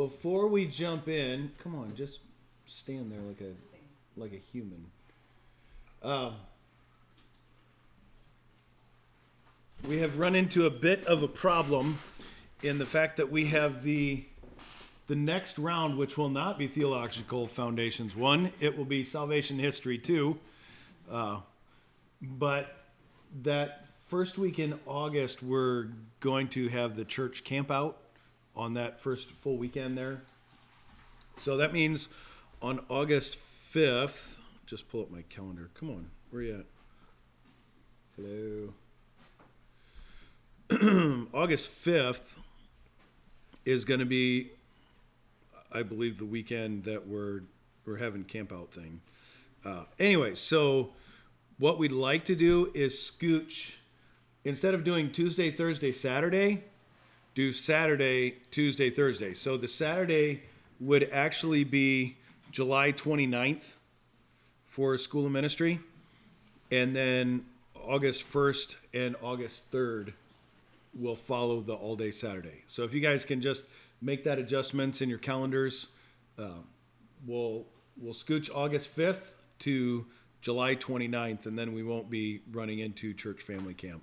Before we jump in, come on, just stand there like a like a human. Um, we have run into a bit of a problem in the fact that we have the the next round, which will not be theological foundations. One, it will be salvation history. Two, uh, but that first week in August, we're going to have the church camp out on that first full weekend there. So that means on August 5th, just pull up my calendar. Come on, where are you at? Hello. August 5th is going to be, I believe, the weekend that we're we're having camp out thing. Uh, anyway, so what we'd like to do is scooch instead of doing Tuesday, Thursday, Saturday, do Saturday, Tuesday, Thursday. So the Saturday would actually be July 29th for School of Ministry, and then August 1st and August 3rd will follow the all day Saturday. So if you guys can just make that adjustments in your calendars, uh, we'll we'll scooch August 5th to July 29th, and then we won't be running into church family camp.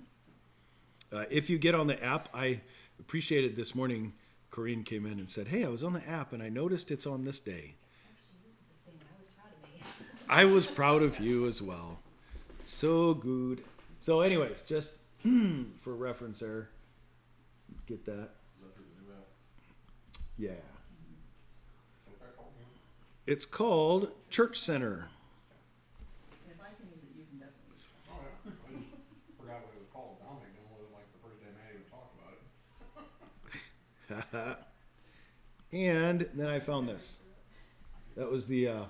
Uh, if you get on the app, I appreciated this morning. Corinne came in and said, "Hey, I was on the app and I noticed it's on this day." I was proud of you as well. So good. So, anyways, just hmm, for reference there, get that. Yeah. It's called Church Center. If I can use it, you can definitely use it. Oh, yeah. I just forgot what it was called. Dominic downloaded like the first day Matt even talked about it. and then I found this. That was the uh,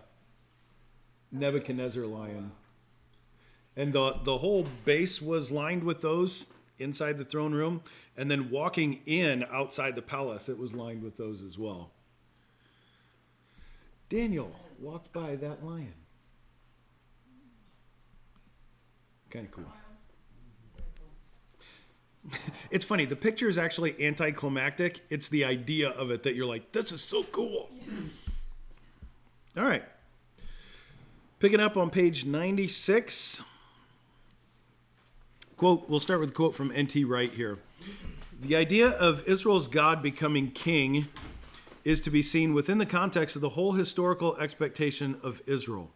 Nebuchadnezzar lion. And the, the whole base was lined with those inside the throne room. And then walking in outside the palace, it was lined with those as well. Daniel walked by that lion. Kind of cool. it's funny. The picture is actually anticlimactic. It's the idea of it that you're like, this is so cool. All right. Picking up on page 96. Quote, we'll start with a quote from N.T. Wright here. The idea of Israel's God becoming king is to be seen within the context of the whole historical expectation of Israel.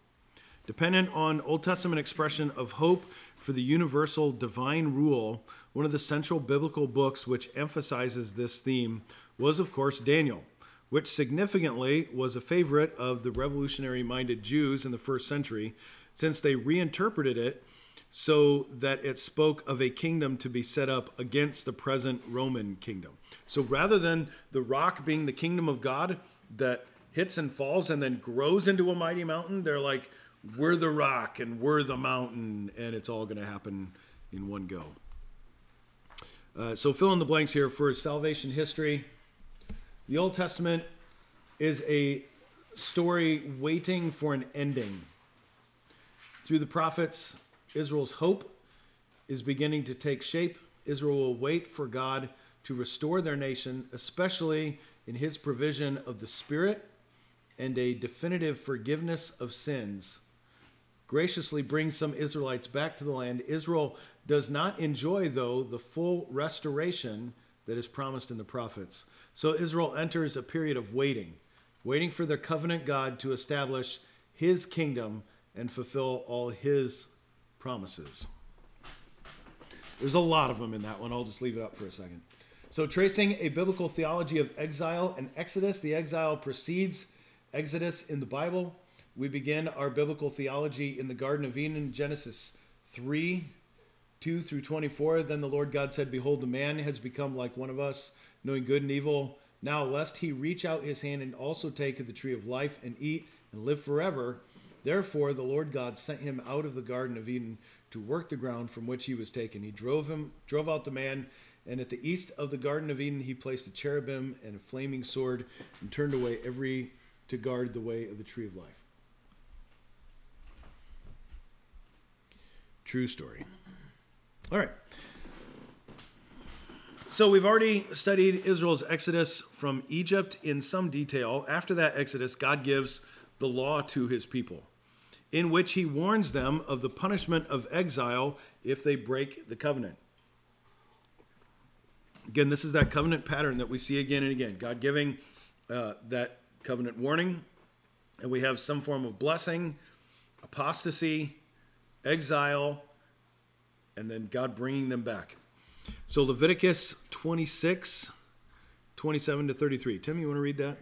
Dependent on Old Testament expression of hope for the universal divine rule, one of the central biblical books which emphasizes this theme was, of course, Daniel, which significantly was a favorite of the revolutionary minded Jews in the first century, since they reinterpreted it so that it spoke of a kingdom to be set up against the present Roman kingdom. So rather than the rock being the kingdom of God that hits and falls and then grows into a mighty mountain, they're like, we're the rock and we're the mountain, and it's all going to happen in one go. Uh, so fill in the blanks here for salvation history. The Old Testament is a story waiting for an ending. Through the prophets, Israel's hope is beginning to take shape. Israel will wait for God to restore their nation, especially in his provision of the Spirit and a definitive forgiveness of sins. Graciously bring some Israelites back to the land. Israel does not enjoy, though, the full restoration that is promised in the prophets. So Israel enters a period of waiting, waiting for their covenant God to establish his kingdom and fulfill all his promises. There's a lot of them in that one. I'll just leave it up for a second. So, tracing a biblical theology of exile and exodus, the exile precedes exodus in the Bible. We begin our biblical theology in the Garden of Eden, Genesis 3 2 through 24. Then the Lord God said, Behold, the man has become like one of us, knowing good and evil. Now, lest he reach out his hand and also take of the tree of life and eat and live forever. Therefore, the Lord God sent him out of the Garden of Eden to work the ground from which he was taken. He drove him, drove out the man, and at the east of the Garden of Eden he placed a cherubim and a flaming sword, and turned away every to guard the way of the tree of life. True story. All right. So we've already studied Israel's exodus from Egypt in some detail. After that exodus, God gives the law to his people, in which he warns them of the punishment of exile if they break the covenant. Again, this is that covenant pattern that we see again and again. God giving uh, that covenant warning, and we have some form of blessing, apostasy, exile, and then God bringing them back. So Leviticus 26, 27 to 33. Tim, you want to read that?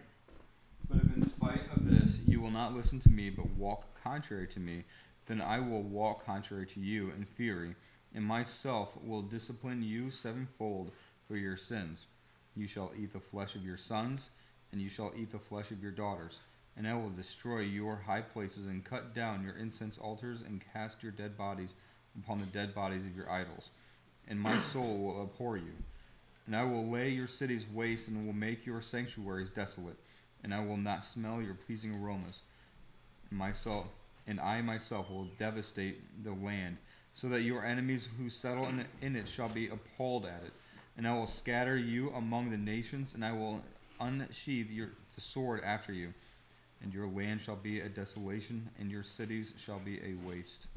But if in spite of this you will not listen to me, but walk contrary to me, then I will walk contrary to you in fury, and myself will discipline you sevenfold for your sins. You shall eat the flesh of your sons, and you shall eat the flesh of your daughters. And I will destroy your high places, and cut down your incense altars, and cast your dead bodies upon the dead bodies of your idols. And my soul will abhor you. And I will lay your cities waste, and will make your sanctuaries desolate. And I will not smell your pleasing aromas. And myself, and I myself will devastate the land, so that your enemies who settle in it, in it shall be appalled at it and I will scatter you among the nations, and I will unsheathe your the sword after you, and your land shall be a desolation, and your cities shall be a waste.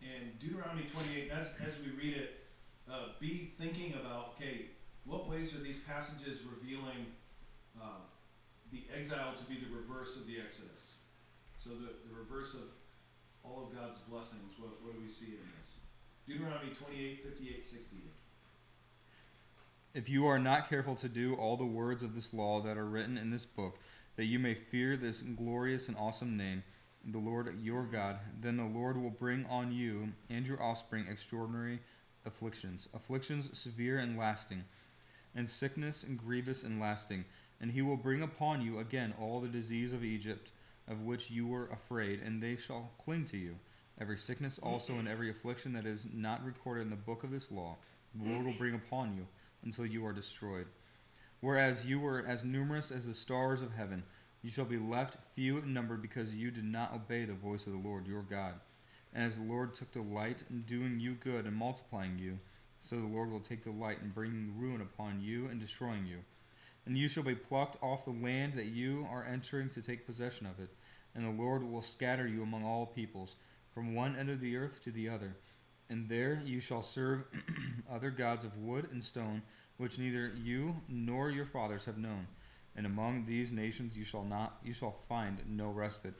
In Deuteronomy 28, as, as we read it, uh, be thinking about okay, what ways are these passages revealing uh, the exile to be the reverse of the Exodus? So, the, the reverse of all of God's blessings. What, what do we see in this? Deuteronomy 28, 58, 68. If you are not careful to do all the words of this law that are written in this book, that you may fear this glorious and awesome name, the Lord your God, then the Lord will bring on you and your offspring extraordinary afflictions, afflictions severe and lasting, and sickness and grievous and lasting. And he will bring upon you again all the disease of Egypt, of which you were afraid, and they shall cling to you. Every sickness also and every affliction that is not recorded in the book of this law, the Lord will bring upon you until you are destroyed. Whereas you were as numerous as the stars of heaven, you shall be left few in number because you did not obey the voice of the Lord your God. And as the Lord took delight in doing you good and multiplying you, so the Lord will take delight in bringing ruin upon you and destroying you. And you shall be plucked off the land that you are entering to take possession of it. And the Lord will scatter you among all peoples, from one end of the earth to the other and there you shall serve other gods of wood and stone, which neither you nor your fathers have known. And among these nations you shall not you shall find no respite.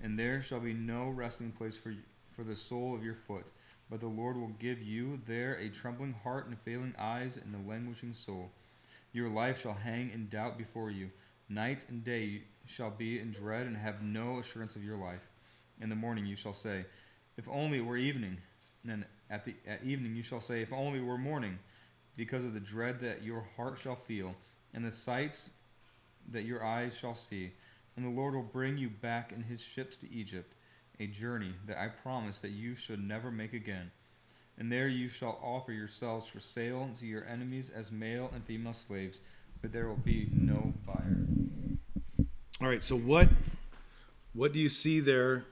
And there shall be no resting place for for the sole of your foot. But the Lord will give you there a trembling heart and failing eyes and a languishing soul. Your life shall hang in doubt before you. Night and day you shall be in dread and have no assurance of your life. In the morning you shall say, If only it were evening, and at the at evening you shall say, If only it were morning, because of the dread that your heart shall feel, and the sights that your eyes shall see. And the Lord will bring you back in his ships to Egypt, a journey that I promised that you should never make again. And there you shall offer yourselves for sale to your enemies as male and female slaves, but there will be no buyer. All right, so what what do you see there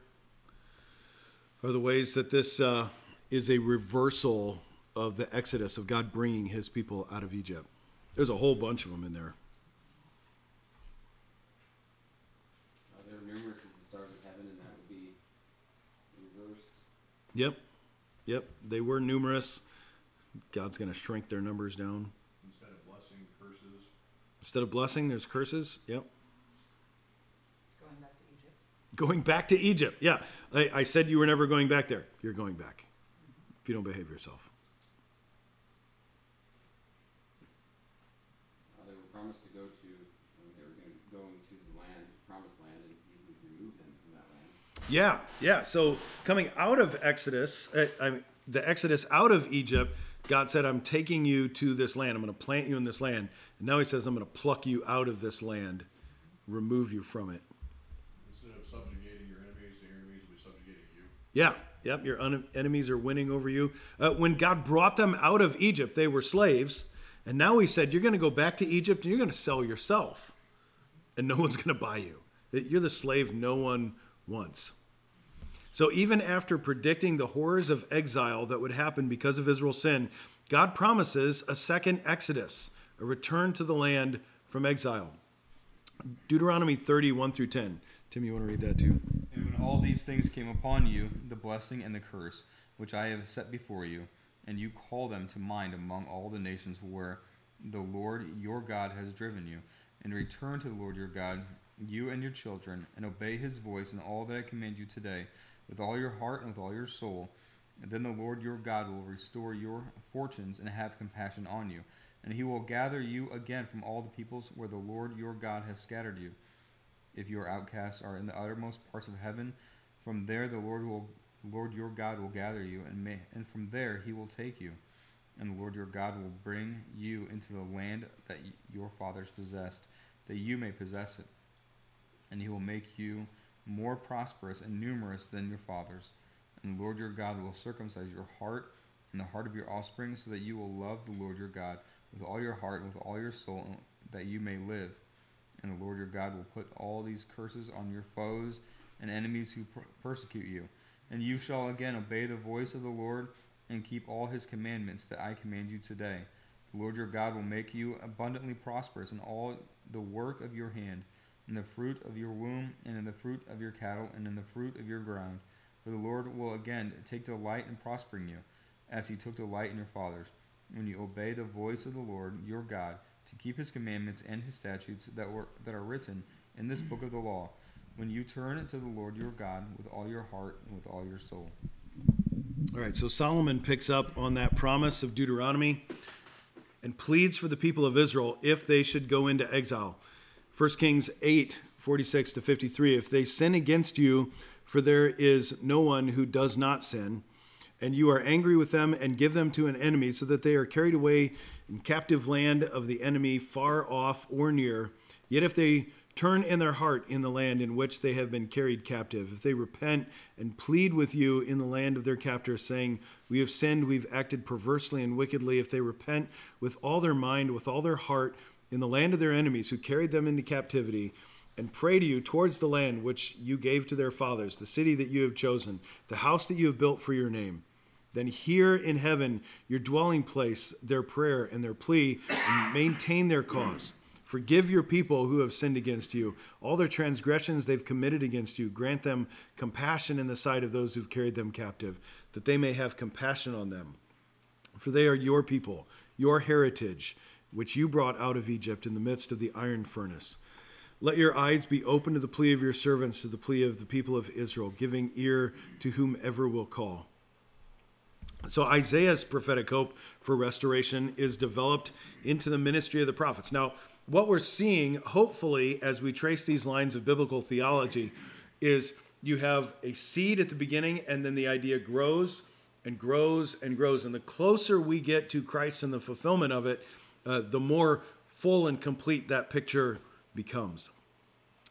are the ways that this uh, is a reversal of the exodus of God bringing his people out of Egypt. There's a whole bunch of them in there. Uh, they're numerous as the stars of heaven, and that would be reversed. Yep. Yep. They were numerous. God's going to shrink their numbers down. Instead of blessing, curses. Instead of blessing, there's curses. Yep. Going back to Egypt. Going back to Egypt. Yeah. I, I said you were never going back there. You're going back if you don't behave yourself. Uh, they were promised to go to, when they were going, going to the land, promised land, and he would remove them from that land. Yeah, yeah. So coming out of Exodus, uh, I mean, the Exodus out of Egypt, God said, "I'm taking you to this land. I'm going to plant you in this land." And now He says, "I'm going to pluck you out of this land, remove you from it." Instead of subjugating your enemies, the enemies will be subjugating you. Yeah, yep. Your un- enemies are winning over you. Uh, when God brought them out of Egypt, they were slaves, and now He said, "You're going to go back to Egypt, and you're going to sell yourself, and no one's going to buy you. You're the slave no one wants." So even after predicting the horrors of exile that would happen because of Israel's sin, God promises a second Exodus, a return to the land from exile. Deuteronomy 31 through 10. Tim, you want to read that too? And when all these things came upon you, the blessing and the curse, which I have set before you, and you call them to mind among all the nations where the Lord your God has driven you, and return to the Lord your God, you and your children, and obey his voice in all that I command you today, with all your heart and with all your soul, and then the Lord your God will restore your fortunes and have compassion on you, and he will gather you again from all the peoples where the Lord your God has scattered you. If your outcasts are in the uttermost parts of heaven, from there the Lord will Lord your God will gather you, and may, and from there he will take you. And the Lord your God will bring you into the land that your fathers possessed, that you may possess it. And he will make you more prosperous and numerous than your fathers. And the Lord your God will circumcise your heart and the heart of your offspring, so that you will love the Lord your God with all your heart and with all your soul, that you may live. And the Lord your God will put all these curses on your foes and enemies who per- persecute you. And you shall again obey the voice of the Lord and keep all his commandments that I command you today. The Lord your God will make you abundantly prosperous in all the work of your hand, in the fruit of your womb, and in the fruit of your cattle, and in the fruit of your ground. For the Lord will again take delight in prospering you, as he took delight in your fathers, when you obey the voice of the Lord your God to keep his commandments and his statutes that were that are written in this book of the law when you turn to the Lord your God with all your heart and with all your soul. All right, so Solomon picks up on that promise of Deuteronomy and pleads for the people of Israel if they should go into exile. 1 Kings 8, 46 to 53. If they sin against you, for there is no one who does not sin, and you are angry with them and give them to an enemy, so that they are carried away in captive land of the enemy, far off or near, yet if they turn in their heart in the land in which they have been carried captive. If they repent and plead with you in the land of their captors, saying, We have sinned, we've acted perversely and wickedly, if they repent with all their mind, with all their heart, in the land of their enemies who carried them into captivity, and pray to you towards the land which you gave to their fathers, the city that you have chosen, the house that you have built for your name, then hear in heaven your dwelling place their prayer and their plea, and maintain their cause. Forgive your people who have sinned against you. All their transgressions they've committed against you. Grant them compassion in the sight of those who've carried them captive, that they may have compassion on them. For they are your people, your heritage, which you brought out of Egypt in the midst of the iron furnace. Let your eyes be open to the plea of your servants, to the plea of the people of Israel, giving ear to whomever will call. So Isaiah's prophetic hope for restoration is developed into the ministry of the prophets. Now, what we're seeing, hopefully, as we trace these lines of biblical theology, is you have a seed at the beginning, and then the idea grows and grows and grows. And the closer we get to Christ and the fulfillment of it, uh, the more full and complete that picture becomes.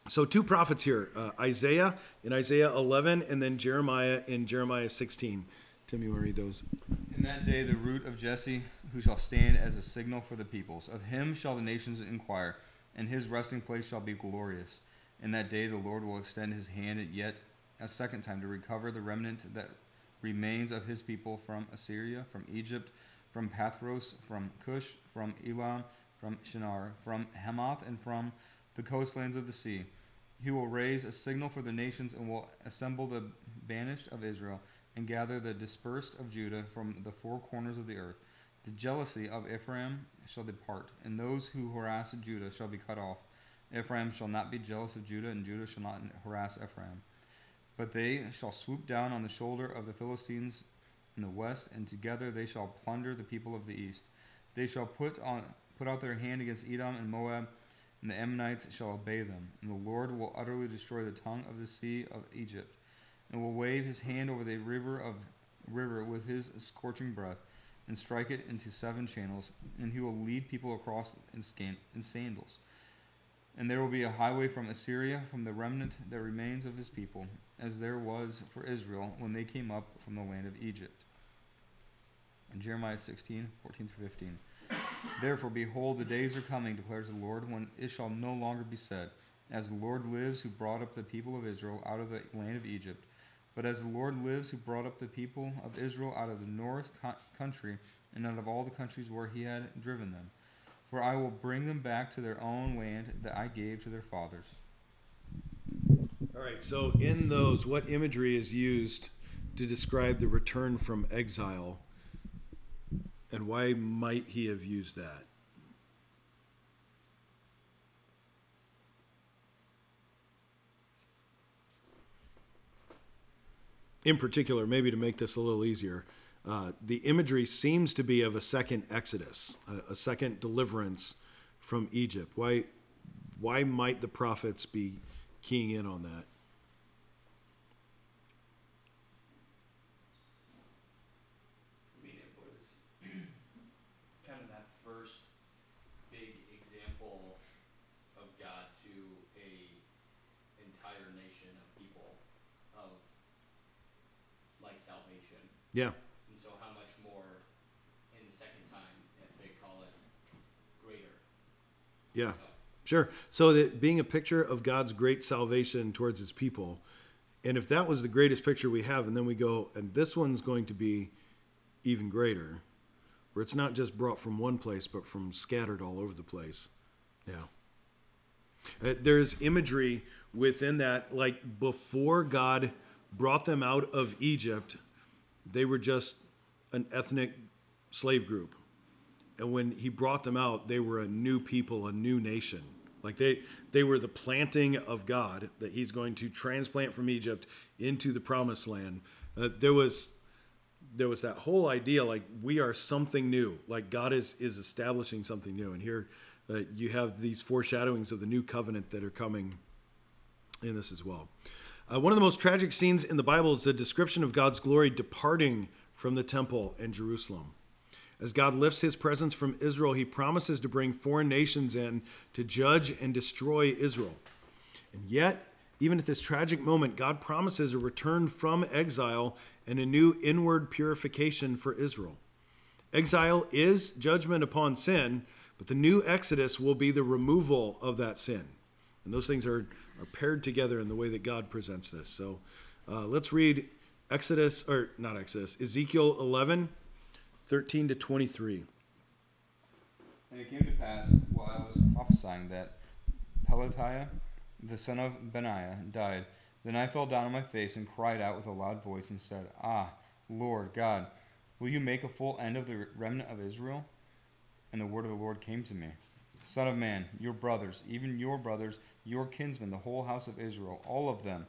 So, two prophets here uh, Isaiah in Isaiah 11, and then Jeremiah in Jeremiah 16. Tim, you want to read those? In that day, the root of Jesse, who shall stand as a signal for the peoples, of him shall the nations inquire, and his resting place shall be glorious. In that day, the Lord will extend his hand yet a second time to recover the remnant that remains of his people from Assyria, from Egypt, from Pathros, from Cush, from Elam, from Shinar, from Hamath, and from the coastlands of the sea. He will raise a signal for the nations and will assemble the banished of Israel and gather the dispersed of Judah from the four corners of the earth. The jealousy of Ephraim shall depart, and those who harass Judah shall be cut off. Ephraim shall not be jealous of Judah, and Judah shall not harass Ephraim. But they shall swoop down on the shoulder of the Philistines in the west, and together they shall plunder the people of the east. They shall put on put out their hand against Edom and Moab, and the Ammonites shall obey them. And the Lord will utterly destroy the tongue of the sea of Egypt and will wave his hand over the river of river with his scorching breath, and strike it into seven channels, and he will lead people across in, scan- in sandals. And there will be a highway from Assyria, from the remnant that remains of his people, as there was for Israel when they came up from the land of Egypt. And Jeremiah 16, 14 through 15. Therefore, behold, the days are coming, declares the Lord, when it shall no longer be said, As the Lord lives, who brought up the people of Israel out of the land of Egypt, but as the Lord lives, who brought up the people of Israel out of the north co- country and out of all the countries where he had driven them. For I will bring them back to their own land that I gave to their fathers. All right, so in those, what imagery is used to describe the return from exile? And why might he have used that? In particular, maybe to make this a little easier, uh, the imagery seems to be of a second exodus, a, a second deliverance from Egypt. Why, why might the prophets be keying in on that? I mean, it was kind of that first big example of God to a entire nation of people of like salvation. Yeah. And so how much more in the second time if they call it greater. Yeah, So, sure. So that being a picture of God's great salvation towards his people, and if that was the greatest picture we have, and then we go, and this one's going to be even greater, where it's not just brought from one place, but from scattered all over the place. Yeah. Uh, there's imagery within that, like before God brought them out of Egypt, they were just an ethnic slave group. And when he brought them out they were a new people a new nation. Like they they were the planting of god that he's going to transplant from egypt into the promised land. Uh, there was there was that whole idea like we are something new. Like god is is establishing something new. And here uh, you have these foreshadowings of the new covenant that are coming in this as well uh, one of the most tragic scenes in the bible is the description of god's glory departing from the temple and jerusalem as God lifts his presence from Israel, he promises to bring foreign nations in to judge and destroy Israel. And yet, even at this tragic moment, God promises a return from exile and a new inward purification for Israel. Exile is judgment upon sin, but the new Exodus will be the removal of that sin. And those things are, are paired together in the way that God presents this. So uh, let's read Exodus, or not Exodus, Ezekiel 11. 13 to 23. And it came to pass, while I was prophesying, that Pelatiah, the son of Benaiah, died. Then I fell down on my face and cried out with a loud voice and said, Ah, Lord God, will you make a full end of the remnant of Israel? And the word of the Lord came to me Son of man, your brothers, even your brothers, your kinsmen, the whole house of Israel, all of them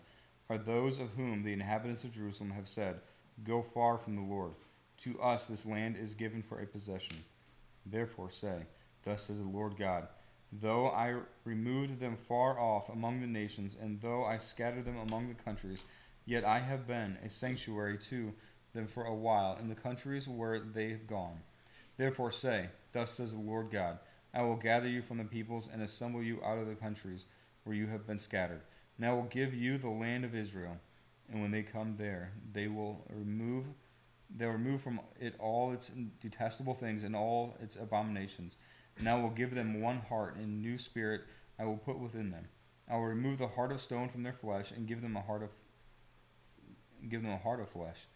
are those of whom the inhabitants of Jerusalem have said, Go far from the Lord. To us this land is given for a possession. Therefore say, Thus says the Lord God, Though I removed them far off among the nations, and though I scattered them among the countries, yet I have been a sanctuary to them for a while in the countries where they have gone. Therefore say, Thus says the Lord God, I will gather you from the peoples and assemble you out of the countries where you have been scattered. And I will give you the land of Israel. And when they come there, they will remove they'll remove from it all its detestable things and all its abominations. And I will give them one heart and new spirit I will put within them. I will remove the heart of stone from their flesh and give them a heart of give them a heart of flesh,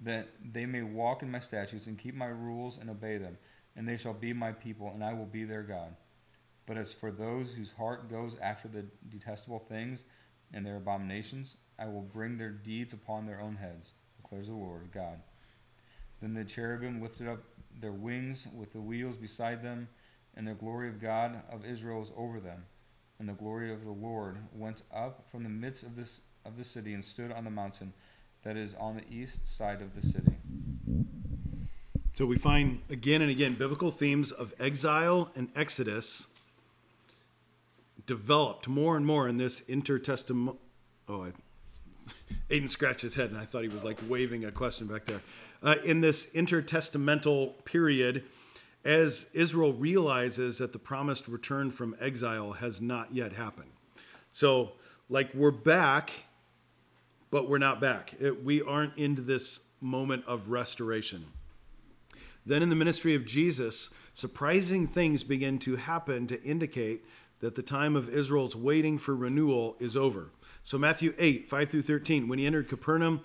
that they may walk in my statutes and keep my rules and obey them, and they shall be my people, and I will be their God. But as for those whose heart goes after the detestable things and their abominations, I will bring their deeds upon their own heads, declares the Lord God. Then the cherubim lifted up their wings with the wheels beside them, and the glory of God of Israel was over them. And the glory of the Lord went up from the midst of this of the city and stood on the mountain that is on the east side of the city. So we find again and again biblical themes of exile and exodus developed more and more in this intertestament. Oh, I, Aiden scratched his head, and I thought he was like waving a question back there. Uh, in this intertestamental period, as Israel realizes that the promised return from exile has not yet happened. So, like, we're back, but we're not back. It, we aren't into this moment of restoration. Then, in the ministry of Jesus, surprising things begin to happen to indicate that the time of Israel's waiting for renewal is over. So, Matthew 8, 5 through 13, when he entered Capernaum,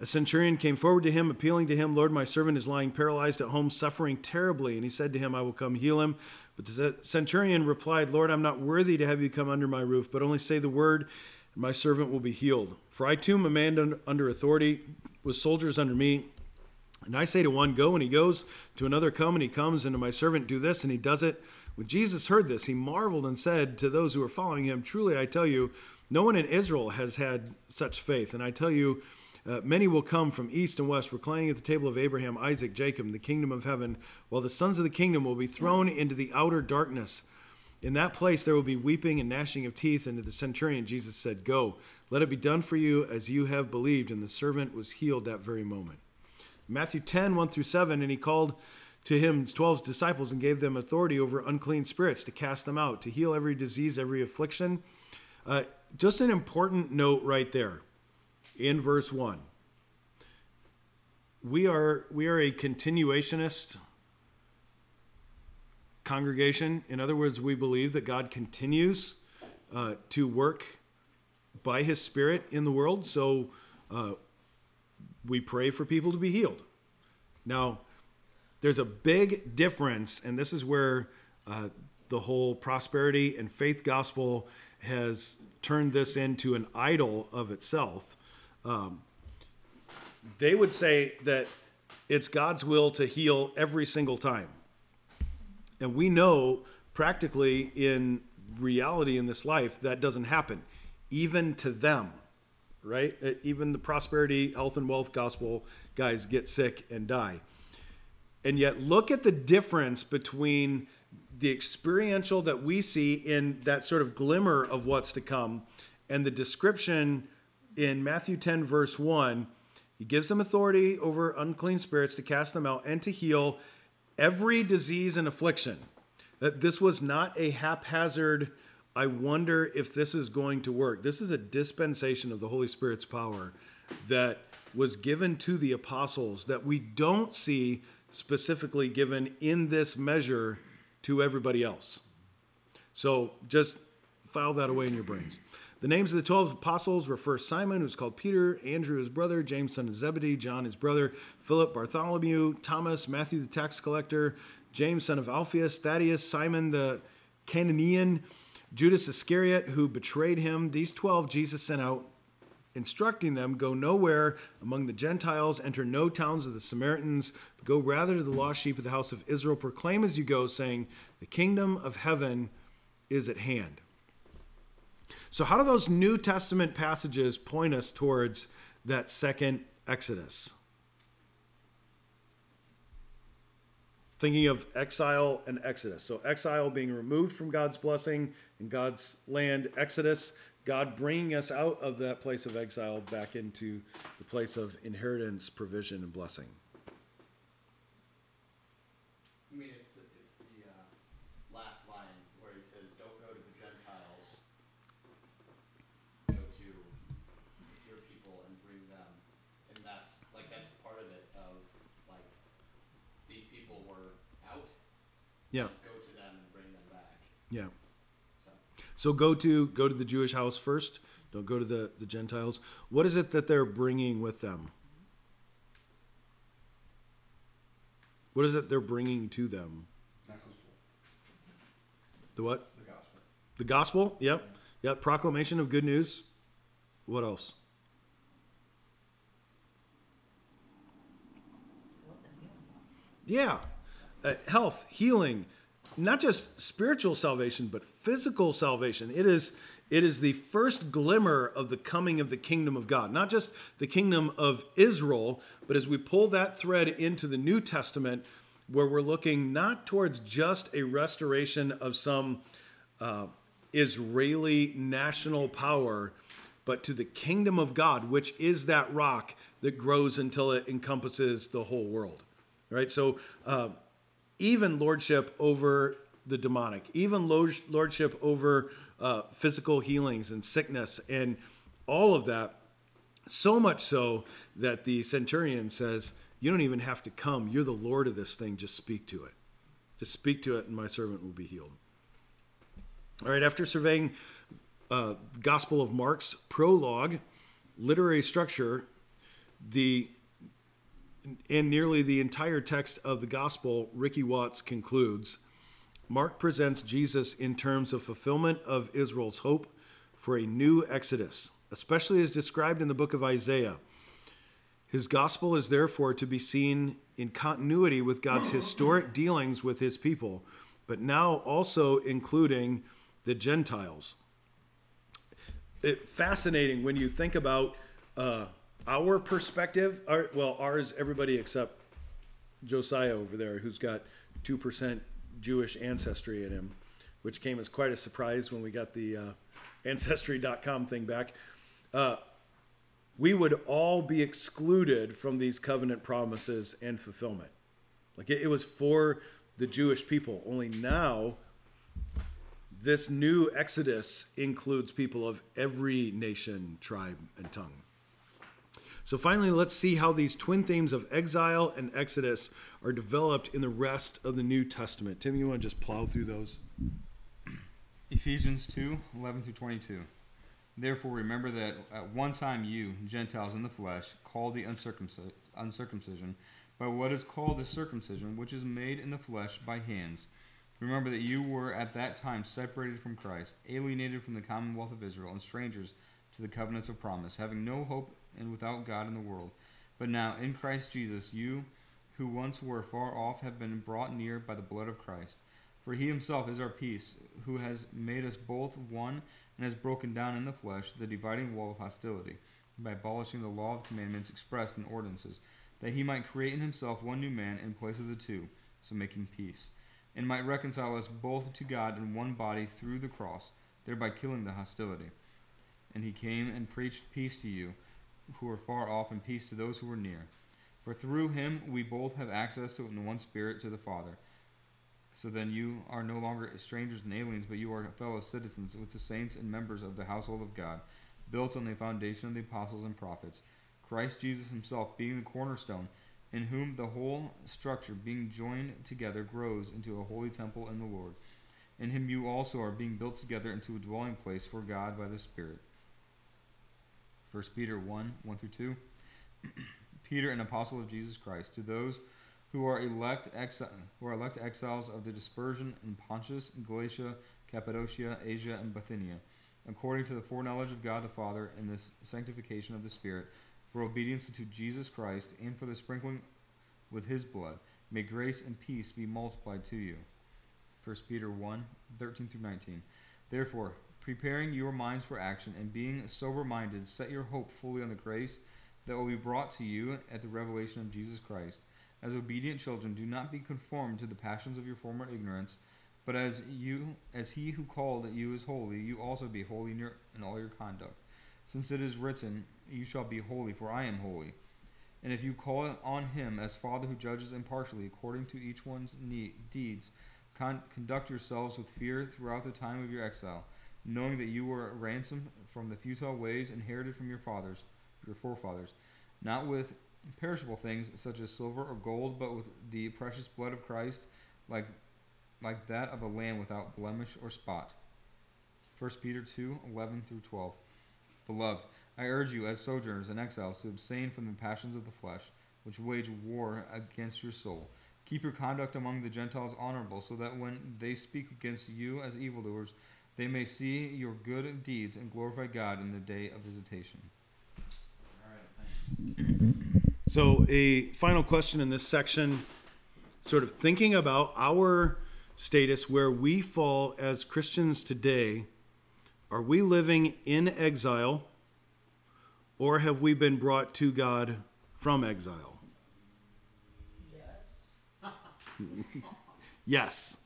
A centurion came forward to him, appealing to him, Lord, my servant is lying paralyzed at home, suffering terribly. And he said to him, I will come heal him. But the centurion replied, Lord, I'm not worthy to have you come under my roof, but only say the word, and my servant will be healed. For I too am a man under authority, with soldiers under me. And I say to one, Go, and he goes, to another, Come, and he comes, and to my servant, Do this, and he does it. When Jesus heard this, he marveled and said to those who were following him, Truly I tell you, no one in Israel has had such faith. And I tell you, uh, many will come from east and west, reclining at the table of Abraham, Isaac, Jacob, the kingdom of heaven, while the sons of the kingdom will be thrown into the outer darkness. In that place there will be weeping and gnashing of teeth. And to the centurion, Jesus said, Go, let it be done for you as you have believed. And the servant was healed that very moment. Matthew 10, 1 through 7, and he called to him his 12 disciples and gave them authority over unclean spirits to cast them out, to heal every disease, every affliction. Uh, just an important note right there in verse 1. We are, we are a continuationist congregation. In other words, we believe that God continues uh, to work by his Spirit in the world. So uh, we pray for people to be healed. Now, there's a big difference, and this is where uh, the whole prosperity and faith gospel has turned this into an idol of itself. Um, they would say that it's God's will to heal every single time. And we know practically in reality in this life that doesn't happen, even to them, right? Even the prosperity, health, and wealth gospel guys get sick and die. And yet, look at the difference between the experiential that we see in that sort of glimmer of what's to come and the description in Matthew 10, verse 1. He gives them authority over unclean spirits to cast them out and to heal every disease and affliction. That this was not a haphazard, I wonder if this is going to work. This is a dispensation of the Holy Spirit's power that was given to the apostles that we don't see specifically given in this measure to everybody else. So just file that away in your brains. The names of the 12 apostles were first Simon, who's called Peter, Andrew, his brother, James, son of Zebedee, John, his brother, Philip, Bartholomew, Thomas, Matthew, the tax collector, James, son of Alphaeus, Thaddeus, Simon the Cananaean, Judas Iscariot, who betrayed him. These 12 Jesus sent out, instructing them go nowhere among the Gentiles, enter no towns of the Samaritans, but go rather to the lost sheep of the house of Israel. Proclaim as you go, saying, The kingdom of heaven is at hand. So, how do those New Testament passages point us towards that second Exodus? Thinking of exile and Exodus. So, exile being removed from God's blessing in God's land, Exodus, God bringing us out of that place of exile back into the place of inheritance, provision, and blessing. I mean, it's the, it's the uh, last line where he says, "Don't go to the Gentiles. Go to your people and bring them." And that's like that's part of it. Of like these people were out. Yeah, Go to them and bring them back. yeah. So So go to go to the Jewish house first. Don't go to the, the Gentiles. What is it that they're bringing with them? What is it they're bringing to them? The what? the gospel. The gospel? Yep. Yep. Proclamation of good news. What else? Yeah. Uh, health, healing, not just spiritual salvation, but physical salvation. It is it is the first glimmer of the coming of the kingdom of God. Not just the kingdom of Israel, but as we pull that thread into the New Testament, where we're looking not towards just a restoration of some uh, Israeli national power, but to the kingdom of God, which is that rock that grows until it encompasses the whole world. Right? So, uh, even lordship over the demonic, even lordship over uh, physical healings and sickness and all of that. So much so that the centurion says, You don't even have to come. You're the Lord of this thing. Just speak to it. Just speak to it, and my servant will be healed. All right, after surveying uh, Gospel of Mark's prologue, literary structure, The in nearly the entire text of the gospel, Ricky Watts concludes Mark presents Jesus in terms of fulfillment of Israel's hope for a new exodus, especially as described in the book of Isaiah. His gospel is therefore to be seen in continuity with God's historic dealings with his people, but now also including the Gentiles. It, fascinating when you think about uh, our perspective. Our, well, ours, everybody except Josiah over there, who's got 2% Jewish ancestry in him, which came as quite a surprise when we got the uh, Ancestry.com thing back. Uh, we would all be excluded from these covenant promises and fulfillment. Like it, it was for the Jewish people. Only now, this new Exodus includes people of every nation, tribe, and tongue. So, finally, let's see how these twin themes of exile and Exodus are developed in the rest of the New Testament. Tim, you want to just plow through those? Ephesians 2 11 through 22. Therefore, remember that at one time you, Gentiles in the flesh, called the uncircumci- uncircumcision by what is called the circumcision, which is made in the flesh by hands. Remember that you were at that time separated from Christ, alienated from the commonwealth of Israel, and strangers to the covenants of promise, having no hope and without God in the world. But now, in Christ Jesus, you who once were far off have been brought near by the blood of Christ. For he himself is our peace, who has made us both one and has broken down in the flesh the dividing wall of hostility, by abolishing the law of commandments expressed in ordinances, that he might create in himself one new man in place of the two, so making peace, and might reconcile us both to God in one body through the cross, thereby killing the hostility. And he came and preached peace to you who are far off, and peace to those who are near. For through him we both have access to in one spirit to the Father. So then you are no longer strangers and aliens, but you are fellow citizens with the saints and members of the household of God, built on the foundation of the apostles and prophets, Christ Jesus himself being the cornerstone, in whom the whole structure, being joined together, grows into a holy temple in the Lord. In him you also are being built together into a dwelling place for God by the Spirit. 1 Peter 1 1 through 2. Peter, an apostle of Jesus Christ, to those who are elect exi- who are elect exiles of the dispersion in Pontus, Galatia, Cappadocia, Asia, and Bithynia, according to the foreknowledge of God the Father and the sanctification of the Spirit, for obedience to Jesus Christ and for the sprinkling with his blood. May grace and peace be multiplied to you. 1 Peter 1 13 through 19. Therefore, preparing your minds for action and being sober minded, set your hope fully on the grace that will be brought to you at the revelation of Jesus Christ. As obedient children, do not be conformed to the passions of your former ignorance, but as you as he who called you is holy, you also be holy in, your, in all your conduct. Since it is written, You shall be holy, for I am holy. And if you call on him as Father who judges impartially according to each one's need, deeds, con- conduct yourselves with fear throughout the time of your exile knowing that you were ransomed from the futile ways inherited from your fathers, your forefathers, not with perishable things such as silver or gold, but with the precious blood of Christ, like like that of a lamb without blemish or spot. 1 Peter 2 11 through 12. Beloved, I urge you as sojourners and exiles to abstain from the passions of the flesh, which wage war against your soul. Keep your conduct among the Gentiles honorable, so that when they speak against you as evildoers, they may see your good deeds and glorify God in the day of visitation. All right, thanks. So, a final question in this section, sort of thinking about our status where we fall as Christians today. Are we living in exile or have we been brought to God from exile? Yes. Yes.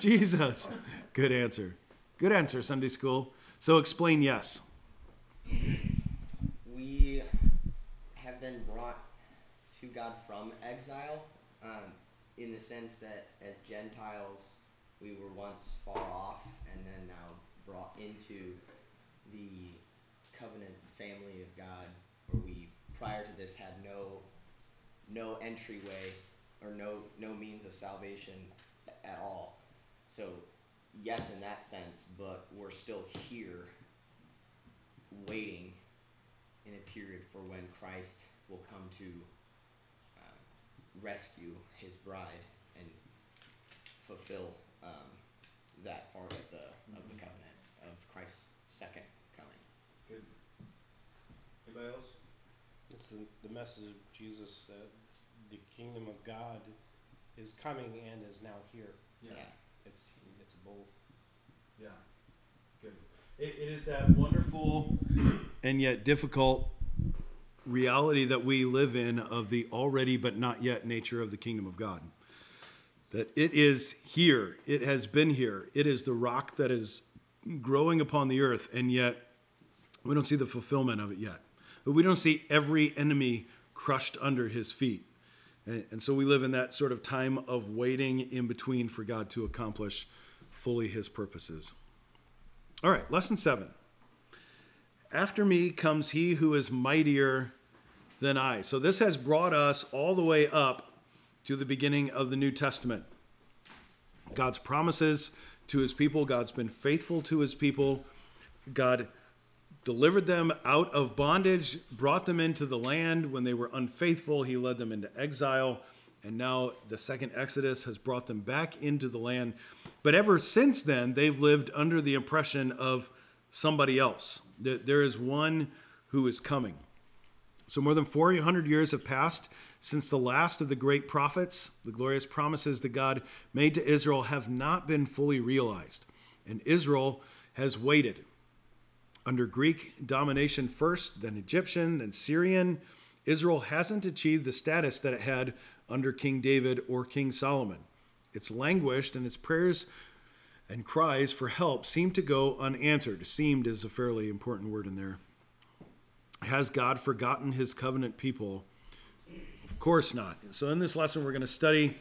Jesus. Good answer. Good answer, Sunday school. So explain yes. we have been brought to God from exile, um, in the sense that as Gentiles we were once far off and then now brought into the covenant family of God, where we prior to this had no no entryway or no no means of salvation at all. So yes in that sense, but we're still here waiting in a period for when Christ will come to um, rescue his bride and fulfill um, that part of the of the covenant of Christ's second coming. Good. Anybody else? It's the, the message of Jesus that the kingdom of God is coming and is now here. Yeah. It's it's both. Yeah, good. It, it is that wonderful and yet difficult reality that we live in of the already but not yet nature of the kingdom of God. That it is here, it has been here, it is the rock that is growing upon the earth, and yet we don't see the fulfillment of it yet. But we don't see every enemy crushed under his feet. And, and so we live in that sort of time of waiting in between for God to accomplish fully his purposes. All right, lesson seven. After me comes he who is mightier than I. So this has brought us all the way up to the beginning of the New Testament. God's promises to his people, God's been faithful to his people. God delivered them out of bondage, brought them into the land when they were unfaithful. He led them into exile. And now the second Exodus has brought them back into the land. But ever since then, they've lived under the impression of somebody else. That there is one who is coming. So more than 400 years have passed since the last of the great prophets. The glorious promises that God made to Israel have not been fully realized. And Israel has waited under Greek domination first, then Egyptian, then Syrian. Israel hasn't achieved the status that it had under King David or King Solomon. It's languished, and its prayers and cries for help seem to go unanswered. Seemed is a fairly important word in there. Has God forgotten his covenant people? Of course not. So, in this lesson, we're going to study,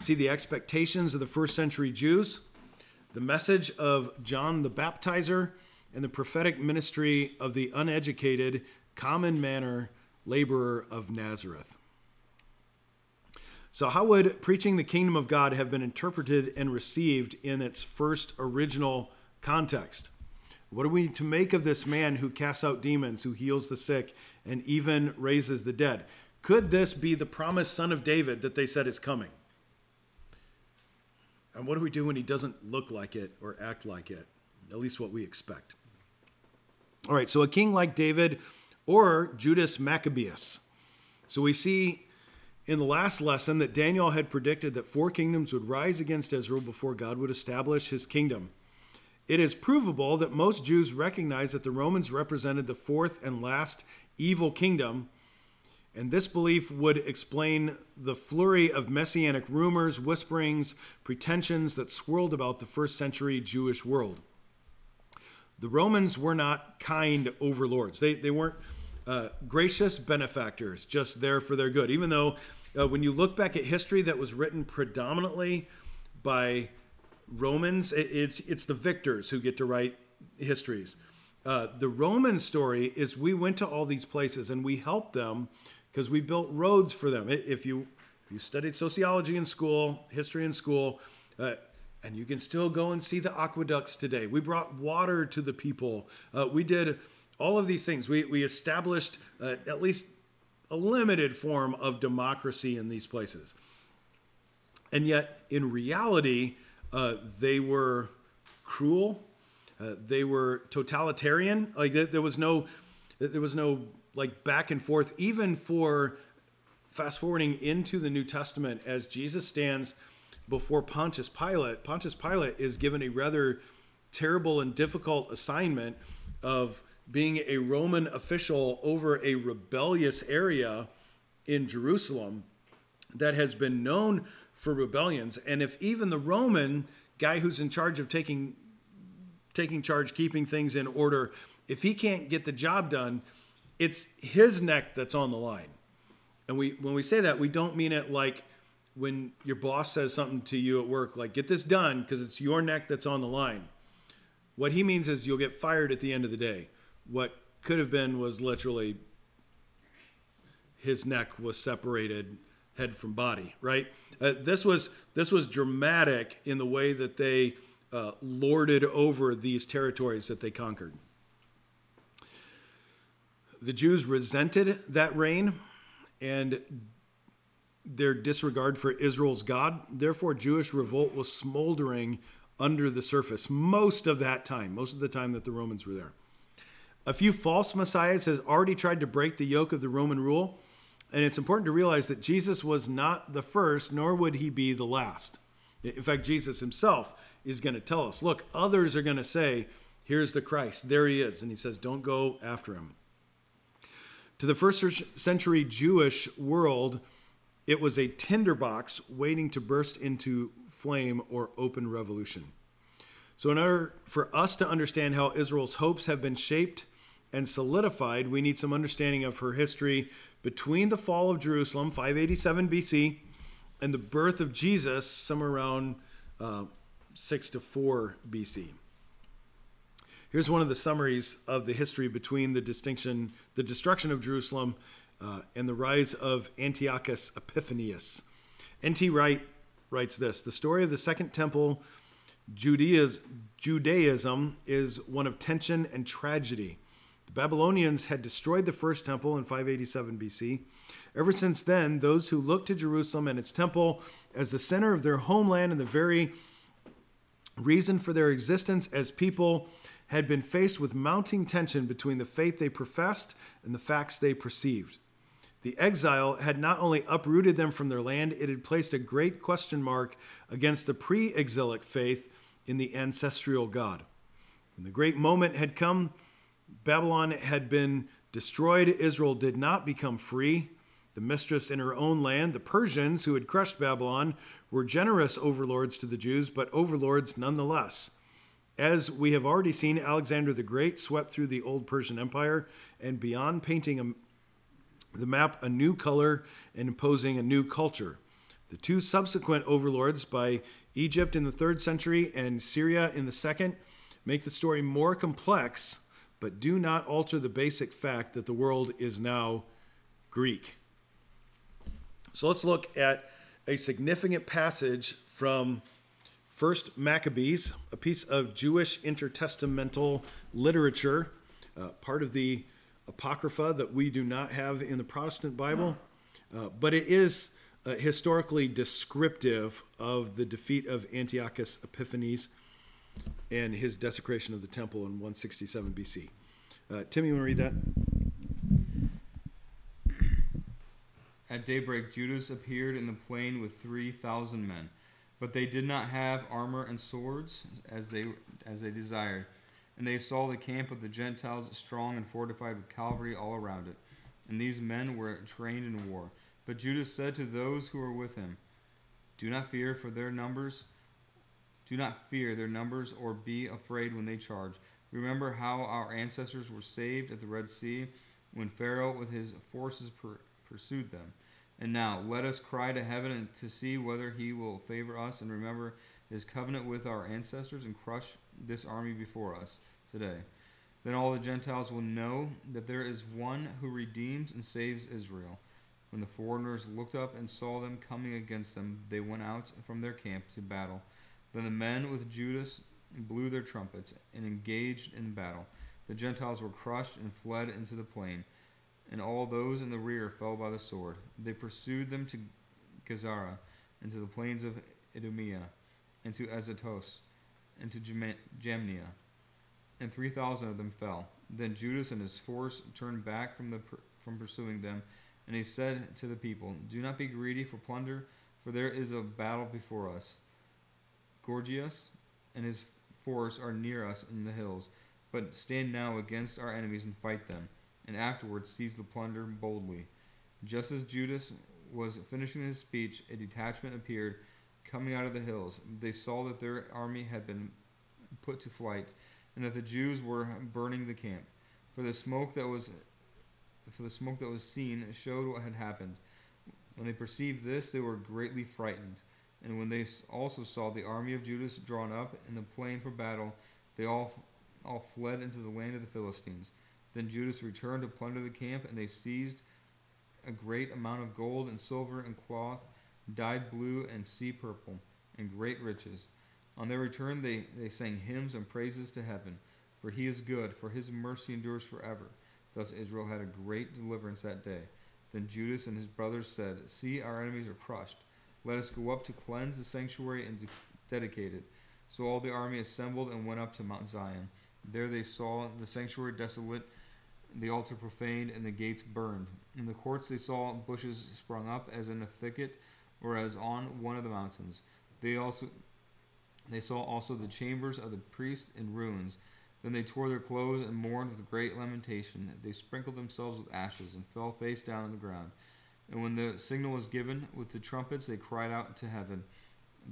see the expectations of the first century Jews, the message of John the Baptizer, and the prophetic ministry of the uneducated, common manner laborer of Nazareth. So, how would preaching the kingdom of God have been interpreted and received in its first original context? What are we to make of this man who casts out demons, who heals the sick, and even raises the dead? Could this be the promised son of David that they said is coming? And what do we do when he doesn't look like it or act like it? At least what we expect. All right, so a king like David or Judas Maccabeus. So we see in the last lesson that Daniel had predicted that four kingdoms would rise against Israel before God would establish his kingdom. It is provable that most Jews recognize that the Romans represented the fourth and last evil kingdom, and this belief would explain the flurry of messianic rumors, whisperings, pretensions that swirled about the first century Jewish world. The Romans were not kind overlords. They, they weren't uh, gracious benefactors, just there for their good. Even though, uh, when you look back at history that was written predominantly by Romans, it, it's, it's the victors who get to write histories. Uh, the Roman story is we went to all these places and we helped them because we built roads for them. If you, if you studied sociology in school, history in school, uh, and you can still go and see the aqueducts today. We brought water to the people. Uh, we did all of these things. We, we established uh, at least a limited form of democracy in these places. And yet, in reality, uh, they were cruel. Uh, they were totalitarian. Like there was no, there was no like back and forth. Even for fast forwarding into the New Testament, as Jesus stands before Pontius Pilate, Pontius Pilate is given a rather terrible and difficult assignment of being a Roman official over a rebellious area in Jerusalem that has been known for rebellions. And if even the Roman guy who's in charge of taking taking charge, keeping things in order, if he can't get the job done, it's his neck that's on the line. And we when we say that, we don't mean it like when your boss says something to you at work, like get this done because it's your neck that's on the line. What he means is you'll get fired at the end of the day. What could have been was literally his neck was separated head from body, right? Uh, this was this was dramatic in the way that they uh, lorded over these territories that they conquered. The Jews resented that reign and their disregard for Israel's God. Therefore, Jewish revolt was smoldering under the surface most of that time, most of the time that the Romans were there. A few false messiahs has already tried to break the yoke of the Roman rule, and it's important to realize that Jesus was not the first, nor would he be the last. In fact, Jesus himself is going to tell us, look, others are going to say, here's the Christ, there he is, and he says, don't go after him. To the first century Jewish world, it was a tinderbox waiting to burst into flame or open revolution. So, in order for us to understand how Israel's hopes have been shaped and solidified, we need some understanding of her history between the fall of Jerusalem, 587 BC, and the birth of Jesus, somewhere around uh, 6 to 4 BC. Here's one of the summaries of the history between the distinction, the destruction of Jerusalem, uh, and the rise of Antiochus Epiphanes. N.T. Wright writes this The story of the Second Temple Judaism is one of tension and tragedy. The Babylonians had destroyed the first temple in 587 BC. Ever since then, those who looked to Jerusalem and its temple as the center of their homeland and the very reason for their existence as people had been faced with mounting tension between the faith they professed and the facts they perceived. The exile had not only uprooted them from their land, it had placed a great question mark against the pre exilic faith in the ancestral God. When the great moment had come, Babylon had been destroyed, Israel did not become free. The mistress in her own land, the Persians who had crushed Babylon, were generous overlords to the Jews, but overlords nonetheless. As we have already seen, Alexander the Great swept through the old Persian Empire and beyond painting a the map a new color and imposing a new culture. The two subsequent overlords by Egypt in the third century and Syria in the second make the story more complex, but do not alter the basic fact that the world is now Greek. So let's look at a significant passage from First Maccabees, a piece of Jewish intertestamental literature, uh, part of the Apocrypha that we do not have in the Protestant Bible, uh, but it is uh, historically descriptive of the defeat of Antiochus Epiphanes and his desecration of the temple in 167 BC. Uh, Tim, you want to read that? At daybreak, Judas appeared in the plain with 3,000 men, but they did not have armor and swords as they, as they desired and they saw the camp of the Gentiles strong and fortified with cavalry all around it. And these men were trained in war. But Judas said to those who were with him, Do not fear for their numbers. Do not fear their numbers or be afraid when they charge. Remember how our ancestors were saved at the Red Sea when Pharaoh with his forces per- pursued them. And now let us cry to heaven to see whether he will favor us and remember his covenant with our ancestors and crush this army before us today. Then all the Gentiles will know that there is one who redeems and saves Israel. When the foreigners looked up and saw them coming against them, they went out from their camp to battle. Then the men with Judas blew their trumpets and engaged in battle. The Gentiles were crushed and fled into the plain, and all those in the rear fell by the sword. They pursued them to Gazara, and to the plains of Idumea, and to Azotus and to Jamnia, and three thousand of them fell. Then Judas and his force turned back from the from pursuing them, and he said to the people, "Do not be greedy for plunder, for there is a battle before us. Gorgias and his force are near us in the hills, but stand now against our enemies and fight them, and afterwards seize the plunder boldly." Just as Judas was finishing his speech, a detachment appeared coming out of the hills. They saw that their army had been put to flight, and that the Jews were burning the camp. For the smoke that was for the smoke that was seen showed what had happened. When they perceived this, they were greatly frightened. And when they also saw the army of Judas drawn up in the plain for battle, they all all fled into the land of the Philistines. Then Judas returned to plunder the camp, and they seized a great amount of gold and silver and cloth dyed blue and sea purple, and great riches. On their return, they, they sang hymns and praises to heaven, for he is good, for his mercy endures forever. Thus Israel had a great deliverance that day. Then Judas and his brothers said, See, our enemies are crushed. Let us go up to cleanse the sanctuary and to dedicate it. So all the army assembled and went up to Mount Zion. There they saw the sanctuary desolate, the altar profaned, and the gates burned. In the courts they saw bushes sprung up as in a thicket or as on one of the mountains. They also they saw also the chambers of the priests in ruins. Then they tore their clothes and mourned with great lamentation. They sprinkled themselves with ashes and fell face down on the ground. And when the signal was given with the trumpets, they cried out to heaven.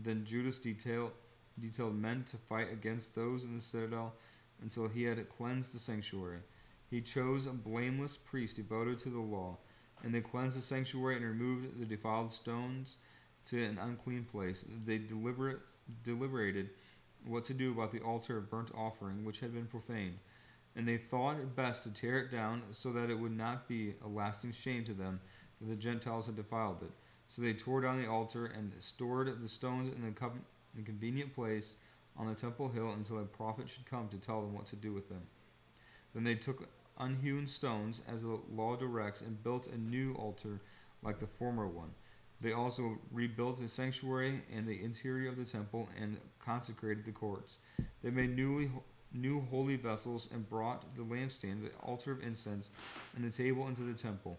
Then Judas detailed, detailed men to fight against those in the citadel until he had cleansed the sanctuary. He chose a blameless priest devoted to the law, and they cleansed the sanctuary and removed the defiled stones to an unclean place. They deliberate, deliberated what to do about the altar of burnt offering, which had been profaned. And they thought it best to tear it down so that it would not be a lasting shame to them that the Gentiles had defiled it. So they tore down the altar and stored the stones in a, in a convenient place on the temple hill until a prophet should come to tell them what to do with them. Then they took unhewn stones, as the law directs, and built a new altar like the former one. They also rebuilt the sanctuary and the interior of the temple and consecrated the courts. They made newly new holy vessels and brought the lampstand, the altar of incense, and the table into the temple.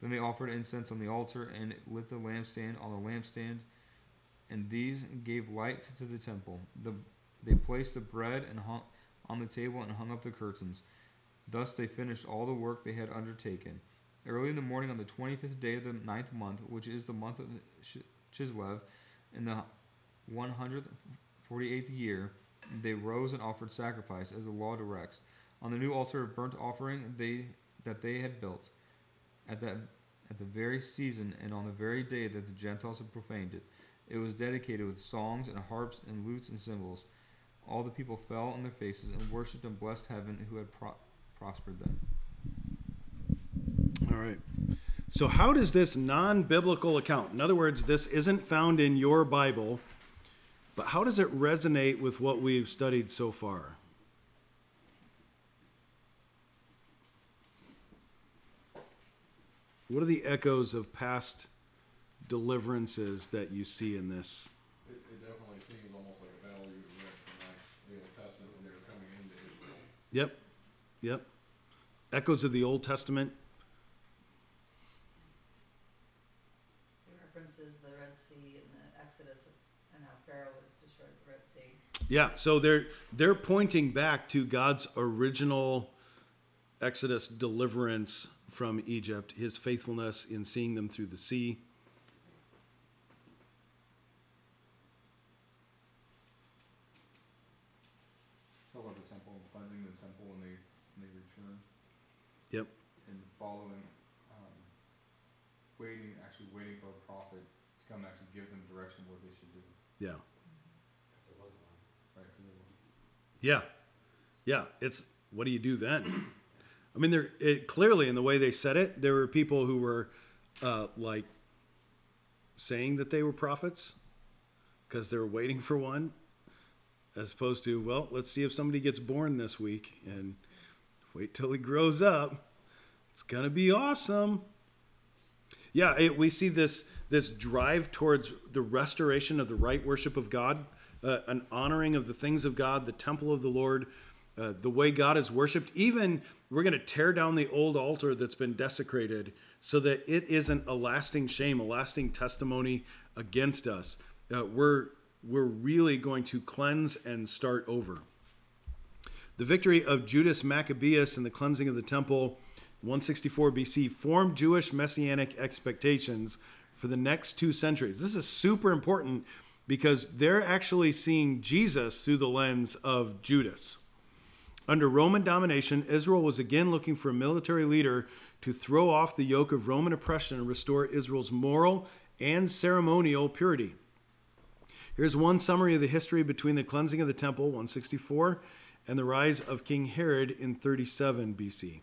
Then they offered incense on the altar and lit the lampstand on the lampstand, and these gave light to the temple. The, they placed the bread and hung on the table and hung up the curtains. Thus they finished all the work they had undertaken. Early in the morning on the 25th day of the ninth month, which is the month of Chislev, in the 148th year, they rose and offered sacrifice, as the law directs, on the new altar of burnt offering they that they had built. At that at the very season and on the very day that the Gentiles had profaned it, it was dedicated with songs and harps and lutes and cymbals. All the people fell on their faces and worshipped and blessed heaven who had pro- prospered then. All right. So, how does this non biblical account, in other words, this isn't found in your Bible, but how does it resonate with what we've studied so far? What are the echoes of past deliverances that you see in this? It, it definitely seems almost like a battle you would read from like the Old Testament when they were coming into Israel. Yep. Yep. Echoes of the Old Testament. It references the Red Sea and the Exodus and how Pharaoh was destroyed the Red Sea. Yeah, so they're they're pointing back to God's original Exodus deliverance from Egypt, his faithfulness in seeing them through the sea. Talk about the temple, cleansing the temple when they when they return. Yep. And following, um, waiting, actually waiting for a prophet to come and actually give them direction of what they should do. Yeah. Because there wasn't one. Right? 'cause they were- Yeah. Yeah, it's what do you do then? I mean, there it, clearly in the way they said it, there were people who were uh, like saying that they were prophets because they were waiting for one, as opposed to well, let's see if somebody gets born this week and wait till he grows up. It's gonna be awesome. Yeah, it, we see this this drive towards the restoration of the right worship of God, uh, an honoring of the things of God, the temple of the Lord, uh, the way God is worshipped. Even we're going to tear down the old altar that's been desecrated so that it isn't a lasting shame, a lasting testimony against us. Uh, we're we're really going to cleanse and start over. The victory of Judas Maccabeus and the cleansing of the temple, 164 BC, formed Jewish messianic expectations for the next two centuries. This is super important because they're actually seeing Jesus through the lens of Judas. Under Roman domination, Israel was again looking for a military leader to throw off the yoke of Roman oppression and restore Israel's moral and ceremonial purity. Here's one summary of the history between the cleansing of the temple, 164, and the rise of King Herod in 37 BC.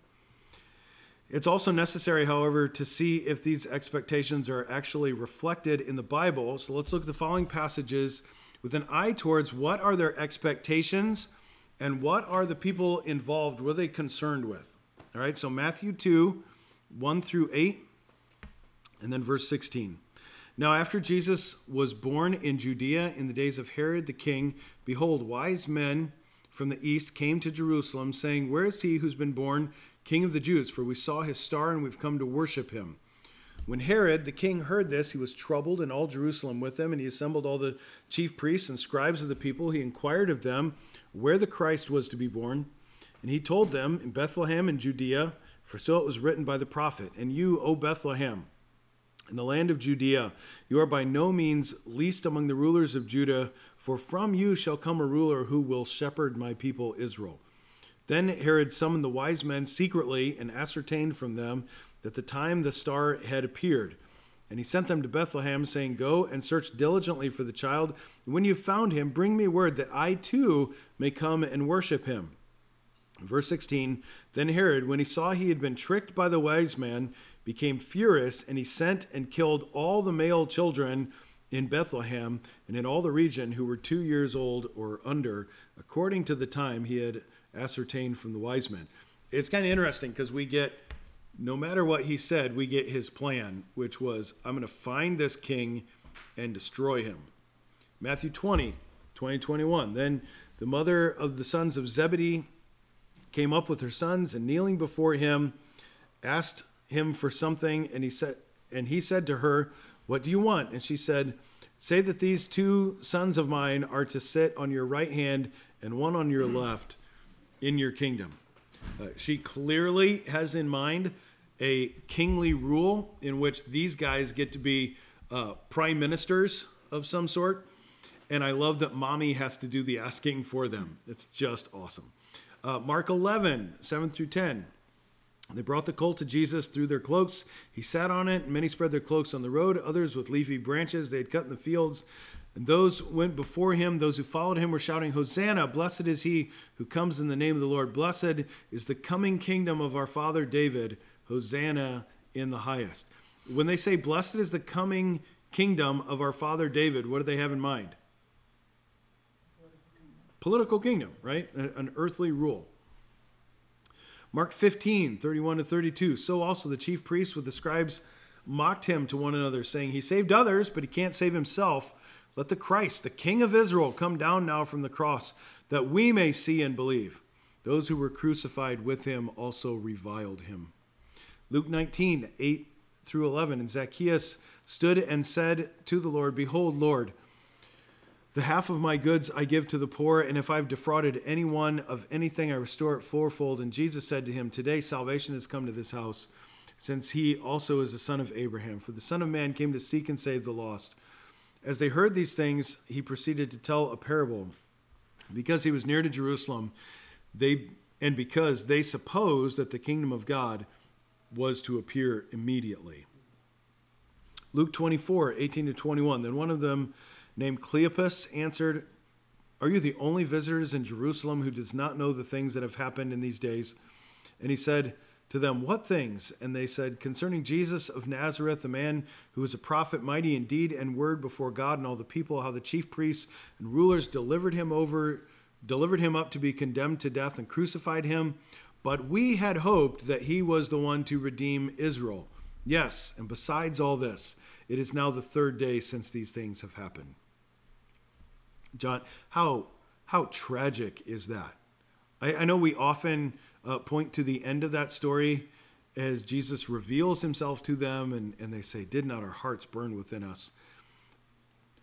It's also necessary, however, to see if these expectations are actually reflected in the Bible. So let's look at the following passages with an eye towards what are their expectations and what are the people involved, what are they concerned with? All right, so Matthew 2, 1 through 8, and then verse 16. Now, after Jesus was born in Judea in the days of Herod the king, behold, wise men from the east came to Jerusalem, saying, Where is he who's been born king of the Jews? For we saw his star and we've come to worship him. When Herod the king heard this, he was troubled, and all Jerusalem with him, and he assembled all the chief priests and scribes of the people. He inquired of them where the Christ was to be born. And he told them, In Bethlehem in Judea, for so it was written by the prophet, And you, O Bethlehem, in the land of Judea, you are by no means least among the rulers of Judah, for from you shall come a ruler who will shepherd my people Israel. Then Herod summoned the wise men secretly and ascertained from them that the time the star had appeared. And he sent them to Bethlehem, saying, Go and search diligently for the child. And when you've found him, bring me word that I too may come and worship him. Verse 16 Then Herod, when he saw he had been tricked by the wise men, became furious, and he sent and killed all the male children in Bethlehem and in all the region who were two years old or under, according to the time he had ascertained from the wise men. It's kind of interesting because we get, no matter what he said, we get his plan, which was, I'm going to find this king and destroy him. Matthew 20, 20, 21. Then the mother of the sons of Zebedee came up with her sons and kneeling before him asked him for something and he said and he said to her what do you want and she said say that these two sons of mine are to sit on your right hand and one on your left in your kingdom uh, she clearly has in mind a kingly rule in which these guys get to be uh, prime ministers of some sort and i love that mommy has to do the asking for them it's just awesome uh, Mark 11, 7 through 10. They brought the colt to Jesus, threw their cloaks. He sat on it, and many spread their cloaks on the road, others with leafy branches they had cut in the fields. And those went before him. Those who followed him were shouting, Hosanna! Blessed is he who comes in the name of the Lord. Blessed is the coming kingdom of our father David. Hosanna in the highest. When they say, Blessed is the coming kingdom of our father David, what do they have in mind? political kingdom, right? An earthly rule. Mark 15, 31 to 32. So also the chief priests with the scribes mocked him to one another, saying, He saved others, but he can't save himself. Let the Christ, the King of Israel, come down now from the cross, that we may see and believe. Those who were crucified with him also reviled him. Luke 19, 8 through 11. And Zacchaeus stood and said to the Lord, Behold, Lord, the half of my goods I give to the poor, and if I've defrauded anyone of anything, I restore it fourfold. And Jesus said to him, Today salvation has come to this house, since he also is the son of Abraham. For the Son of Man came to seek and save the lost. As they heard these things, he proceeded to tell a parable. Because he was near to Jerusalem, they and because they supposed that the kingdom of God was to appear immediately. Luke 24, 18 to 21. Then one of them named Cleopas answered, Are you the only visitors in Jerusalem who does not know the things that have happened in these days? And he said to them, What things? And they said, Concerning Jesus of Nazareth, a man who was a prophet, mighty in deed and word before God and all the people, how the chief priests and rulers delivered him over, delivered him up to be condemned to death and crucified him. But we had hoped that he was the one to redeem Israel. Yes, and besides all this, it is now the third day since these things have happened. John, how how tragic is that? I, I know we often uh, point to the end of that story as Jesus reveals himself to them and, and they say, Did not our hearts burn within us?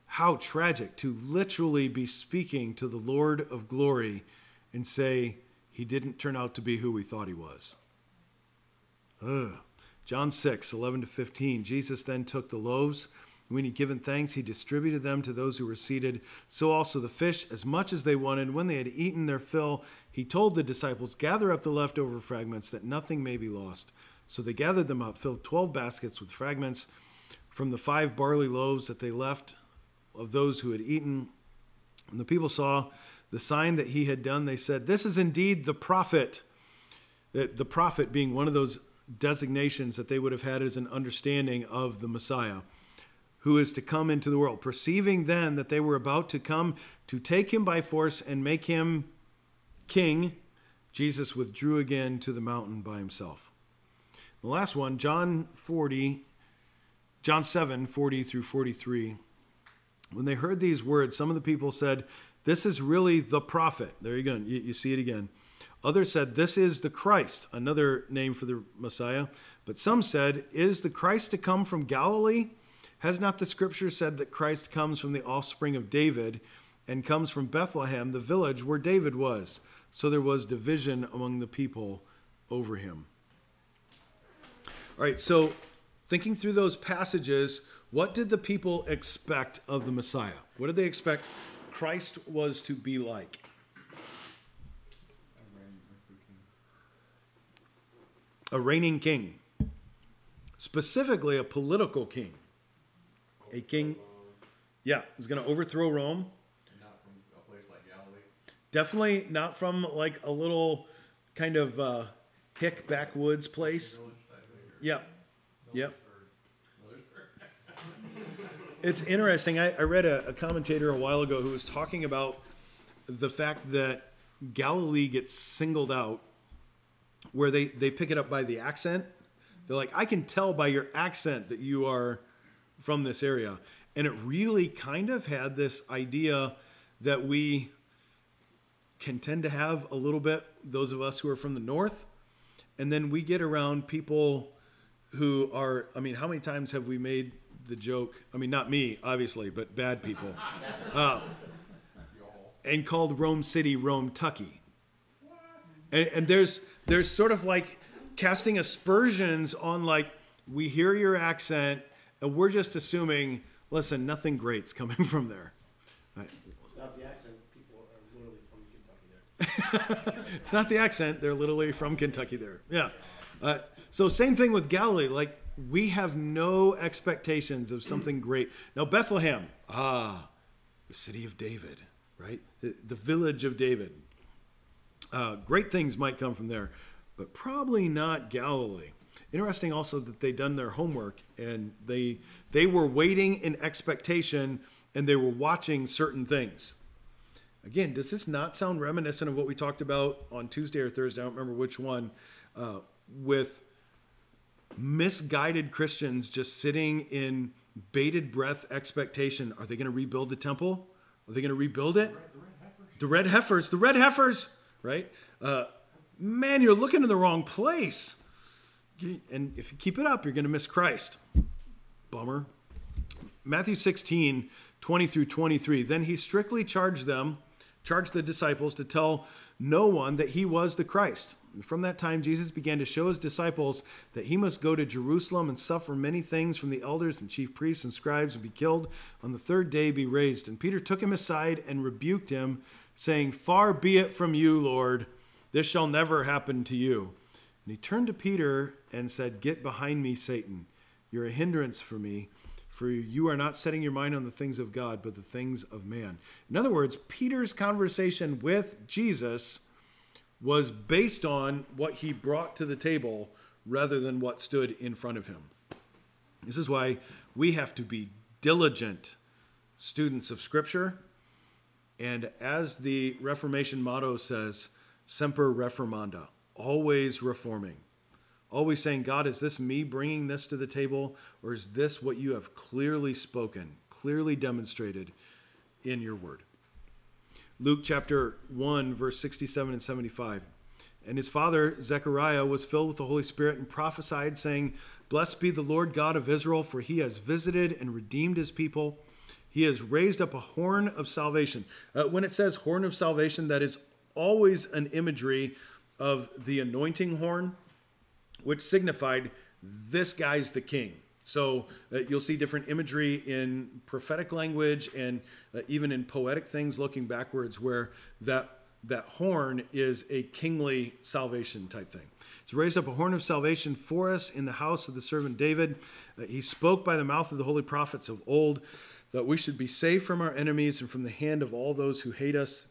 How tragic to literally be speaking to the Lord of glory and say, He didn't turn out to be who we thought he was. Ugh. John 6, 11 to 15. Jesus then took the loaves when he'd given thanks, he distributed them to those who were seated. So also the fish, as much as they wanted. When they had eaten their fill, he told the disciples, Gather up the leftover fragments, that nothing may be lost. So they gathered them up, filled twelve baskets with fragments from the five barley loaves that they left of those who had eaten. When the people saw the sign that he had done, they said, This is indeed the prophet. The prophet being one of those designations that they would have had as an understanding of the Messiah who is to come into the world. Perceiving then that they were about to come to take him by force and make him king, Jesus withdrew again to the mountain by himself. The last one, John 40, John 7, 40 through 43. When they heard these words, some of the people said, This is really the prophet. There you go. You, you see it again. Others said, This is the Christ, another name for the Messiah. But some said, Is the Christ to come from Galilee? Has not the scripture said that Christ comes from the offspring of David and comes from Bethlehem, the village where David was? So there was division among the people over him. All right, so thinking through those passages, what did the people expect of the Messiah? What did they expect Christ was to be like? A reigning king, specifically a political king. A king, yeah, is going to overthrow Rome. Not from a place like Galilee. Definitely not from like a little kind of uh, hick backwoods place. Village Yep, yep. It's interesting. I, I read a, a commentator a while ago who was talking about the fact that Galilee gets singled out, where they, they pick it up by the accent. They're like, I can tell by your accent that you are from this area. And it really kind of had this idea that we can tend to have a little bit, those of us who are from the north. And then we get around people who are, I mean, how many times have we made the joke? I mean, not me, obviously, but bad people. Uh, and called Rome City Rome Tucky. And, and there's there's sort of like casting aspersions on like we hear your accent we're just assuming, listen, nothing great's coming from there. It's not the accent. People are literally from Kentucky there. It's not the accent; they're literally from Kentucky. There, yeah. Uh, so same thing with Galilee. Like we have no expectations of something great. Now Bethlehem, ah, the city of David, right? The, the village of David. Uh, great things might come from there, but probably not Galilee. Interesting also that they done their homework and they they were waiting in expectation and they were watching certain things. Again, does this not sound reminiscent of what we talked about on Tuesday or Thursday? I don't remember which one. Uh, with misguided Christians just sitting in bated breath expectation. Are they going to rebuild the temple? Are they going to rebuild it? The red heifers. The red heifers, right? Uh, man, you're looking in the wrong place. And if you keep it up, you're going to miss Christ. Bummer. Matthew 16, 20 through 23. Then he strictly charged them, charged the disciples to tell no one that he was the Christ. And from that time, Jesus began to show his disciples that he must go to Jerusalem and suffer many things from the elders and chief priests and scribes and be killed, on the third day be raised. And Peter took him aside and rebuked him, saying, Far be it from you, Lord, this shall never happen to you. And he turned to Peter and said, Get behind me, Satan. You're a hindrance for me, for you are not setting your mind on the things of God, but the things of man. In other words, Peter's conversation with Jesus was based on what he brought to the table rather than what stood in front of him. This is why we have to be diligent students of Scripture. And as the Reformation motto says, semper reformanda, always reforming. Always saying, God, is this me bringing this to the table, or is this what you have clearly spoken, clearly demonstrated in your word? Luke chapter 1, verse 67 and 75. And his father, Zechariah, was filled with the Holy Spirit and prophesied, saying, Blessed be the Lord God of Israel, for he has visited and redeemed his people. He has raised up a horn of salvation. Uh, when it says horn of salvation, that is always an imagery of the anointing horn, which signified this guy's the king. So uh, you'll see different imagery in prophetic language and uh, even in poetic things looking backwards where that that horn is a kingly salvation type thing. He's raised up a horn of salvation for us in the house of the servant David. Uh, he spoke by the mouth of the holy prophets of old that we should be saved from our enemies and from the hand of all those who hate us,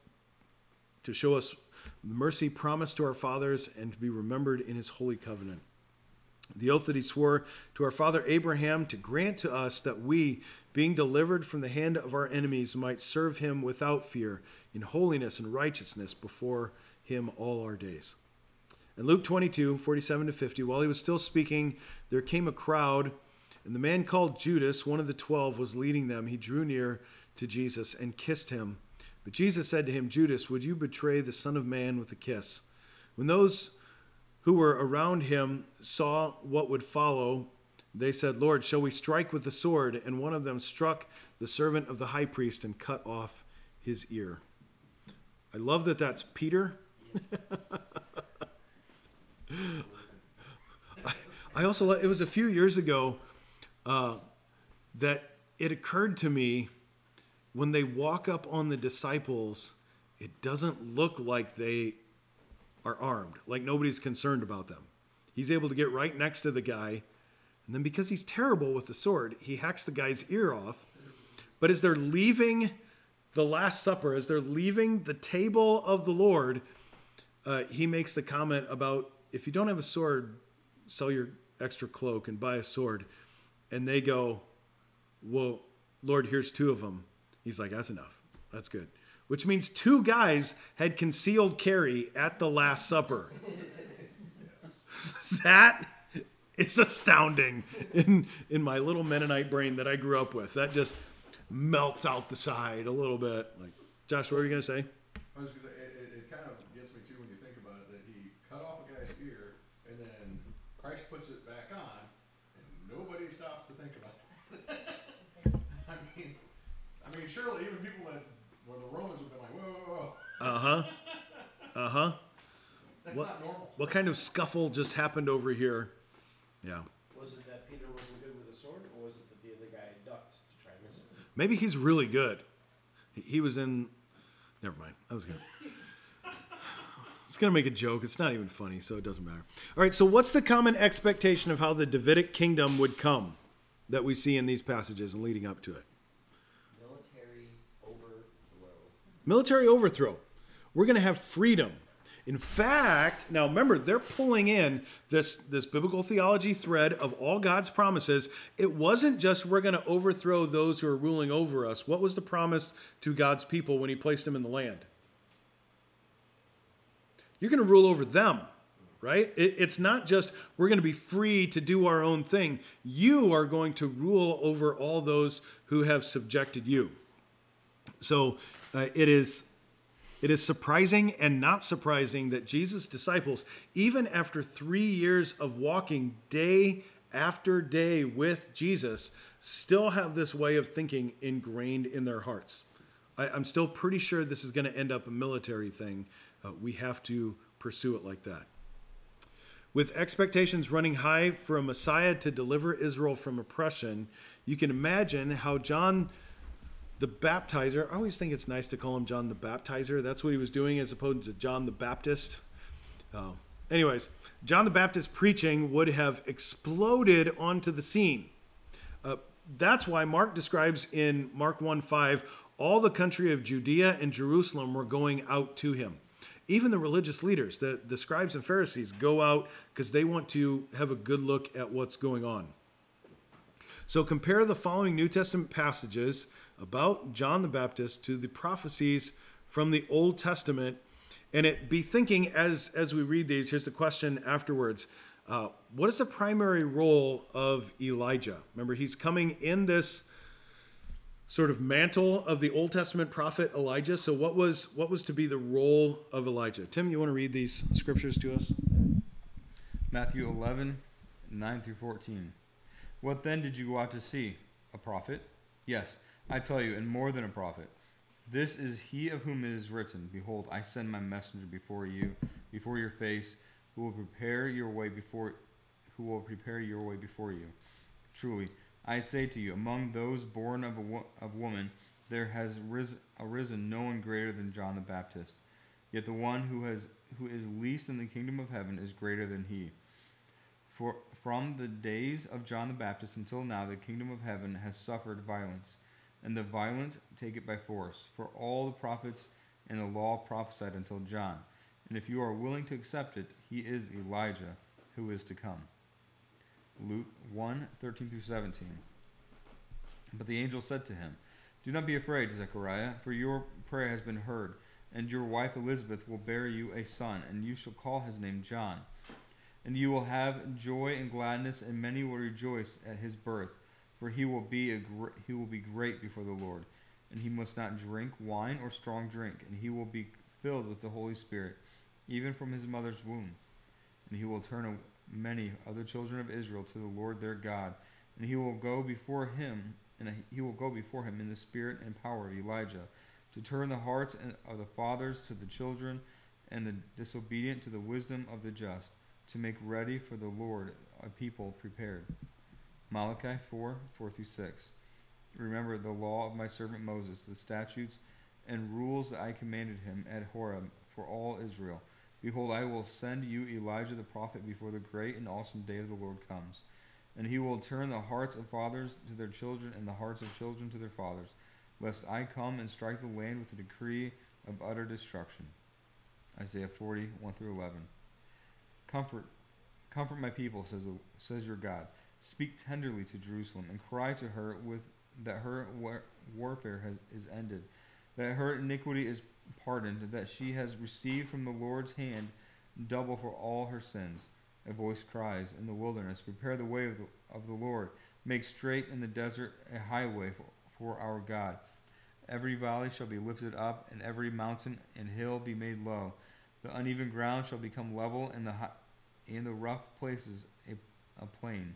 to show us the mercy promised to our fathers and to be remembered in his holy covenant the oath that he swore to our father Abraham to grant to us that we, being delivered from the hand of our enemies, might serve him without fear in holiness and righteousness before him all our days. In Luke 22, 47 to 50, while he was still speaking, there came a crowd, and the man called Judas, one of the twelve, was leading them. He drew near to Jesus and kissed him. But Jesus said to him, Judas, would you betray the Son of Man with a kiss? When those who were around him saw what would follow, they said, Lord, shall we strike with the sword? And one of them struck the servant of the high priest and cut off his ear. I love that that's Peter. I, I also, it was a few years ago uh, that it occurred to me when they walk up on the disciples, it doesn't look like they are armed, like nobody's concerned about them. He's able to get right next to the guy, and then because he's terrible with the sword, he hacks the guy's ear off. But as they're leaving the Last Supper, as they're leaving the table of the Lord, uh, he makes the comment about if you don't have a sword, sell your extra cloak and buy a sword. And they go, Well, Lord, here's two of them. He's like, That's enough. That's good. Which means two guys had concealed carry at the Last Supper. that is astounding in, in my little Mennonite brain that I grew up with. That just melts out the side a little bit. Like, Josh, what were you going to say? I was gonna, it, it, it kind of gets me too when you think about it, that he cut off a guy's ear, and then Christ puts it back on, and nobody stops to think about that. I mean, I mean, surely even people that, where the Romans have been like, whoa, whoa, whoa, Uh huh. Uh huh. that's What- not normal. What kind of scuffle just happened over here? Yeah. Was it that Peter wasn't good with a sword, or was it that the other guy ducked to try and miss it? Maybe he's really good. He, he was in. Never mind. I was gonna. I was gonna make a joke. It's not even funny, so it doesn't matter. All right. So, what's the common expectation of how the Davidic kingdom would come that we see in these passages and leading up to it? Military overthrow. Military overthrow. We're going to have freedom. In fact, now remember, they're pulling in this, this biblical theology thread of all God's promises. It wasn't just we're going to overthrow those who are ruling over us. What was the promise to God's people when He placed them in the land? You're going to rule over them, right? It, it's not just we're going to be free to do our own thing. You are going to rule over all those who have subjected you. So uh, it is it is surprising and not surprising that Jesus' disciples, even after three years of walking day after day with Jesus, still have this way of thinking ingrained in their hearts. I, I'm still pretty sure this is going to end up a military thing. Uh, we have to pursue it like that. With expectations running high for a Messiah to deliver Israel from oppression, you can imagine how John the baptizer, I always think it's nice to call him John the Baptizer. That's what he was doing as opposed to John the Baptist. Oh. Anyways, John the Baptist preaching would have exploded onto the scene. Uh, that's why Mark describes in Mark 1 5, all the country of Judea and Jerusalem were going out to him. Even the religious leaders, the, the scribes and Pharisees, go out because they want to have a good look at what's going on. So compare the following New Testament passages about John the Baptist to the prophecies from the Old Testament, and it be thinking as as we read these. Here's the question afterwards: uh, What is the primary role of Elijah? Remember, he's coming in this sort of mantle of the Old Testament prophet Elijah. So, what was what was to be the role of Elijah? Tim, you want to read these scriptures to us? Matthew 11, 9 through 14. What then did you go out to see? A prophet? Yes, I tell you, and more than a prophet. This is he of whom it is written, Behold, I send my messenger before you, before your face, who will prepare your way before who will prepare your way before you. Truly, I say to you, among those born of wo- of woman, there has ris- arisen no one greater than John the Baptist. Yet the one who has who is least in the kingdom of heaven is greater than he. For from the days of John the Baptist until now, the kingdom of heaven has suffered violence, and the violent take it by force. For all the prophets and the law prophesied until John. And if you are willing to accept it, he is Elijah who is to come. Luke 1 13 through 17. But the angel said to him, Do not be afraid, Zechariah, for your prayer has been heard. and your wife Elizabeth will bear you a son, and you shall call his name John. And you will have joy and gladness, and many will rejoice at his birth, for he will be a he will be great before the Lord, and he must not drink wine or strong drink, and he will be filled with the Holy Spirit, even from his mother's womb. And he will turn many other children of Israel to the Lord their God, and he will go before him, and he will go before him in the spirit and power of Elijah to turn the hearts of the fathers to the children, and the disobedient to the wisdom of the just, to make ready for the Lord a people prepared. Malachi 4 4 through 6. Remember the law of my servant Moses, the statutes and rules that I commanded him at Horeb for all Israel. Behold, I will send you Elijah the prophet before the great and awesome day of the Lord comes. And he will turn the hearts of fathers to their children, and the hearts of children to their fathers lest I come and strike the land with a decree of utter destruction. Isaiah 40, 1 through 11. Comfort, comfort my people, says, says your God. Speak tenderly to Jerusalem and cry to her with that her war, warfare has, is ended, that her iniquity is pardoned, that she has received from the Lord's hand double for all her sins. A voice cries in the wilderness, Prepare the way of the, of the Lord, make straight in the desert a highway for, for our God. Every valley shall be lifted up, and every mountain and hill be made low. The uneven ground shall become level, and the high, and the rough places a, a plain.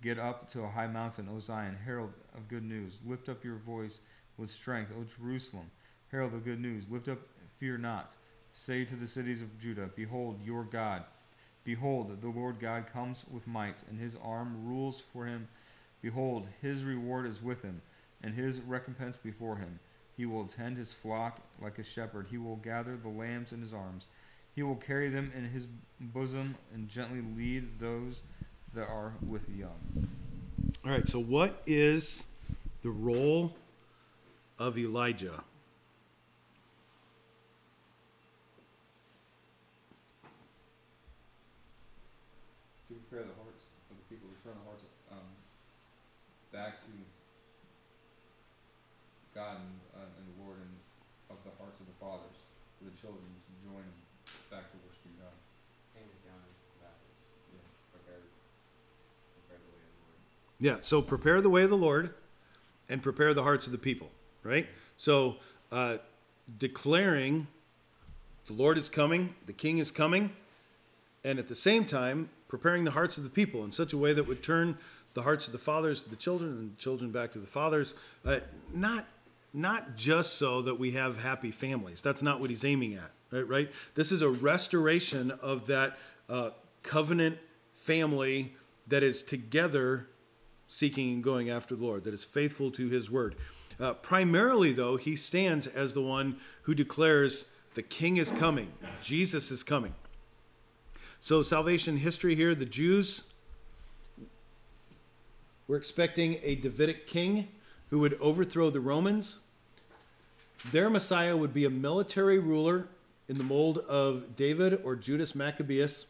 Get up to a high mountain, O Zion, herald of good news. Lift up your voice with strength, O Jerusalem, herald of good news. Lift up, fear not. Say to the cities of Judah, Behold your God. Behold, the Lord God comes with might, and his arm rules for him. Behold, his reward is with him, and his recompense before him. He will tend his flock like a shepherd. He will gather the lambs in his arms. He will carry them in his bosom and gently lead those that are with the young. All right, so what is the role of Elijah? To prepare the hearts of the people, to turn the hearts um, back to God and, uh, and the Lord and of the hearts of the fathers for the children to join back to worshiping God. Same as John the Baptist. Yeah. Prepare, prepare the way of the Lord. Yeah, so prepare the way of the Lord and prepare the hearts of the people, right? So uh, declaring the Lord is coming, the King is coming, and at the same time preparing the hearts of the people in such a way that would turn the hearts of the fathers to the children and the children back to the fathers. Uh, not not just so that we have happy families. That's not what he's aiming at, right? Right. This is a restoration of that uh, covenant family that is together seeking and going after the Lord, that is faithful to his word. Uh, primarily, though, he stands as the one who declares the king is coming, Jesus is coming. So, salvation history here the Jews were expecting a Davidic king who would overthrow the Romans. Their Messiah would be a military ruler in the mold of David or Judas Maccabeus.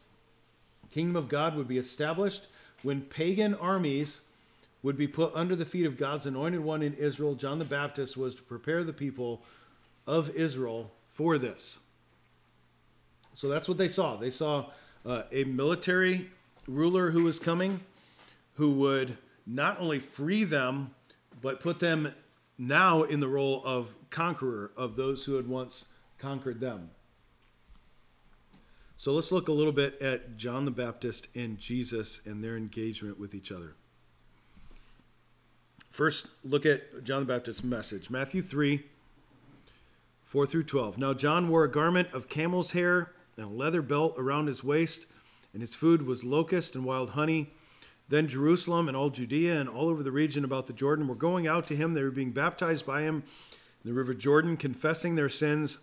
Kingdom of God would be established when pagan armies would be put under the feet of God's anointed one in Israel. John the Baptist was to prepare the people of Israel for this. So that's what they saw. They saw uh, a military ruler who was coming, who would not only free them, but put them now in the role of conqueror of those who had once conquered them. So let's look a little bit at John the Baptist and Jesus and their engagement with each other. First, look at John the Baptist's message Matthew 3 4 through 12. Now, John wore a garment of camel's hair and a leather belt around his waist, and his food was locust and wild honey. Then Jerusalem and all Judea and all over the region about the Jordan were going out to him. They were being baptized by him in the river Jordan, confessing their sins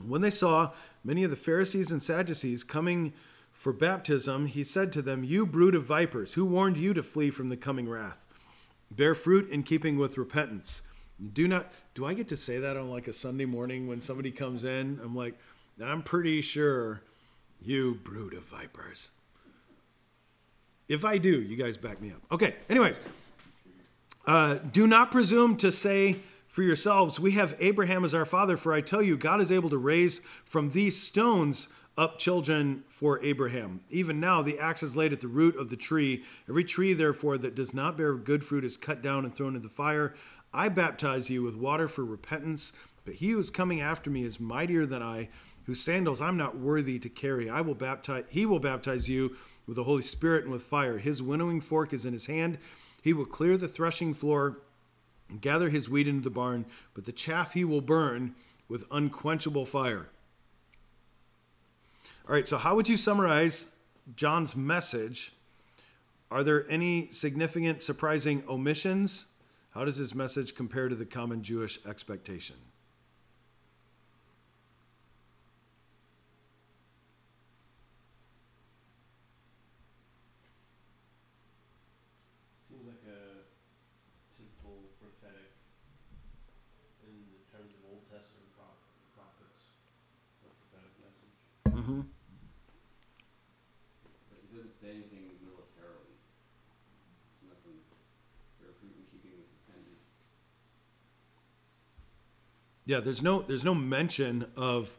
When they saw many of the Pharisees and Sadducees coming for baptism, he said to them, You brood of vipers, who warned you to flee from the coming wrath? Bear fruit in keeping with repentance. Do not, do I get to say that on like a Sunday morning when somebody comes in? I'm like, I'm pretty sure you brood of vipers. If I do, you guys back me up. Okay, anyways, uh, do not presume to say for yourselves, We have Abraham as our father, for I tell you, God is able to raise from these stones up children for Abraham. Even now, the axe is laid at the root of the tree. Every tree, therefore, that does not bear good fruit is cut down and thrown into the fire. I baptize you with water for repentance, but he who is coming after me is mightier than I, whose sandals I'm not worthy to carry. I will baptize he will baptize you with the Holy Spirit and with fire. His winnowing fork is in his hand. He will clear the threshing floor and gather his wheat into the barn, but the chaff he will burn with unquenchable fire. All right, so how would you summarize John's message? Are there any significant, surprising omissions? How does his message compare to the common Jewish expectation? Seems like a typical prophetic in the terms of Old Testament pro- prophets, a prophetic message. Mm-hmm. But it doesn't say anything militarily. There's nothing, bear fruit in keeping with repentance. Yeah, there's no there's no mention of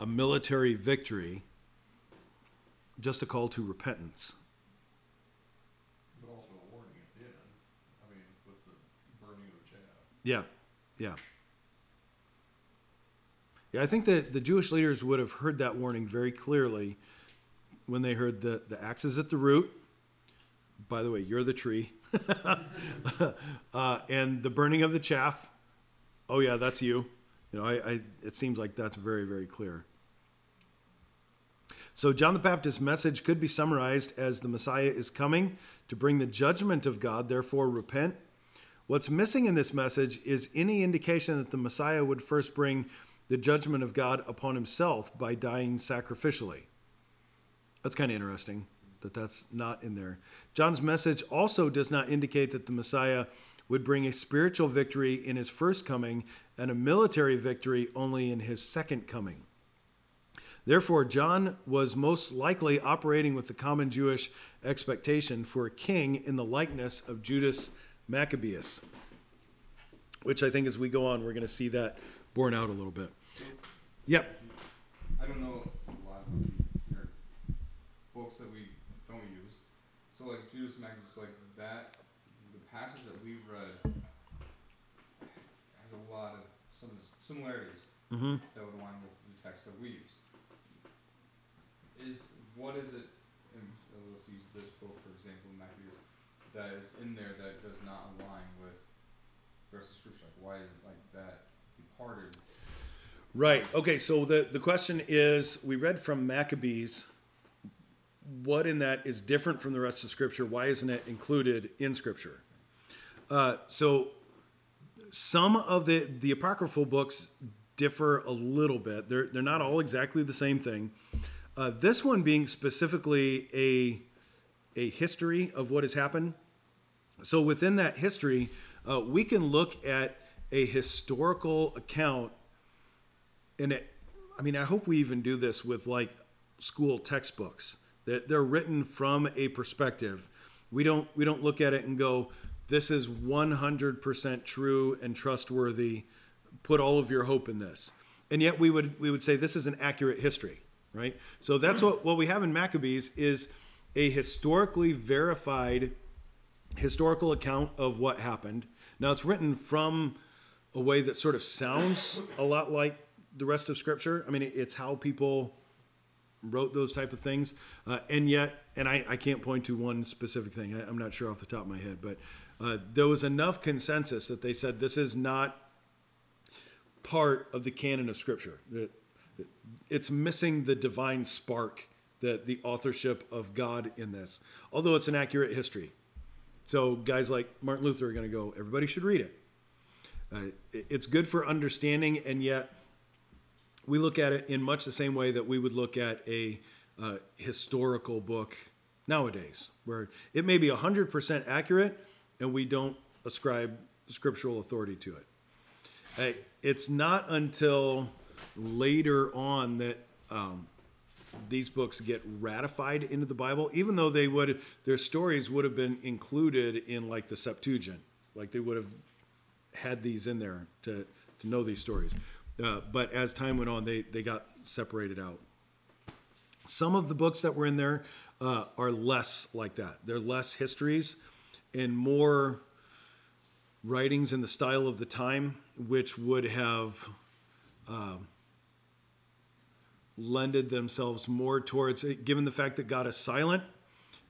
a military victory. Just a call to repentance. But also a warning at the end, I mean, with the burning of the chaff. Yeah, yeah. Yeah, I think that the Jewish leaders would have heard that warning very clearly when they heard the, the axe is at the root. By the way, you're the tree. uh, and the burning of the chaff. Oh, yeah, that's you. You know, I, I, it seems like that's very, very clear. So, John the Baptist's message could be summarized as the Messiah is coming to bring the judgment of God, therefore, repent. What's missing in this message is any indication that the Messiah would first bring the judgment of God upon himself by dying sacrificially. That's kind of interesting that that's not in there. John's message also does not indicate that the Messiah would bring a spiritual victory in his first coming and a military victory only in his second coming. Therefore, John was most likely operating with the common Jewish expectation for a king in the likeness of Judas Maccabeus, which I think as we go on, we're going to see that borne out a little bit. Yep. I don't know a lot of or books that we don't use. So like Judas Maccabeus, like that, the passage that we read has a lot of some similarities Mm-hmm. that would align with the text that we use. Is what is it? In, let's use this book for example, Maccabeus, that is in there that does not align with the rest of Scripture. Like, why is it like that departed? Right. Okay. So the, the question is we read from Maccabees. What in that is different from the rest of Scripture? Why isn't it included in Scripture? Uh, so some of the, the apocryphal books differ a little bit. They're, they're not all exactly the same thing. Uh, this one being specifically a, a history of what has happened. So within that history, uh, we can look at a historical account and it, I mean, I hope we even do this with like school textbooks that they're written from a perspective. We don't we don't look at it and go, this is 100% true and trustworthy. Put all of your hope in this. And yet we would we would say this is an accurate history, right? So that's what what we have in Maccabees is a historically verified historical account of what happened. Now it's written from a way that sort of sounds a lot like the rest of Scripture. I mean, it's how people wrote those type of things, uh, and yet, and I, I can't point to one specific thing. I, I'm not sure off the top of my head, but uh, there was enough consensus that they said this is not part of the canon of Scripture. That it's missing the divine spark, that the authorship of God in this, although it's an accurate history. So guys like Martin Luther are going to go. Everybody should read it. Uh, it's good for understanding, and yet we look at it in much the same way that we would look at a uh, historical book nowadays, where it may be 100% accurate and we don't ascribe scriptural authority to it. Uh, It's not until later on that um, these books get ratified into the Bible, even though they would, their stories would have been included in like the Septuagint, like they would have had these in there to, to know these stories. Uh, but as time went on, they, they got separated out. Some of the books that were in there uh, are less like that. They're less histories and more writings in the style of the time, which would have um, lended themselves more towards, given the fact that God is silent,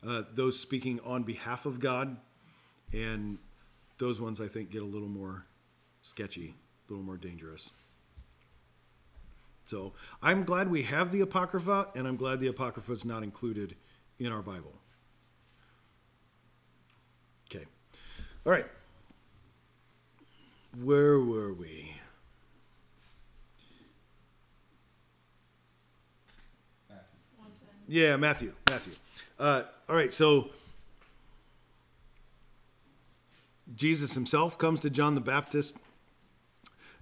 uh, those speaking on behalf of God, and those ones I think get a little more sketchy, a little more dangerous. So I'm glad we have the Apocrypha, and I'm glad the Apocrypha is not included in our Bible. Okay. All right. Where were we? Yeah, Matthew. Matthew. Uh, all right, so Jesus himself comes to John the Baptist.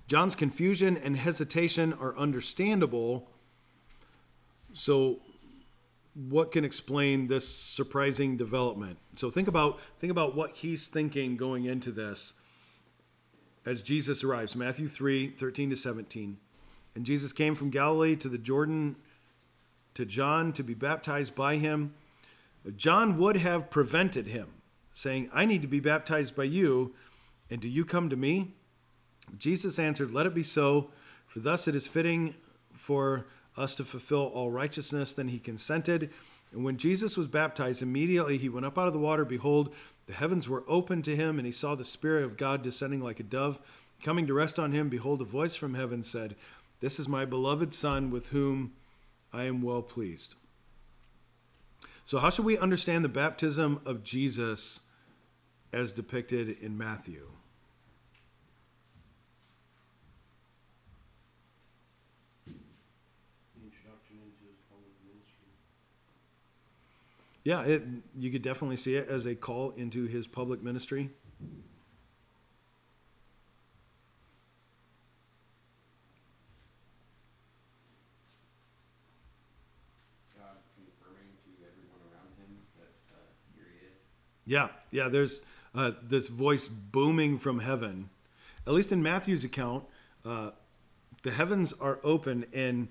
John's confusion and hesitation are understandable. So, what can explain this surprising development? So think about think about what he's thinking going into this as Jesus arrives. Matthew 3, 13 to 17. And Jesus came from Galilee to the Jordan to John to be baptized by him. John would have prevented him, saying, I need to be baptized by you, and do you come to me? Jesus answered, Let it be so, for thus it is fitting for us to fulfill all righteousness. Then he consented. And when Jesus was baptized, immediately he went up out of the water. Behold, the heavens were opened to him, and he saw the Spirit of God descending like a dove, coming to rest on him. Behold, a voice from heaven said, This is my beloved Son, with whom I am well pleased. So, how should we understand the baptism of Jesus as depicted in Matthew? The introduction into his public ministry. Yeah, it, you could definitely see it as a call into his public ministry. God confirming to everyone around him that uh, here he is. Yeah, yeah, there's uh, this voice booming from heaven. At least in Matthew's account, uh, the heavens are open and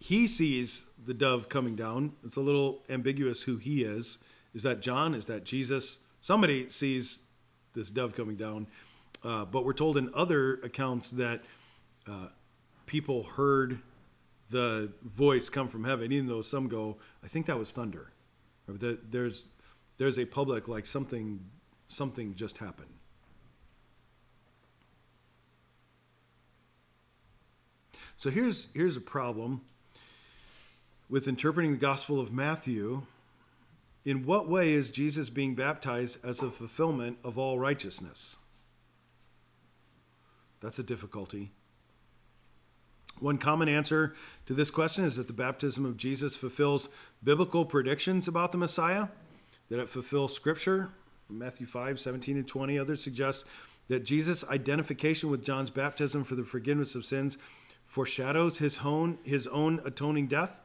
he sees the dove coming down. It's a little ambiguous who he is. Is that John? Is that Jesus? Somebody sees this dove coming down. Uh, but we're told in other accounts that uh, people heard the voice come from heaven, even though some go, I think that was thunder. There's there's a public like something something just happened. So here's here's a problem with interpreting the Gospel of Matthew. In what way is Jesus being baptized as a fulfillment of all righteousness? That's a difficulty. One common answer to this question is that the baptism of Jesus fulfills biblical predictions about the Messiah, that it fulfills Scripture, Matthew 5, 17 and 20. Others suggest that Jesus' identification with John's baptism for the forgiveness of sins foreshadows his own, his own atoning death.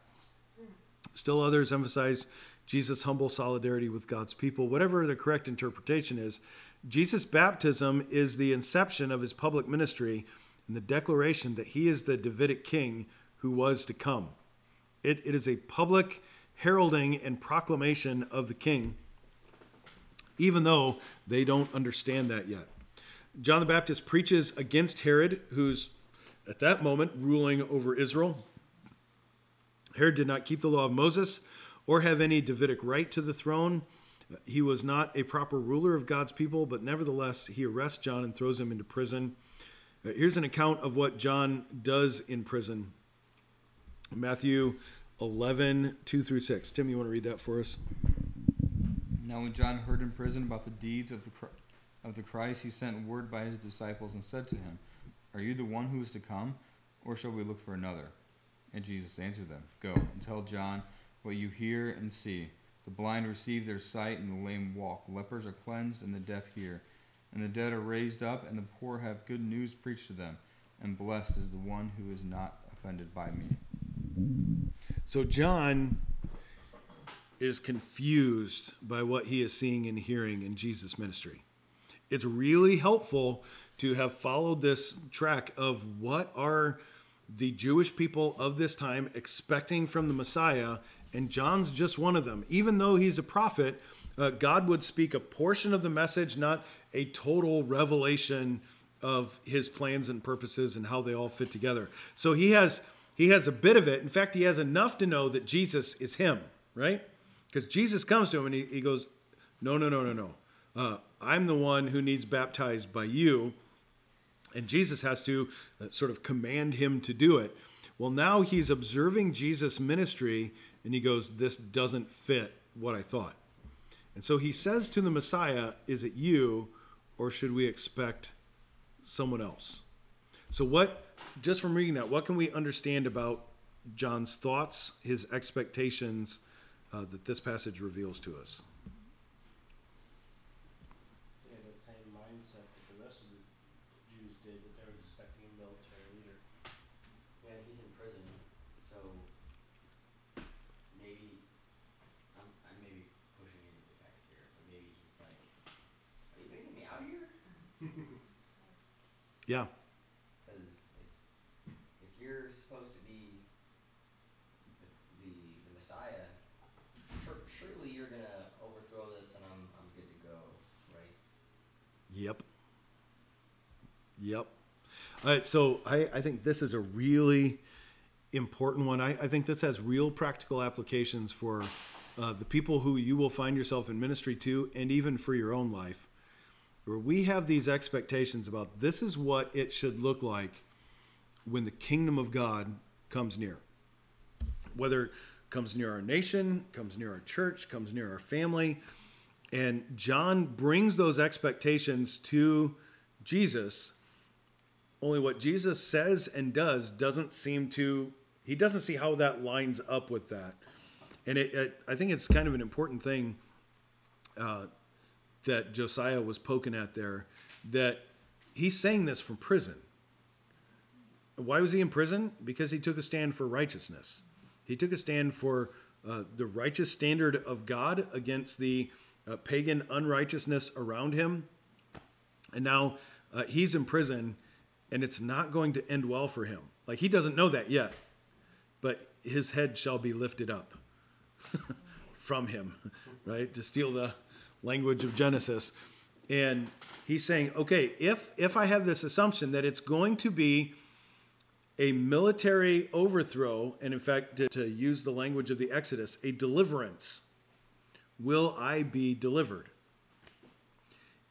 Still, others emphasize Jesus' humble solidarity with God's people. Whatever the correct interpretation is, Jesus' baptism is the inception of his public ministry and the declaration that he is the Davidic king who was to come. It, it is a public heralding and proclamation of the king, even though they don't understand that yet. John the Baptist preaches against Herod, who's at that moment ruling over Israel. Herod did not keep the law of Moses or have any Davidic right to the throne. He was not a proper ruler of God's people, but nevertheless, he arrests John and throws him into prison. Uh, Here's an account of what John does in prison Matthew 11, 2 through 6. Tim, you want to read that for us? Now, when John heard in prison about the deeds of the of the Christ, he sent word by his disciples and said to him, "Are you the one who is to come, or shall we look for another?" And Jesus answered them, Go and tell John what you hear and see. The blind receive their sight, and the lame walk. Lepers are cleansed, and the deaf hear. And the dead are raised up, and the poor have good news preached to them. And blessed is the one who is not offended by me. So John is confused by what he is seeing and hearing in Jesus' ministry. It's really helpful to have followed this track of what are the Jewish people of this time expecting from the Messiah, and John's just one of them. Even though he's a prophet, uh, God would speak a portion of the message, not a total revelation of his plans and purposes and how they all fit together. So he has he has a bit of it. In fact, he has enough to know that Jesus is him, right? Because Jesus comes to him and he, he goes, No, no, no, no, no. Uh, I'm the one who needs baptized by you. And Jesus has to uh, sort of command him to do it. Well, now he's observing Jesus' ministry and he goes, This doesn't fit what I thought. And so he says to the Messiah, Is it you or should we expect someone else? So, what, just from reading that, what can we understand about John's thoughts, his expectations uh, that this passage reveals to us? They had that same mindset that the rest of the Jews did, that they were expecting a military leader. Yeah, he's in prison, so maybe I'm I'm maybe pushing into the text here, but maybe he's like, "Are you bringing me out here?" Yeah. Because if, if you're supposed to be the, the, the Messiah, sure, surely you're gonna overthrow this, and I'm I'm good to go, right? Yep. Yep. All right, so I, I think this is a really important one. I, I think this has real practical applications for uh, the people who you will find yourself in ministry to, and even for your own life, where we have these expectations about this is what it should look like when the kingdom of God comes near. Whether it comes near our nation, comes near our church, comes near our family. And John brings those expectations to Jesus. Only what Jesus says and does doesn't seem to, he doesn't see how that lines up with that. And it, it, I think it's kind of an important thing uh, that Josiah was poking at there that he's saying this from prison. Why was he in prison? Because he took a stand for righteousness. He took a stand for uh, the righteous standard of God against the uh, pagan unrighteousness around him. And now uh, he's in prison and it's not going to end well for him. Like he doesn't know that yet, but his head shall be lifted up from him, right? To steal the language of Genesis. And he's saying, okay, if if I have this assumption that it's going to be a military overthrow, and in fact, to, to use the language of the Exodus, a deliverance, will I be delivered?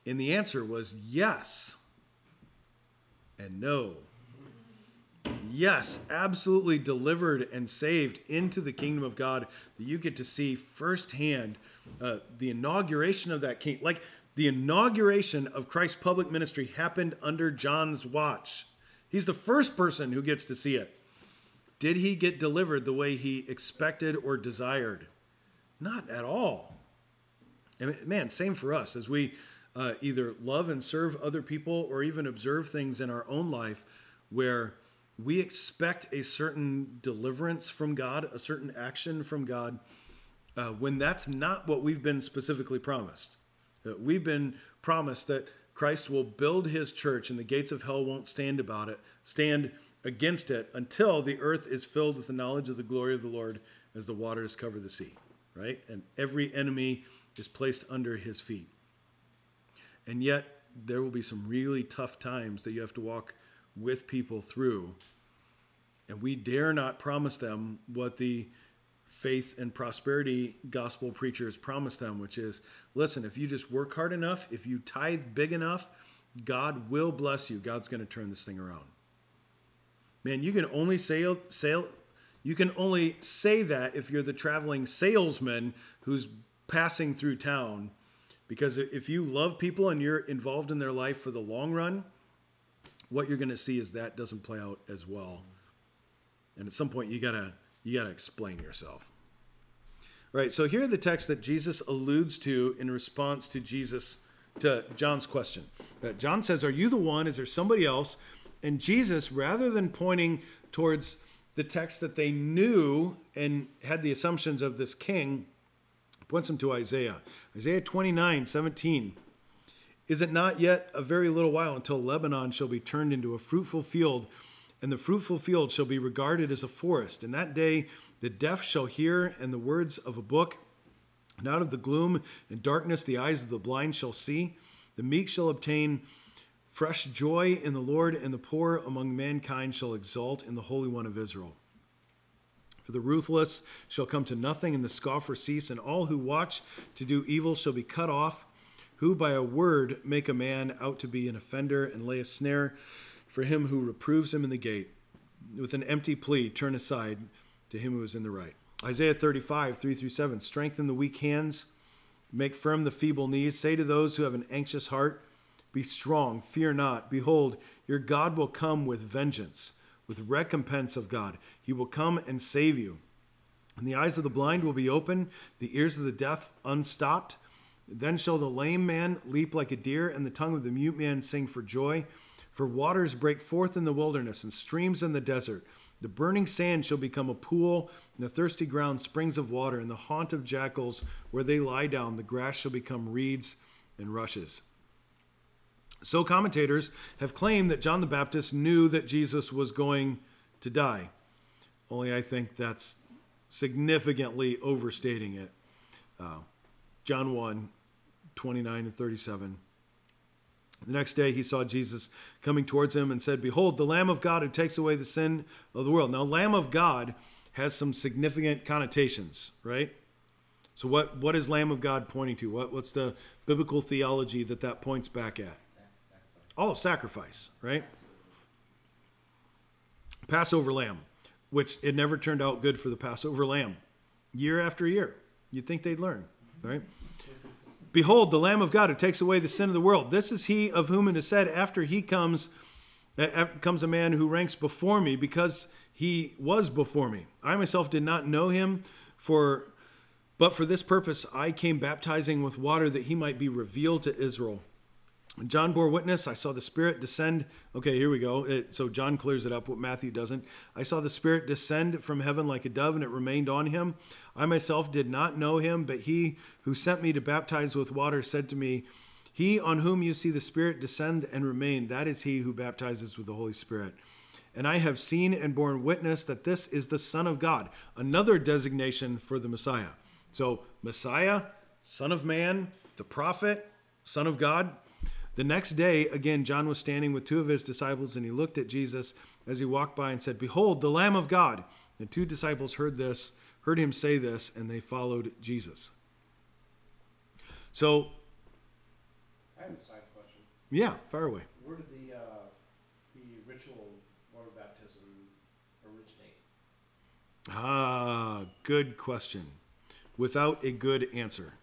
And the answer was yes and no. Yes, absolutely delivered and saved into the kingdom of God that you get to see firsthand uh, the inauguration of that king. Like the inauguration of Christ's public ministry happened under John's watch. He's the first person who gets to see it. Did he get delivered the way he expected or desired? Not at all. And man, same for us as we uh, either love and serve other people or even observe things in our own life where we expect a certain deliverance from God, a certain action from God, uh, when that's not what we've been specifically promised. Uh, we've been promised that Christ will build his church and the gates of hell won't stand about it, stand against it until the earth is filled with the knowledge of the glory of the Lord as the waters cover the sea, right? And every enemy is placed under his feet. And yet, there will be some really tough times that you have to walk with people through. And we dare not promise them what the faith and prosperity gospel preachers promise them, which is listen, if you just work hard enough, if you tithe big enough, God will bless you. God's going to turn this thing around. Man, you can only sail, sail, you can only say that if you're the traveling salesman who's passing through town because if you love people and you're involved in their life for the long run, what you're going to see is that doesn't play out as well. And at some point, you gotta you gotta explain yourself. Right. So here are the texts that Jesus alludes to in response to Jesus to John's question. That John says, "Are you the one? Is there somebody else?" And Jesus, rather than pointing towards the text that they knew and had the assumptions of this king, points them to Isaiah. Isaiah 29, 17. Is it not yet a very little while until Lebanon shall be turned into a fruitful field, and the fruitful field shall be regarded as a forest? In that day the deaf shall hear, and the words of a book. And out of the gloom and darkness the eyes of the blind shall see. The meek shall obtain fresh joy in the Lord, and the poor among mankind shall exult in the Holy One of Israel. For the ruthless shall come to nothing, and the scoffer cease, and all who watch to do evil shall be cut off, who by a word make a man out to be an offender and lay a snare for him who reproves him in the gate. With an empty plea, turn aside to him who is in the right. Isaiah 35, 3 through 7. Strengthen the weak hands, make firm the feeble knees. Say to those who have an anxious heart, Be strong, fear not. Behold, your God will come with vengeance, with recompense of God. He will come and save you. And the eyes of the blind will be open, the ears of the deaf unstopped. Then shall the lame man leap like a deer, and the tongue of the mute man sing for joy. For waters break forth in the wilderness, and streams in the desert. The burning sand shall become a pool, and the thirsty ground springs of water, and the haunt of jackals where they lie down. The grass shall become reeds and rushes. So, commentators have claimed that John the Baptist knew that Jesus was going to die. Only I think that's significantly overstating it. Uh, John 1 29 and 37. The next day he saw Jesus coming towards him and said, Behold, the Lamb of God who takes away the sin of the world. Now, Lamb of God has some significant connotations, right? So, what, what is Lamb of God pointing to? What, what's the biblical theology that that points back at? All of sacrifice, right? Passover lamb, which it never turned out good for the Passover lamb. Year after year. You'd think they'd learn, right? Behold, the Lamb of God who takes away the sin of the world. This is he of whom it is said, After he comes, comes a man who ranks before me because he was before me. I myself did not know him, for but for this purpose I came baptizing with water that he might be revealed to Israel. John bore witness. I saw the Spirit descend. Okay, here we go. It, so John clears it up, what Matthew doesn't. I saw the Spirit descend from heaven like a dove, and it remained on him. I myself did not know him, but he who sent me to baptize with water said to me, He on whom you see the Spirit descend and remain, that is he who baptizes with the Holy Spirit. And I have seen and borne witness that this is the Son of God, another designation for the Messiah. So, Messiah, Son of Man, the prophet, Son of God, the next day, again, John was standing with two of his disciples, and he looked at Jesus as he walked by and said, Behold, the Lamb of God. The two disciples heard this, heard him say this, and they followed Jesus. So, I have a side question. yeah, fire away. Where did the, uh, the ritual of water baptism originate? Ah, good question. Without a good answer.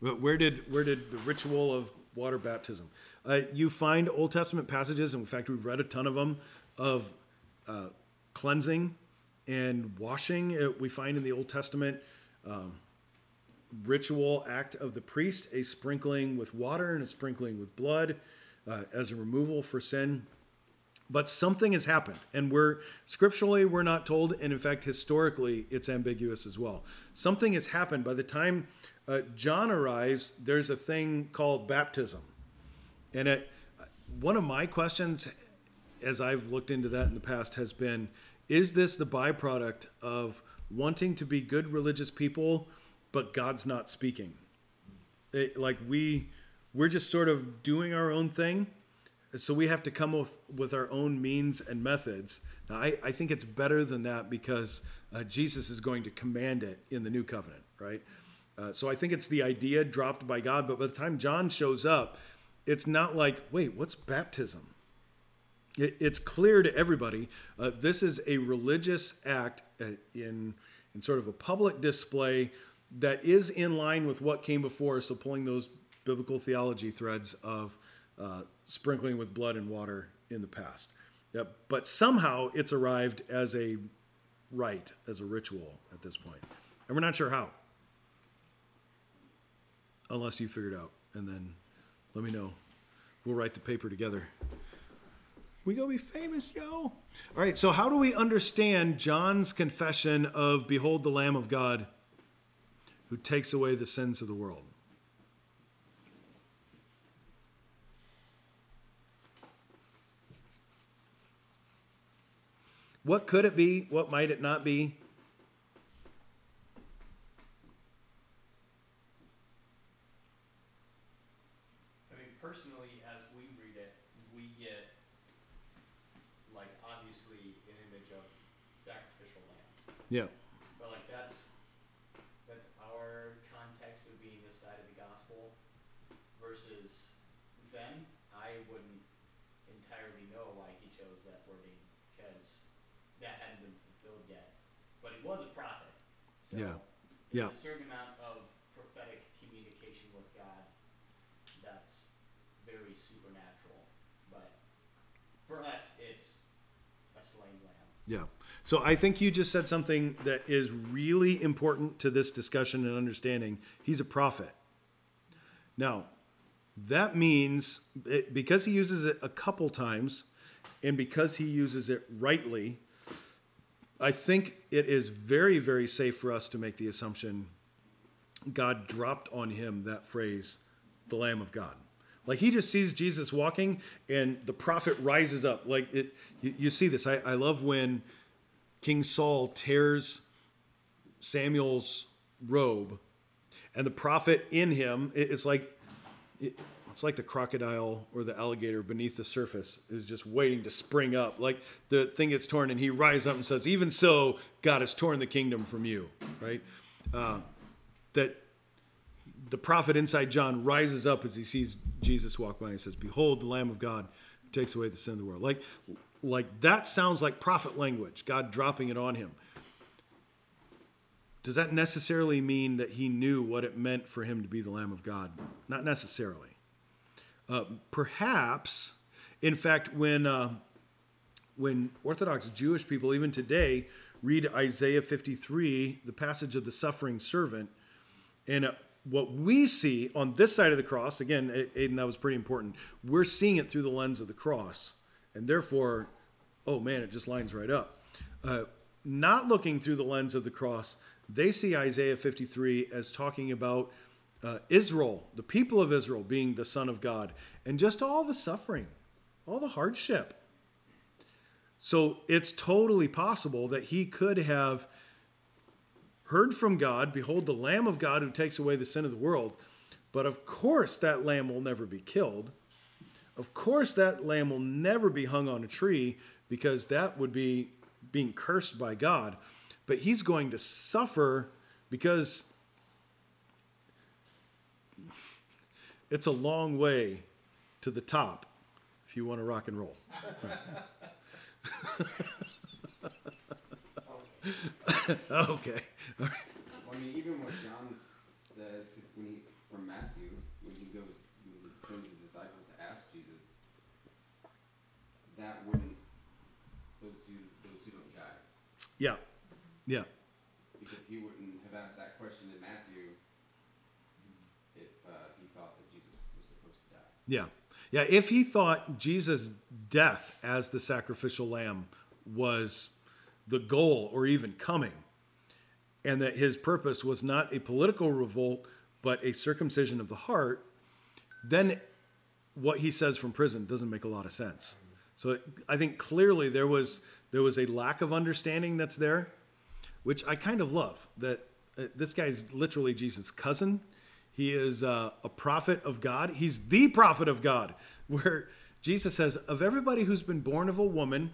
But Where did where did the ritual of water baptism? Uh, you find Old Testament passages, and in fact, we've read a ton of them of uh, cleansing and washing. Uh, we find in the Old Testament um, ritual act of the priest a sprinkling with water and a sprinkling with blood uh, as a removal for sin. But something has happened and we're scripturally we're not told and in fact historically it's ambiguous as well. Something has happened. By the time uh, john arrives there's a thing called baptism and it one of my questions as i've looked into that in the past has been is this the byproduct of wanting to be good religious people but god's not speaking it, like we we're just sort of doing our own thing so we have to come with, with our own means and methods. Now, I, I think it's better than that because uh, Jesus is going to command it in the new covenant, right? Uh, so I think it's the idea dropped by God, but by the time John shows up, it's not like, wait, what's baptism? It, it's clear to everybody uh, this is a religious act uh, in, in sort of a public display that is in line with what came before. So pulling those biblical theology threads of uh, sprinkling with blood and water in the past. But somehow it's arrived as a rite, as a ritual at this point. And we're not sure how. Unless you figure it out. And then let me know. We'll write the paper together. We gonna be famous, yo. All right, so how do we understand John's confession of Behold the Lamb of God who takes away the sins of the world? What could it be? What might it not be? I mean, personally, as we read it, we get, like, obviously an image of sacrificial lamb. Yeah. But like that's that's our context of being this side of the gospel versus then I wouldn't entirely know why he chose that wording because that hadn't been fulfilled yet. But he was a prophet. So Yeah. Yeah. a certain amount of prophetic communication with God that's very supernatural. But for us it's a slain lamb. Yeah. So I think you just said something that is really important to this discussion and understanding. He's a prophet. Now, that means it, because he uses it a couple times and because he uses it rightly, I think it is very, very safe for us to make the assumption God dropped on him that phrase, the Lamb of God. Like he just sees Jesus walking and the prophet rises up. Like it, you, you see this. I, I love when King Saul tears Samuel's robe and the prophet in him, it's like, it's like the crocodile or the alligator beneath the surface is just waiting to spring up. Like the thing gets torn and he rises up and says, even so, God has torn the kingdom from you, right? Uh, that the prophet inside John rises up as he sees Jesus walk by and says, Behold the Lamb of God takes away the sin of the world. Like, like that sounds like prophet language, God dropping it on him. Does that necessarily mean that he knew what it meant for him to be the Lamb of God? Not necessarily. Uh, perhaps, in fact, when uh, when Orthodox Jewish people, even today, read Isaiah 53, the passage of the suffering servant, and uh, what we see on this side of the cross, again, Aiden, that was pretty important. We're seeing it through the lens of the cross. And therefore, oh man, it just lines right up. Uh, not looking through the lens of the cross, they see Isaiah 53 as talking about uh, Israel, the people of Israel, being the Son of God, and just all the suffering, all the hardship. So it's totally possible that he could have heard from God, Behold, the Lamb of God who takes away the sin of the world. But of course, that lamb will never be killed. Of course, that lamb will never be hung on a tree because that would be being cursed by God. But he's going to suffer because it's a long way to the top if you want to rock and roll. okay. I mean, even what John says, because when he, from Matthew, when he goes, when he sends his disciples to ask Jesus, that wouldn't, those two, those two don't jive. Yeah. Yeah. Because he wouldn't have asked that question in Matthew if uh, he thought that Jesus was supposed to die. Yeah. Yeah. If he thought Jesus' death as the sacrificial lamb was the goal or even coming, and that his purpose was not a political revolt, but a circumcision of the heart, then what he says from prison doesn't make a lot of sense. So I think clearly there was there was a lack of understanding that's there, which I kind of love. That uh, this guy's literally Jesus' cousin. He is uh, a prophet of God. He's the prophet of God. Where Jesus says, of everybody who's been born of a woman,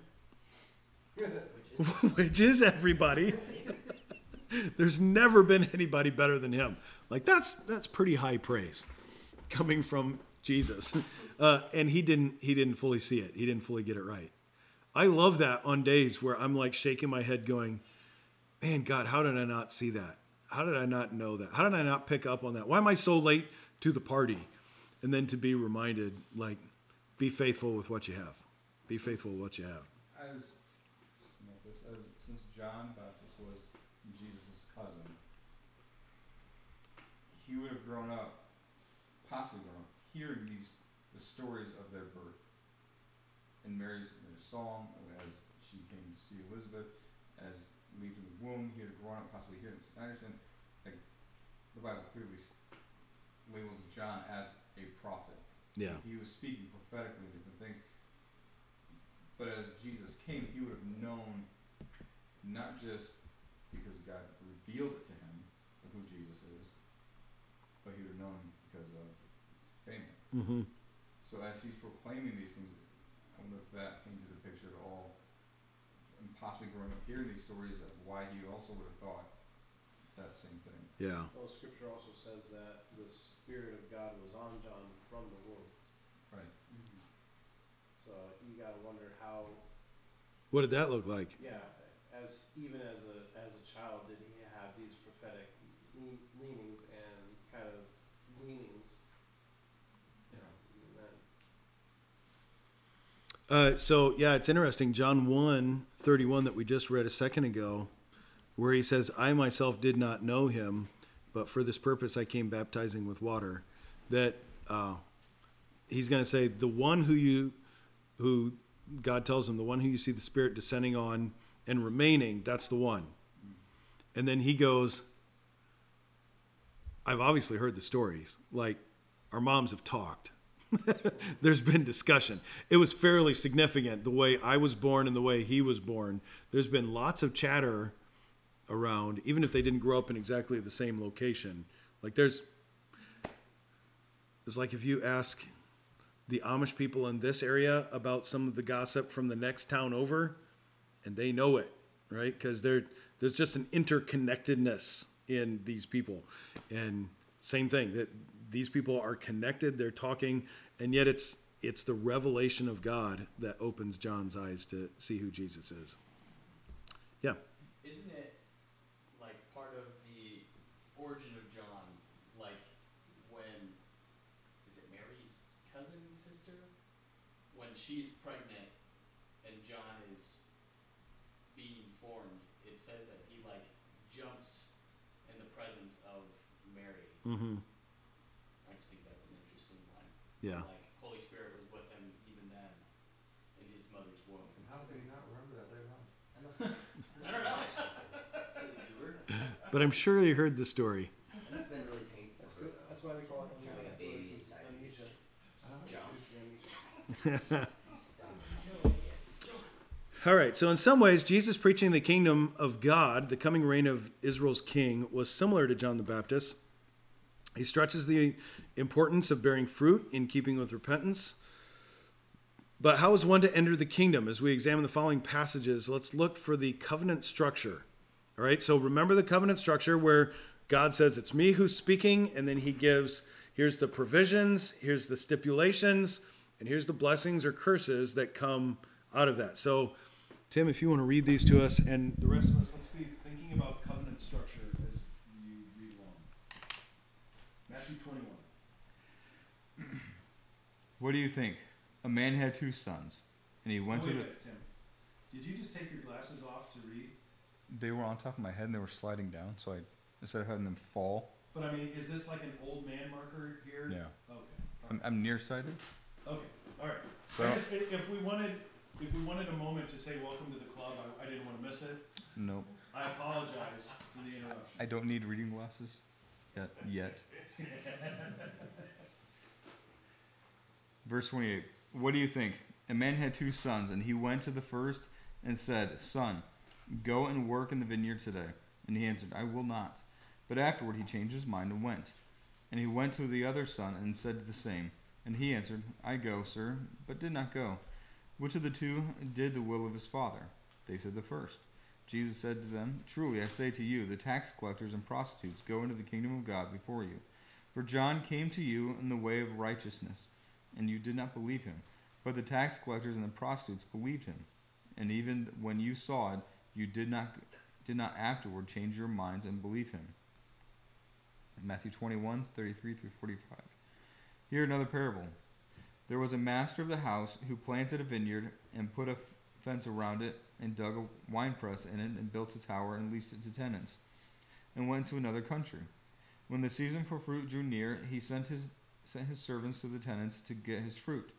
which is everybody. There's never been anybody better than him. Like that's that's pretty high praise coming from Jesus. Uh, and he didn't he didn't fully see it. He didn't fully get it right. I love that on days where I'm like shaking my head going, "Man, God, how did I not see that? How did I not know that? How did I not pick up on that? Why am I so late to the party?" And then to be reminded like be faithful with what you have. Be faithful with what you have. As as, since John Baptist was Jesus' cousin, he would have grown up, possibly grown up, hearing these the stories of their birth. And Mary's, Mary's song, as she came to see Elizabeth, as leaped in the womb, he had grown up possibly hearing this. I understand, it's like the Bible clearly labels John as a prophet. Yeah. He was speaking prophetically different things. But as Jesus came, he would have known not just because God revealed it to him of who Jesus is, but he would have known because of his family. Mm-hmm. So as he's proclaiming these things, I wonder if that came to the picture at all, and possibly growing up hearing these stories of why he also would have thought that same thing. Yeah. Well, scripture also says that the Spirit of God was on John from the womb. Right. Mm-hmm. So you gotta wonder how, What did that look like? yeah, as, even as a, as a child, did he have these prophetic le- leanings and kind of leanings? You know, and then Uh, so yeah, it's interesting. John 1, 31 that we just read a second ago, where he says, I myself did not know him, but for this purpose I came baptizing with water. That uh, he's going to say, the one who you, who God tells him, the one who you see the Spirit descending on and remaining, that's the one. And then he goes, I've obviously heard the stories. Like our moms have talked. There's been discussion. It was fairly significant the way I was born and the way he was born. There's been lots of chatter around, even if they didn't grow up in exactly the same location. Like there's, it's like if you ask the Amish people in this area about some of the gossip from the next town over, and they know it, right? Because there, there's just an interconnectedness in these people, and same thing that these people are connected. They're talking, and yet it's it's the revelation of God that opens John's eyes to see who Jesus is. Yeah. Isn't it like part of the origin of John, like when is it Mary's cousin sister? When she's pregnant and John is being formed, it says that he like jumps in the presence of Mary. Mm-hmm. I just think that's an interesting one. Yeah. Like Holy Spirit was with him even then in his mother's womb. And How can you not remember that later on? I don't know. But I'm sure you heard the story. It's been really painful That's good, the that's why they call it Having a baby because amnesia. All right, so in some ways, Jesus preaching the kingdom of God, the coming reign of Israel's king, was similar to John the Baptist. He stretches the importance of bearing fruit in keeping with repentance. But how is one to enter the kingdom? As we examine the following passages, let's look for the covenant structure. All right, so remember the covenant structure where God says, It's me who's speaking, and then he gives, here's the provisions, here's the stipulations, and here's the blessings or curses that come out of that. So, Tim, if you want to read these to us, and the rest of us, let's be thinking about covenant structure as you read along. Matthew 21. What do you think? A man had two sons, and he went Wait a to the. minute, Tim. Did you just take your glasses off to read? They were on top of my head and they were sliding down, so I instead of having them fall. But I mean, is this like an old man marker here? No, Okay. I'm, I'm nearsighted. Okay. All right. So I guess if, if we wanted, if we wanted a moment to say welcome to the club, I, I didn't want to miss it. no, I apologize for the interruption. I don't need reading glasses yet. Yet. Verse 28. What do you think? A man had two sons, and he went to the first and said, Son, go and work in the vineyard today. And he answered, I will not. But afterward he changed his mind and went. And he went to the other son and said the same. And he answered, I go, sir, but did not go. Which of the two did the will of his father? They said, The first. Jesus said to them, Truly I say to you, the tax collectors and prostitutes go into the kingdom of God before you. For John came to you in the way of righteousness, and you did not believe him. But the tax collectors and the prostitutes believed him. And even when you saw it, you did not did not afterward change your minds and believe him. Matthew 21, 33 through 45. Here another parable. There was a master of the house who planted a vineyard and put a fence around it and dug a winepress in it and built a tower and leased it to tenants and went to another country. When the season for fruit drew near, he sent his sent his servants to the tenants to get his fruit.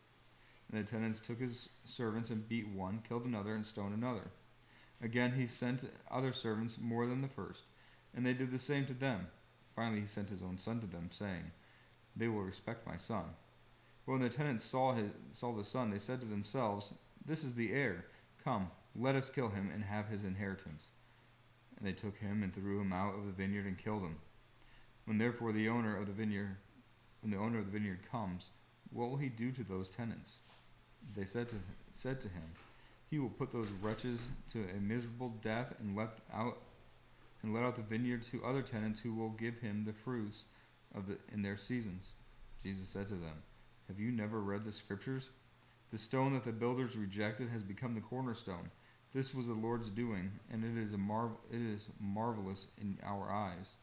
And the tenants took his servants and beat one, killed another, and stoned another. Again he sent other servants more than the first, and they did the same to them. Finally he sent his own son to them, saying, They will respect my son. But when the tenants saw his saw the son, they said to themselves, This is the heir. Come, let us kill him and have his inheritance. And they took him and threw him out of the vineyard and killed him. When therefore the owner of the vineyard when the owner of the vineyard comes, what will he do to those tenants? They said to said to him, He will put those wretches to a miserable death and let out and let out the vineyard to other tenants who will give him the fruits of the in their seasons. Jesus said to them, Have you never read the scriptures? The stone that the builders rejected has become the cornerstone. This was the Lord's doing, and it is a marvel it is marvelous in our eyes.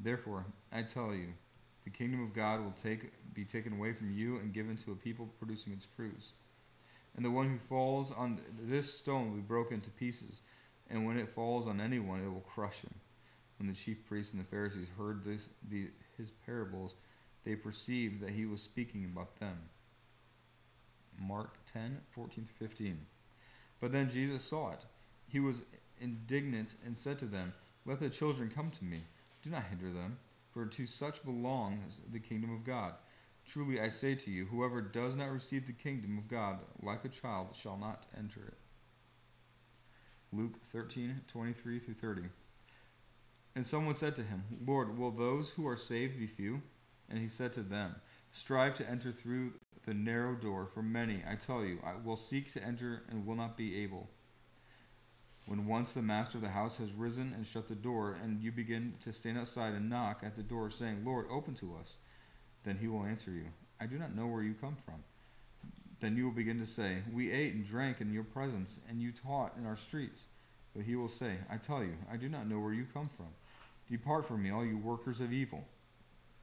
Therefore, I tell you, the kingdom of God will take be taken away from you and given to a people producing its fruits. And the one who falls on this stone will be broken to pieces, and when it falls on anyone, it will crush him. When the chief priests and the Pharisees heard this, the, his parables, they perceived that he was speaking about them. Mark 10, 14 15. But then Jesus saw it. He was indignant and said to them, Let the children come to me. Do not hinder them, for to such belongs the kingdom of God. Truly I say to you, whoever does not receive the kingdom of God like a child shall not enter it. Luke 13, 23 through 30. And someone said to him, Lord, will those who are saved be few? And he said to them, Strive to enter through the narrow door, for many, I tell you, I will seek to enter and will not be able. When once the master of the house has risen and shut the door, and you begin to stand outside and knock at the door, saying, Lord, open to us, then he will answer you, I do not know where you come from. Then you will begin to say, We ate and drank in your presence, and you taught in our streets. But he will say, I tell you, I do not know where you come from. Depart from me, all you workers of evil.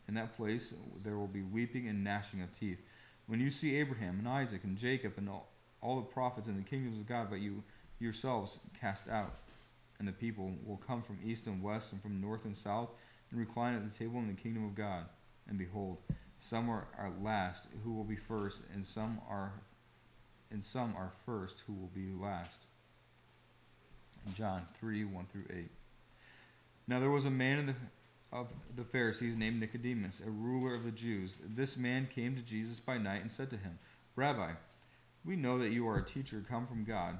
In that place there will be weeping and gnashing of teeth. When you see Abraham and Isaac and Jacob and all, all the prophets in the kingdoms of God, but you yourselves cast out. And the people will come from east and west and from north and south and recline at the table in the kingdom of God. And behold, some are, last who will be first, and some are and some are first who will be last. John three, one through eight. Now there was a man in the of the Pharisees named Nicodemus, a ruler of the Jews. This man came to Jesus by night and said to him, Rabbi, we know that you are a teacher come from God,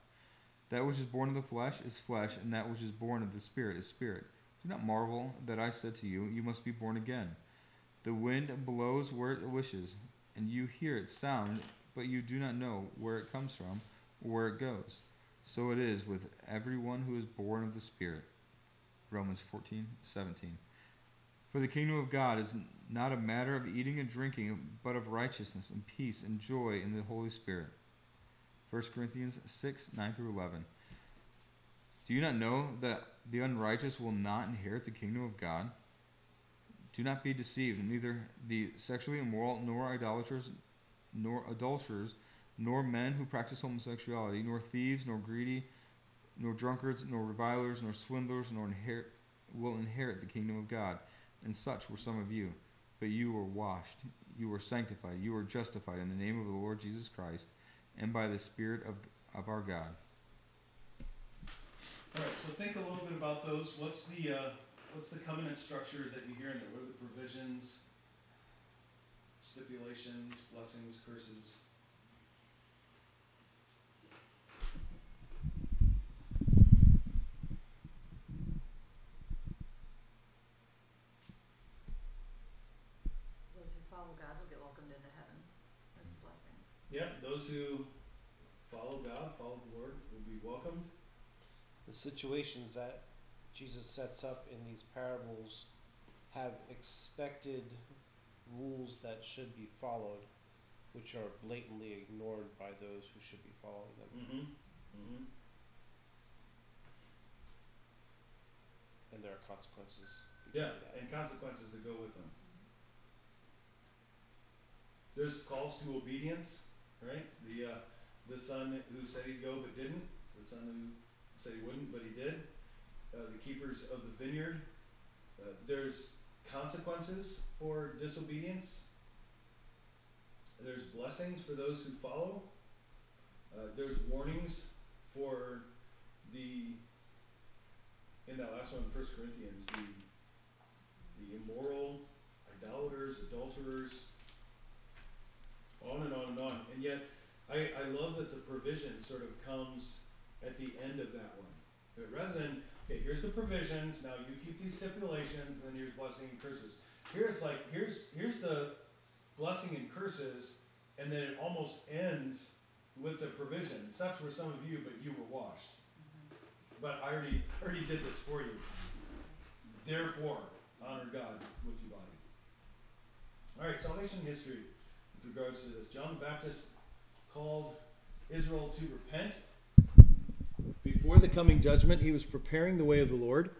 That which is born of the flesh is flesh, and that which is born of the Spirit is spirit. Do not marvel that I said to you, You must be born again. The wind blows where it wishes, and you hear its sound, but you do not know where it comes from or where it goes. So it is with everyone who is born of the Spirit. Romans 14, 17. For the kingdom of God is not a matter of eating and drinking, but of righteousness and peace and joy in the Holy Spirit. 1 Corinthians 6, 9 through 11. Do you not know that the unrighteous will not inherit the kingdom of God? Do not be deceived, neither the sexually immoral, nor idolaters, nor adulterers, nor men who practice homosexuality, nor thieves, nor greedy, nor drunkards, nor revilers, nor swindlers, nor inherit, will inherit the kingdom of God. And such were some of you. But you were washed, you were sanctified, you were justified in the name of the Lord Jesus Christ, and by the Spirit of, of our God. All right, so think a little bit about those. What's the uh, what's the covenant structure that you hear in there? What are the provisions, stipulations, blessings, curses? Those who follow God will get welcomed into heaven. There's the blessings. Yeah, those who follow God, follow the Lord, will be welcomed. The situations that Jesus sets up in these parables have expected rules that should be followed, which are blatantly ignored by those who should be following them. Mm-hmm. Mm-hmm. And there are consequences Yeah, that. and consequences that go with them. There's calls to obedience, right? The uh, the son who said he'd go but didn't. The son who said he wouldn't but he did. Uh, the keepers of the vineyard. Uh, there's consequences for disobedience. There's blessings for those who follow. Uh, there's warnings for the in that last one, First Corinthians, the the immoral, idolaters, adulterers, on and on and on. And yet, I, I love that the provision sort of comes at the end of that one. But rather than, okay, here's the provisions, now you keep these stipulations, and then here's blessing and curses. Here it's like, here's, here's the blessing and curses, and then it almost ends with the provision. Such were some of you, but you were washed. Mm-hmm. But I already, already did this for you. Therefore, honor God with your body. All right, salvation history with regards to this. John the Baptist called Israel to repent. Before the coming judgment, he was preparing the way of the Lord.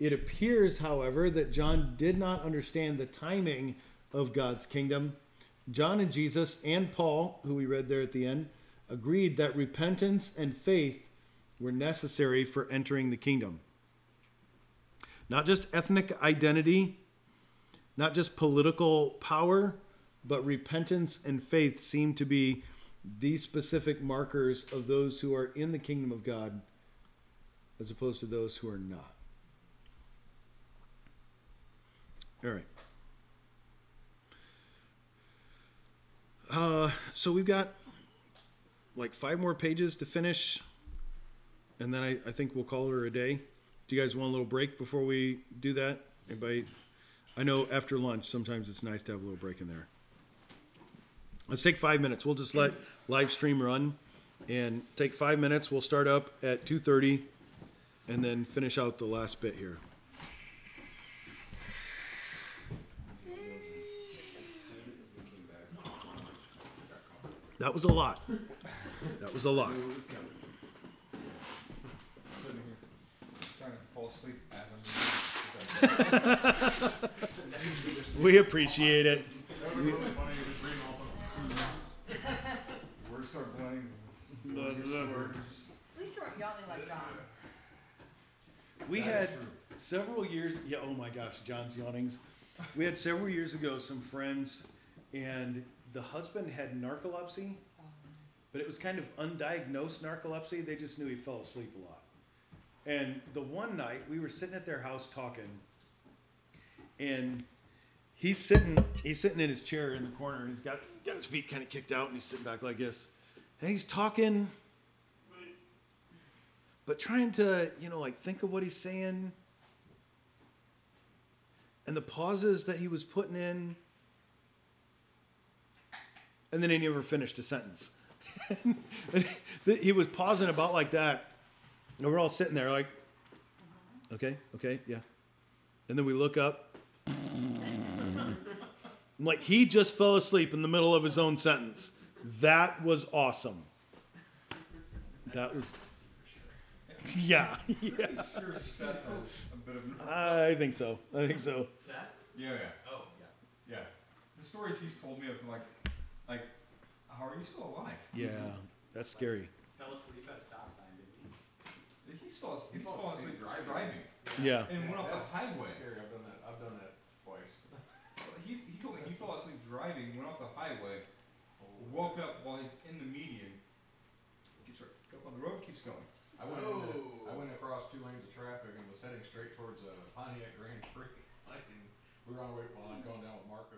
It appears, however, that John did not understand the timing of God's kingdom. John and Jesus and Paul, who we read there at the end, agreed that repentance and faith were necessary for entering the kingdom. Not just ethnic identity, not just political power, but repentance and faith seem to be these specific markers of those who are in the kingdom of God as opposed to those who are not. All right. Uh, so we've got like five more pages to finish, and then I, I think we'll call her a day. Do you guys want a little break before we do that? Anybody? I know after lunch sometimes it's nice to have a little break in there. Let's take five minutes. We'll just let live stream run and take five minutes. We'll start up at two thirty, and then finish out the last bit here. That was a lot. That was a lot. Sitting here trying to fall asleep as I'm We appreciate it. That would be really funny if it's reading also. Words start blending. At least you weren't yelling like John. We had several years. Yeah. Oh my gosh, John's yawnings. We had several years ago some friends, and the husband had narcolepsy, oh. but it was kind of undiagnosed narcolepsy. They just knew he fell asleep a lot. And the one night we were sitting at their house talking, and he's sitting he's sitting in his chair in the corner, and he's got got his feet kind of kicked out, and he's sitting back like this, and he's talking but trying to you know like think of what he's saying. And the pauses that he was putting in. And then he never finished a sentence. He was pausing about like that. And we're all sitting there like okay okay yeah. And then we look up. I'm like he just fell asleep in the middle of his own sentence that was awesome that was yeah, yeah. Sure, Steph has a bit of. I think so. I think so. Seth? Yeah, yeah, Oh, yeah. yeah. The stories he's told me of like, like, how are you still alive? Yeah, that's scary. Fell asleep at a stop sign, didn't he? He fell, he He fell fell asleep asleep driving, driving. Yeah. and went off the That's highway. Scary. I've done that. I've done that twice. He, he told me he fell asleep driving, went off the highway, woke up while he's in the median. Gets right, the road, keeps going. I went, in the- Oh. I went across two lanes of traffic and was heading straight towards uh, Pontiac Grand Prix. Like, and we were on our way, well, I'm going down with Marco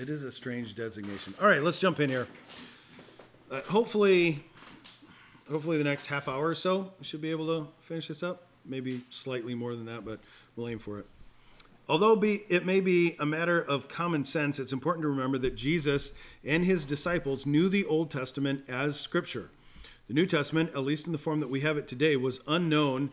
It is a strange designation. All right, let's jump in here. Uh, hopefully, hopefully the next half hour or so, we should be able to finish this up. Maybe slightly more than that, but we'll aim for it. Although be, it may be a matter of common sense, it's important to remember that Jesus and his disciples knew the Old Testament as Scripture. The New Testament, at least in the form that we have it today, was unknown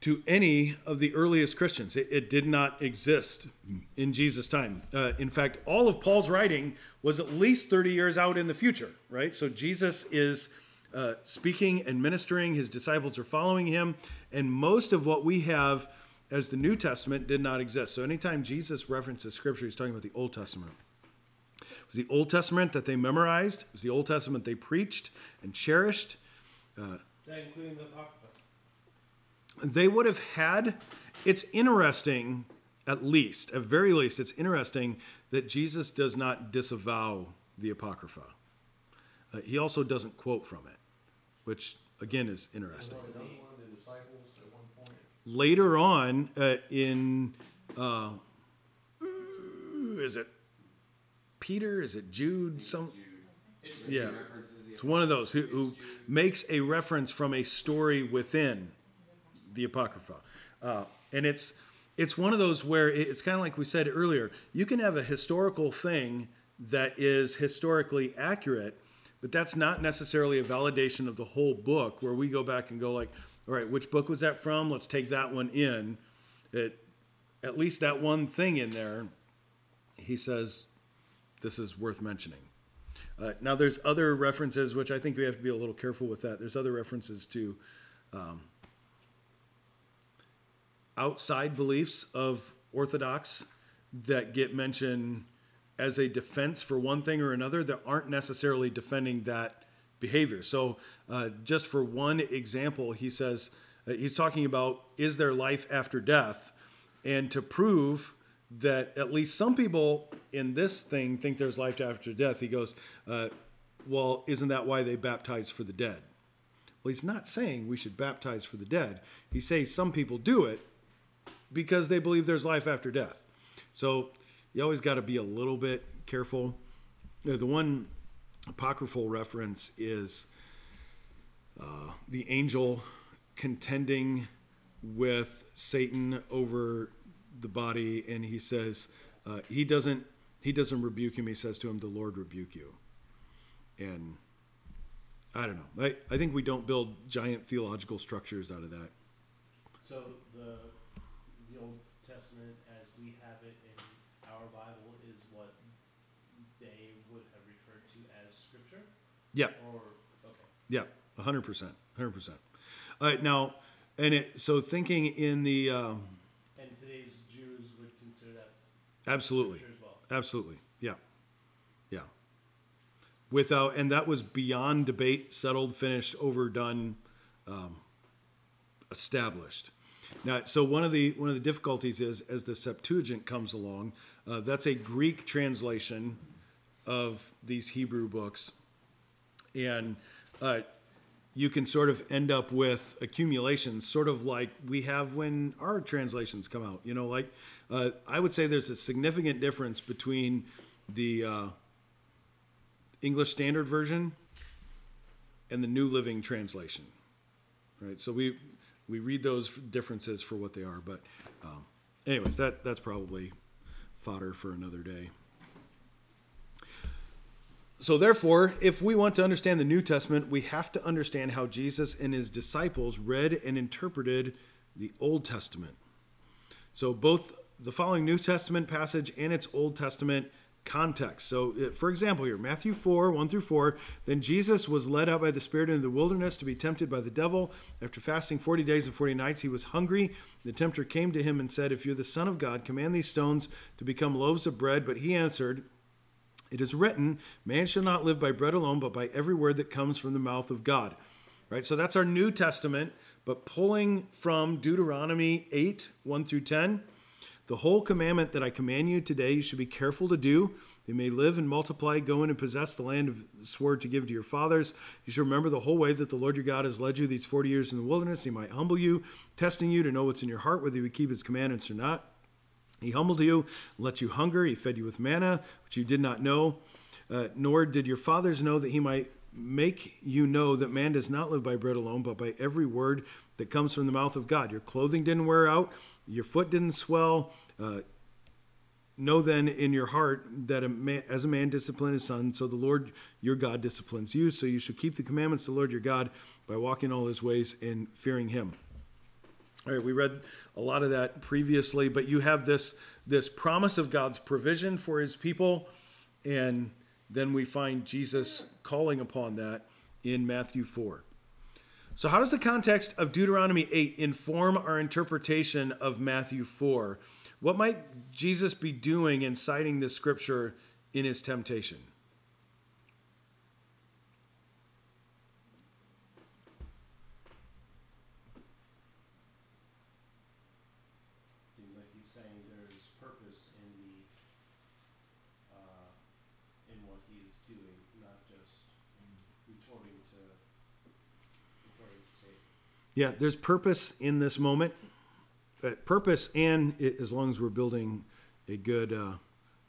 to any of the earliest Christians. It, it did not exist in Jesus' time. Uh, in fact, all of Paul's writing was at least 30 years out in the future, right? So Jesus is uh, speaking and ministering, his disciples are following him, and most of what we have as the New Testament did not exist. So anytime Jesus references Scripture, he's talking about the Old Testament. It was the Old Testament that they memorized, it was the Old Testament they preached and cherished. Is that including the? They would have had it's interesting at least at very least it's interesting that jesus does not disavow the apocrypha. Uh, he also doesn't quote from it which again is interesting. One of the disciples at one point. later on uh, in uh, is it peter? Is it jude? Some yeah. It's one of those who, who makes a reference from a story within the apocrypha. Uh, and it's it's one of those where it's kind of like we said earlier you can have a historical thing that is historically accurate but that's not necessarily a validation of the whole book where we go back and go like all right which book was that from? Let's take that one in. It, at least that one thing in there he says this is worth mentioning. Uh, now, there's other references, which I think we have to be a little careful with that. There's other references to um, outside beliefs of Orthodox that get mentioned as a defense for one thing or another that aren't necessarily defending that behavior. So, uh, just for one example, he says, uh, he's talking about is there life after death? And to prove that at least some people in this thing think there's life after death, he goes, uh, Well, isn't that why they baptize for the dead? Well, he's not saying we should baptize for the dead. He says some people do it because they believe there's life after death. So you always got to be a little bit careful. Uh, the one apocryphal reference is uh, the angel contending with Satan over the body, and he says uh, he doesn't he doesn't rebuke him. He says to him, "The Lord rebuke you." And I don't know. I, I think we don't build giant theological structures out of that. So the Testament, as we have it in our Bible, is what they would have referred to as Scripture, Yeah, or okay. yeah, hundred percent, hundred percent. Uh, now, and it so thinking in the um, And today's Jews would consider that absolutely, Scripture as well. absolutely, yeah, yeah. Without and that was beyond debate, settled, finished, overdone, um, established. Now, so one of the one of the difficulties is as the Septuagint comes along, uh, that's a Greek translation of these Hebrew books, and uh, you can sort of end up with accumulations, sort of like we have when our translations come out. You know, like uh, I would say there's a significant difference between the uh, English Standard Version and the New Living Translation. Right, so we we read those differences for what they are. But, um, anyways, that that's probably fodder for another day. So, therefore, if we want to understand the New Testament, we have to understand how Jesus and his disciples read and interpreted the Old Testament. So, both the following New Testament passage and its Old Testament context. So, uh, for example, here, Matthew 4 1 through 4. Then Jesus was led out by the Spirit into the wilderness to be tempted by the devil. After fasting 40 days and 40 nights, he was hungry. The tempter came to him and said, If you're the Son of God, command these stones to become loaves of bread. But he answered, it is written, man shall not live by bread alone, but by every word that comes from the mouth of God. Right? So that's our New Testament, but pulling from Deuteronomy 8, 1 through 10. The whole commandment that I command you today, you should be careful to do. you may live and multiply, go in and possess the land of swore to give to your fathers. You should remember the whole way that the Lord your God has led you these 40 years in the wilderness. He might humble you, testing you to know what's in your heart, whether you keep his commandments or not. He humbled you, let you hunger. He fed you with manna, which you did not know, uh, nor did your fathers know that he might make you know that man does not live by bread alone, but by every word that comes from the mouth of God. Your clothing didn't wear out, your foot didn't swell. Uh, know then in your heart that a man, as a man disciplines his son, so the Lord your God disciplines you. So you should keep the commandments of the Lord your God by walking all his ways and fearing him. All right, we read a lot of that previously, but you have this this promise of God's provision for his people, and then we find Jesus calling upon that in Matthew 4. So, how does the context of Deuteronomy 8 inform our interpretation of Matthew 4? What might Jesus be doing in citing this scripture in his temptation? Seems like he's saying there's purpose in the, uh, in what he is doing, not just retorting to, retorting to Satan. Yeah, there's purpose in this moment. Uh, purpose, and it, as long as we're building a good uh,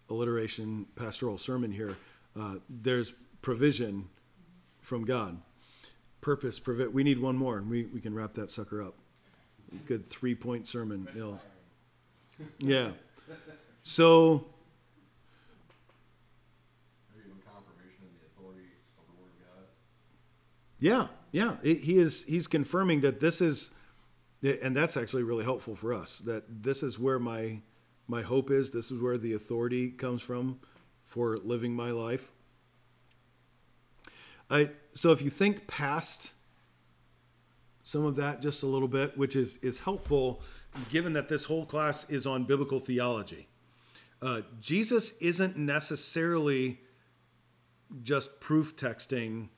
alliteration pastoral sermon here, uh, there's provision from God. Purpose, provi- We need one more, and we, we can wrap that sucker up. Good three point sermon. Yeah. So, Maybe even confirmation in the authority of the word of God. Yeah, yeah. It- he is. He's confirming that this is, and that's actually really helpful for us. That this is where my my hope is. This is where the authority comes from for living my life. I so if you think past some of that just a little bit, which is is helpful, given that this whole class is on biblical theology. Uh, Jesus isn't necessarily just proof texting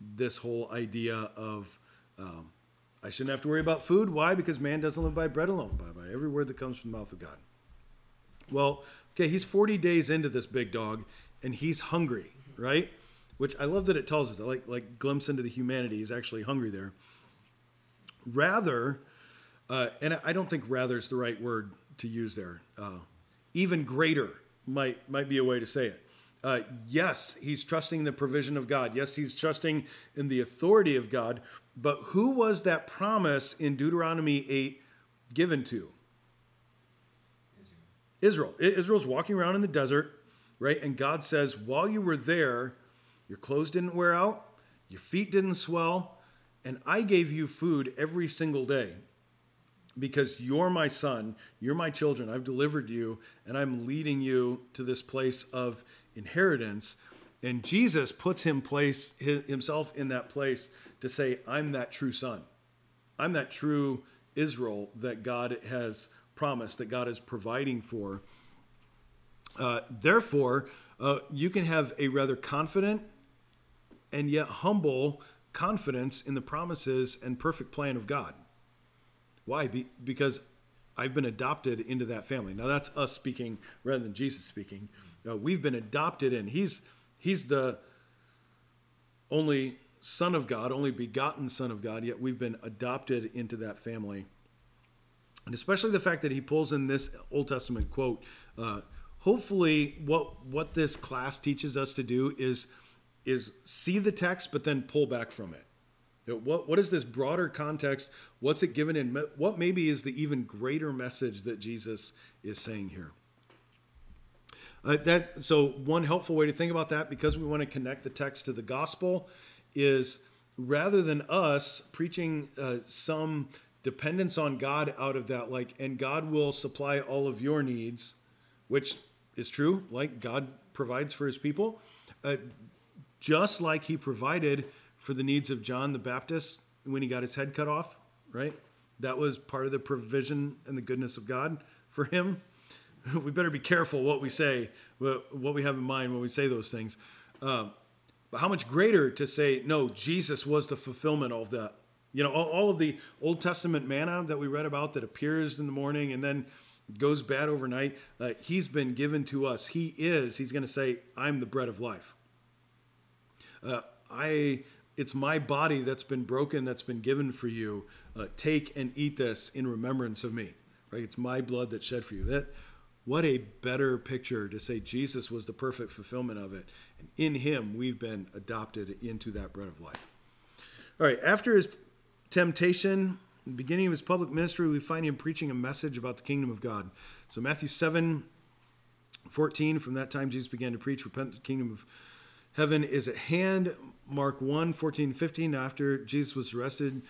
this whole idea of um, I shouldn't have to worry about food. Why? Because man doesn't live by bread alone, but by every word that comes from the mouth of God. Well, okay, he's 40 days into this big dog and he's hungry, right? Which I love that it tells us, like, like glimpse into the humanity. He's actually hungry there. Rather, uh, and I don't think rather is the right word to use there. Uh, even greater might might be a way to say it. Uh, yes, he's trusting the provision of God. Yes, he's trusting in the authority of God. But who was that promise in Deuteronomy 8 given to? Israel. I- Israel's walking around in the desert, right? And God says, while you were there, your clothes didn't wear out, your feet didn't swell, and I gave you food every single day because you're my son, you're my children. I've delivered you, and I'm leading you to this place of inheritance. And Jesus puts him place himself in that place to say, "I'm that true son. I'm that true Israel that God has promised, that God is providing for." Uh, therefore, uh, you can have a rather confident and yet humble confidence in the promises and perfect plan of God. Why? Be, because I've been adopted into that family. Now that's us speaking rather than Jesus speaking. Uh, we've been adopted in. He's he's the only Son of God, only begotten Son of God. Yet we've been adopted into that family. And especially the fact that he pulls in this Old Testament quote. Uh, hopefully, what what this class teaches us to do is is see the text, but then pull back from it. What, what is this broader context? What's it given in? What maybe is the even greater message that Jesus is saying here? Uh, that so one helpful way to think about that, because we want to connect the text to the gospel, is rather than us preaching uh, some dependence on God out of that, like, and God will supply all of your needs, which is true, like God provides for His people. Uh, just like he provided for the needs of John the Baptist when he got his head cut off, right? That was part of the provision and the goodness of God for him. We better be careful what we say, what we have in mind when we say those things. Um, but how much greater to say, no, Jesus was the fulfillment of that. You know, all, all of the Old Testament manna that we read about that appears in the morning and then goes bad overnight. Uh, he's been given to us. He is. He's going to say, "I'm the bread of life." Uh, I. It's my body that's been broken, that's been given for you. Uh, take and eat this in remembrance of me. Right? It's my blood that shed for you. That. What a better picture to say Jesus was the perfect fulfillment of it. And in him, we've been adopted into that bread of life. All right, after his temptation, the beginning of his public ministry, we find him preaching a message about the kingdom of God. So, Matthew 7 14, from that time Jesus began to preach, Repent, the kingdom of heaven is at hand. Mark 1 14 15, after Jesus was arrested,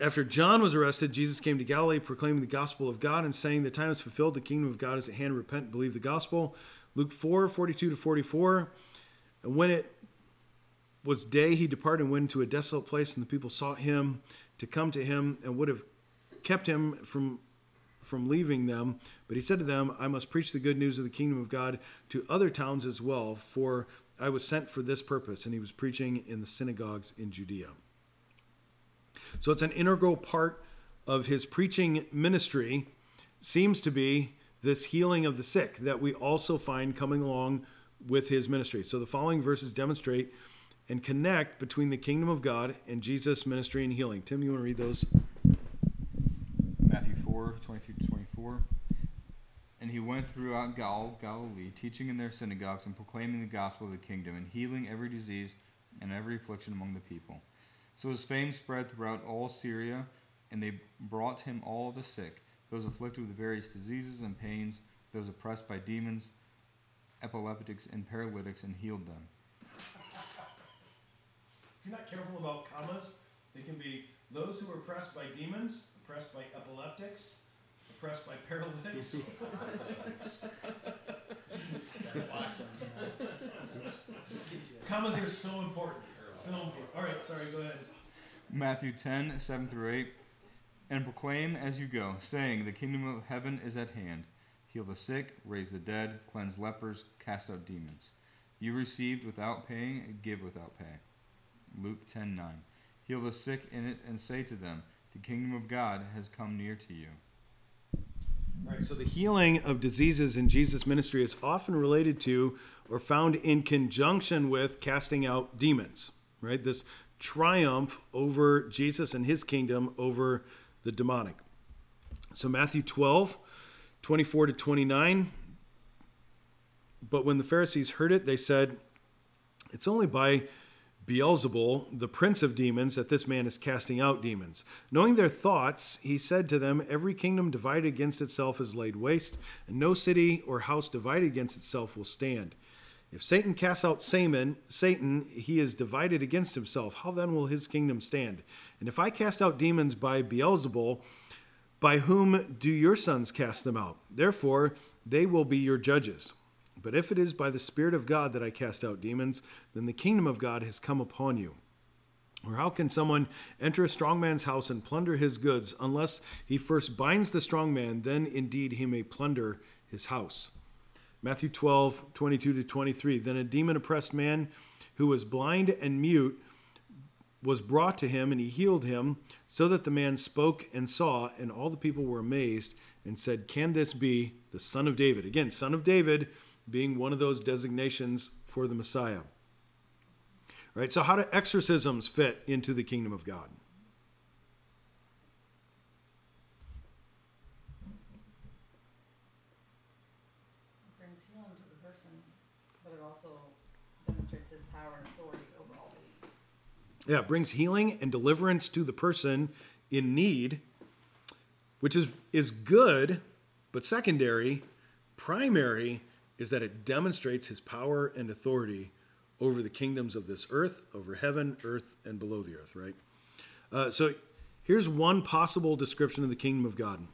after John was arrested, Jesus came to Galilee proclaiming the gospel of God and saying, The time is fulfilled, the kingdom of God is at hand, repent, believe the gospel. Luke 4 42 to 44. And when it was day, he departed and went into a desolate place, and the people sought him to come to him and would have kept him from from leaving them. But he said to them, I must preach the good news of the kingdom of God to other towns as well, for I was sent for this purpose. And he was preaching in the synagogues in Judea. So it's an integral part of his preaching ministry, seems to be this healing of the sick that we also find coming along with his ministry. So the following verses demonstrate and connect between the kingdom of God and Jesus' ministry and healing. Tim, you want to read those? Matthew 4 23 to 24. And he went throughout Gal- Galilee, teaching in their synagogues and proclaiming the gospel of the kingdom, and healing every disease and every affliction among the people. So his fame spread throughout all Syria, and they brought him all the sick, those afflicted with various diseases and pains, those oppressed by demons, epileptics, and paralytics, and healed them. If you're not careful about commas, they can be those who are oppressed by demons, oppressed by epileptics, oppressed by paralytics. Gotta watch 'em, commas are so important. So important. All right, sorry, go ahead. Matthew 10, 7 through 8. And proclaim as you go, saying, The kingdom of heaven is at hand. Heal the sick, raise the dead, cleanse lepers, cast out demons. You received without paying, give without pay. Luke 10, 9. Heal the sick in it, and say to them, The kingdom of God has come near to you. Right, so the healing of diseases in Jesus' ministry is often related to or found in conjunction with casting out demons, right? This triumph over Jesus and his kingdom over the demonic. So, Matthew 12, 24 to 29. But when the Pharisees heard it, they said, It's only by Beelzebul, the prince of demons, that this man is casting out demons. Knowing their thoughts, he said to them, Every kingdom divided against itself is laid waste, and no city or house divided against itself will stand. If Satan casts out Satan, Satan, he is divided against himself. How then will his kingdom stand? And if I cast out demons by Beelzebul, by whom do your sons cast them out? Therefore, they will be your judges. But if it is by the Spirit of God that I cast out demons, then the kingdom of God has come upon you. Or how can someone enter a strong man's house and plunder his goods unless he first binds the strong man? Then indeed he may plunder his house. Matthew 12, 22 to 23. Then a demon oppressed man who was blind and mute was brought to him, and he healed him, so that the man spoke and saw, and all the people were amazed and said, Can this be the son of David? Again, son of David being one of those designations for the Messiah. Right? So, how do exorcisms fit into the kingdom of God? It brings healing to the person, but it also demonstrates his power and authority over all beings. Yeah, it brings healing and deliverance to the person in need, which is, is good, but secondary, primary is that it demonstrates his power and authority over the kingdoms of this earth, over heaven, earth, and below the earth, right? Uh, so here's one possible description of the kingdom of God.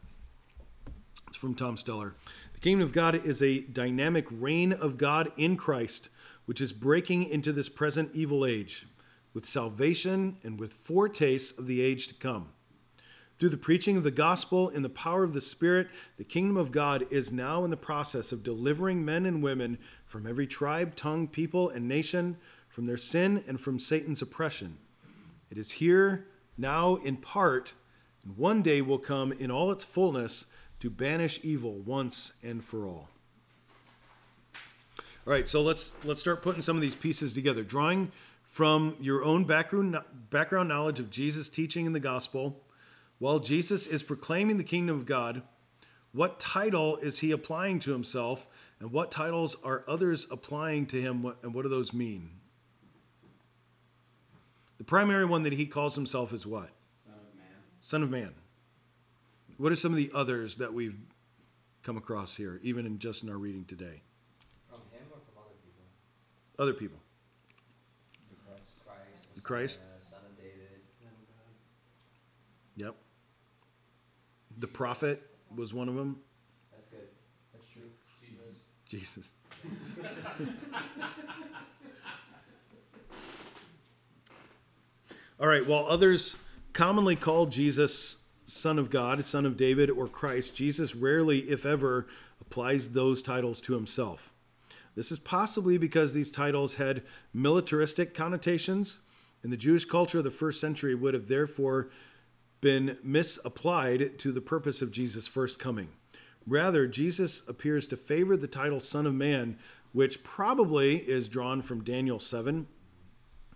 It's from Tom Steller. The kingdom of God is a dynamic reign of God in Christ, which is breaking into this present evil age with salvation and with foretastes of the age to come. Through the preaching of the gospel in the power of the Spirit, the kingdom of God is now in the process of delivering men and women from every tribe, tongue, people, and nation, from their sin and from Satan's oppression. It is here now in part, and one day will come in all its fullness to banish evil once and for all. All right, so let's let's start putting some of these pieces together. Drawing from your own background background knowledge of Jesus' teaching in the gospel, while Jesus is proclaiming the kingdom of God, what title is he applying to himself, and what titles are others applying to him, and what do those mean? The primary one that he calls himself is what? Son of man. Son of Man. What are some of the others that we've come across here, even in just in our reading today? From him or from other people? Other people. Christ. The Christ. Son of David. Yep. The prophet was one of them. That's good. That's true. Jesus. All right, while others commonly call Jesus Son of God, Son of David, or Christ, Jesus rarely, if ever, applies those titles to himself. This is possibly because these titles had militaristic connotations, and the Jewish culture of the first century would have therefore been misapplied to the purpose of Jesus' first coming. Rather, Jesus appears to favor the title Son of Man, which probably is drawn from Daniel 7.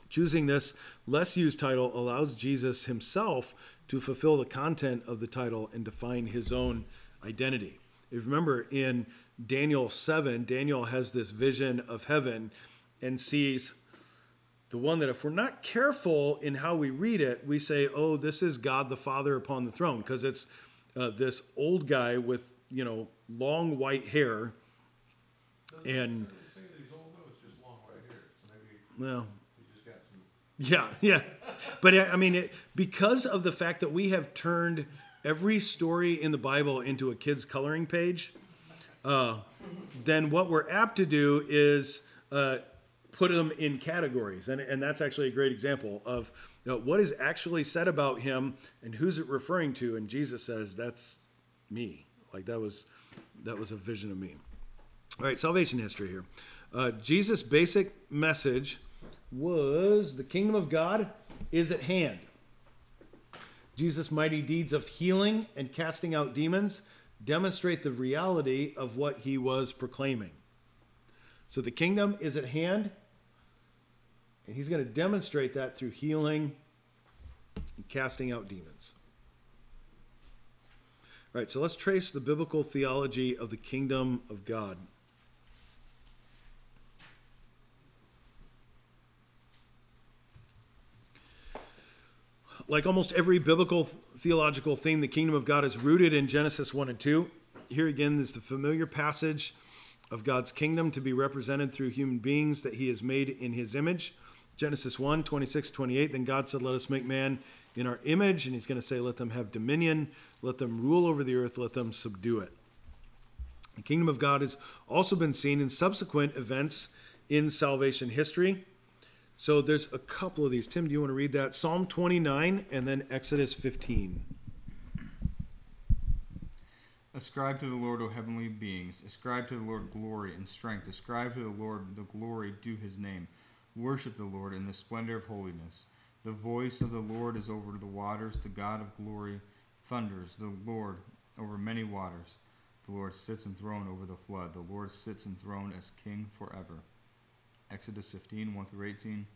Choosing this less used title allows Jesus himself to fulfill the content of the title and define his own identity. If you remember in Daniel 7, Daniel has this vision of heaven and sees the one that if we're not careful in how we read it, we say, oh, this is God the Father upon the throne, because it's uh, this old guy with, you know, long white hair. And- say that he's old, though, it's just long white hair, so maybe Well, he just got some Yeah, yeah. But I I mean, it, because of the fact that we have turned every story in the Bible into a kid's coloring page, uh, then what we're apt to do is uh, put them in categories. And, and that's actually a great example of you know, what is actually said about him and who's it referring to. And Jesus says, that's me. Like that was, that was a vision of me. All right, salvation history here. Uh, Jesus' basic message was the kingdom of God is at hand. Jesus' mighty deeds of healing and casting out demons demonstrate the reality of what he was proclaiming. So the kingdom is at hand, and he's going to demonstrate that through healing and casting out demons. All right, so let's trace the biblical theology of the kingdom of God. like almost every biblical theological theme, the kingdom of God is rooted in Genesis 1 and 2. Here again is the familiar passage of God's kingdom to be represented through human beings that he has made in his image. Genesis 1 26, 28. Then God said, Let us make man in our image. And he's going to say, Let them have dominion, let them rule over the earth, let them subdue it. The kingdom of God has also been seen in subsequent events in salvation history. So there's a couple of these. Tim, do you want to read that? Psalm 29 and then Exodus 15. Ascribe to the Lord, O heavenly beings. Ascribe to the Lord glory and strength. Ascribe to the Lord the glory due his name. Worship the Lord in the splendor of holiness. The voice of the Lord is over the waters. The God of glory thunders. The Lord over many waters. The Lord sits enthroned over the flood. The Lord sits enthroned as king forever. Exodus 15, 1 through 18.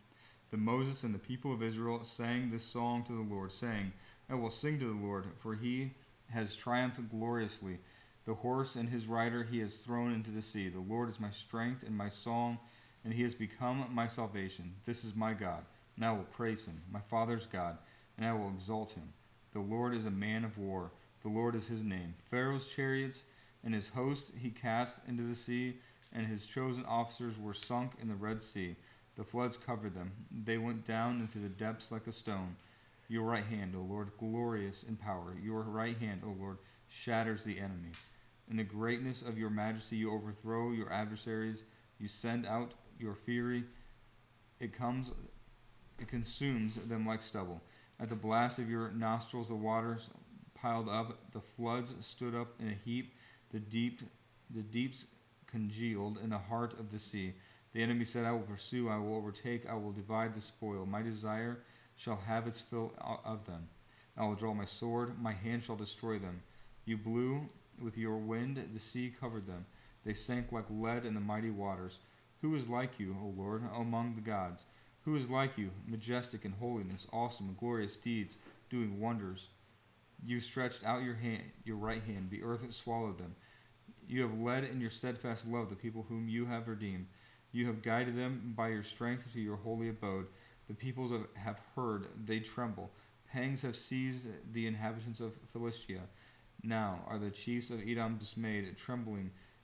Then Moses and the people of Israel sang this song to the Lord, saying, I will sing to the Lord, for he has triumphed gloriously. The horse and his rider he has thrown into the sea. The Lord is my strength and my song, and he has become my salvation. This is my God, and I will praise him, my Father's God, and I will exalt him. The Lord is a man of war. The Lord is his name. Pharaoh's chariots and his host he cast into the sea, and his chosen officers were sunk in the Red Sea. The floods covered them. They went down into the depths like a stone. Your right hand, O Lord, glorious in power. Your right hand, O Lord, shatters the enemy. In the greatness of your majesty, you overthrow your adversaries. You send out your fury. It comes, it consumes them like stubble. At the blast of your nostrils, the waters piled up. The floods stood up in a heap. The deep, the deeps congealed in the heart of the sea. The enemy said, I will pursue, I will overtake, I will divide the spoil. My desire shall have its fill of them. I will draw my sword, my hand shall destroy them. You blew With your wind, the sea covered them. They sank like lead in the mighty waters. Who is like you, O Lord, among the gods? Who is like you, majestic in holiness, awesome in glorious deeds, doing wonders? You stretched out your hand, your right hand, the earth swallowed them. You have led in your steadfast love the people whom you have redeemed. You have guided them by your strength to your holy abode. The peoples have- have heard, they tremble. Pangs have seized the inhabitants of Philistia. Now are the chiefs of Edom dismayed, trembling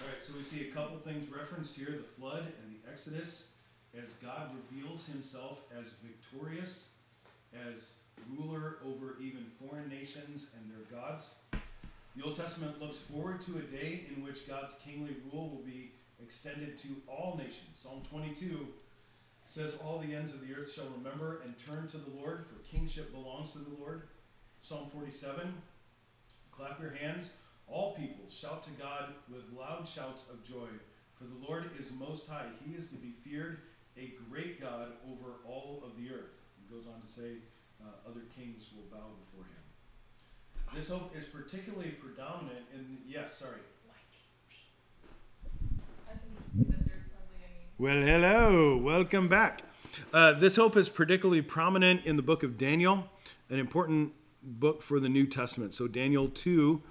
All right, so we see a couple things referenced here the flood and the Exodus as God reveals himself as victorious, as ruler over even foreign nations and their gods. The Old Testament looks forward to a day in which God's kingly rule will be extended to all nations. Psalm 22 says, All the ends of the earth shall remember and turn to the Lord, for kingship belongs to the Lord. Psalm 47 Clap your hands, all people shout to God with loud shouts of joy. For the Lord is most high. He is to be feared, a great God over all of the earth. He goes on to say, uh, other kings will bow before him. This hope is particularly predominant in, yes, sorry. Well, hello, welcome back. Uh, this hope is particularly prominent in the book of Daniel, an important book for the New Testament. So, Daniel 2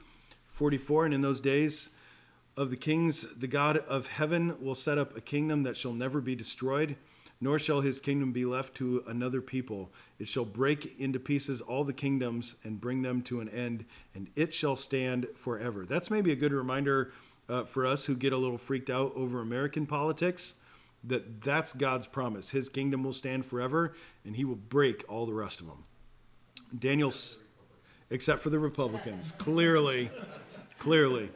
44, and in those days of the kings, the God of heaven will set up a kingdom that shall never be destroyed, nor shall his kingdom be left to another people. It shall break into pieces all the kingdoms and bring them to an end, and it shall stand forever. That's maybe a good reminder uh, for us who get a little freaked out over American politics that that's God's promise. His kingdom will stand forever, and he will break all the rest of them. Daniel, except for the Republicans, clearly, clearly.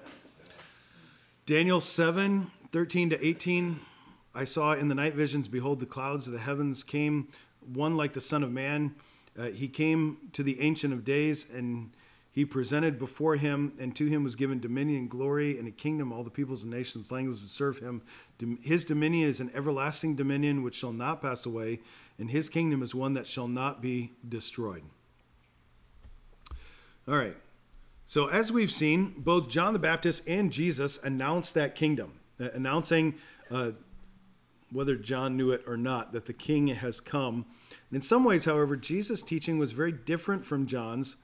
Daniel 7 13 to 18. I saw in the night visions, behold, the clouds of the heavens came, one like the Son of Man. Uh, he came to the Ancient of Days, and he presented before him, and to him was given dominion glory and a kingdom. All the peoples and nations, languages would serve him. His dominion is an everlasting dominion which shall not pass away, and his kingdom is one that shall not be destroyed. All right. So, as we've seen, both John the Baptist and Jesus announced that kingdom, uh, announcing, uh, whether John knew it or not, that the king has come. And in some ways, however, Jesus' teaching was very different from John's.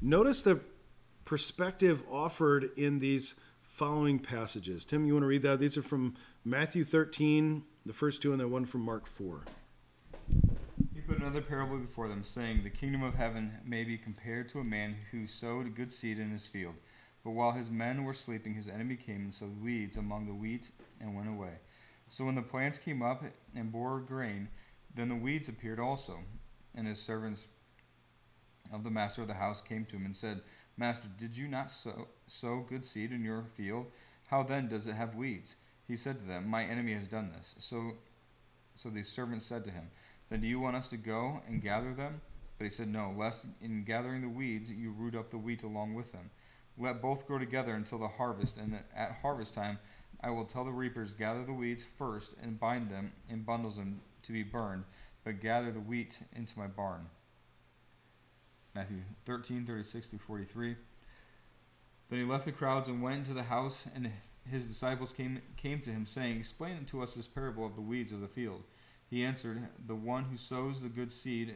Notice the perspective offered in these following passages. Tim, you want to read that? These are from Matthew 13, the first two, and then one from Mark 4. Put another parable before them, saying, The kingdom of heaven may be compared to a man who sowed good seed in his field. But while his men were sleeping, his enemy came and sowed weeds among the wheat and went away. So when the plants came up and bore grain, then the weeds appeared also. And his servants of the master of the house came to him and said, Master, did you not sow, sow good seed in your field? How then does it have weeds? He said to them, My enemy has done this. So, so the servants said to him, Then do you want us to go and gather them? But he said, No, lest in gathering the weeds you root up the wheat along with them. Let both grow together until the harvest, and at harvest time I will tell the reapers, Gather the weeds first and bind them in bundles to be burned, but gather the wheat into my barn. Matthew 13, 36 through 43. Then he left the crowds and went into the house, and his disciples came, came to him, saying, Explain to us this parable of the weeds of the field. He answered, The one who sows the good seed,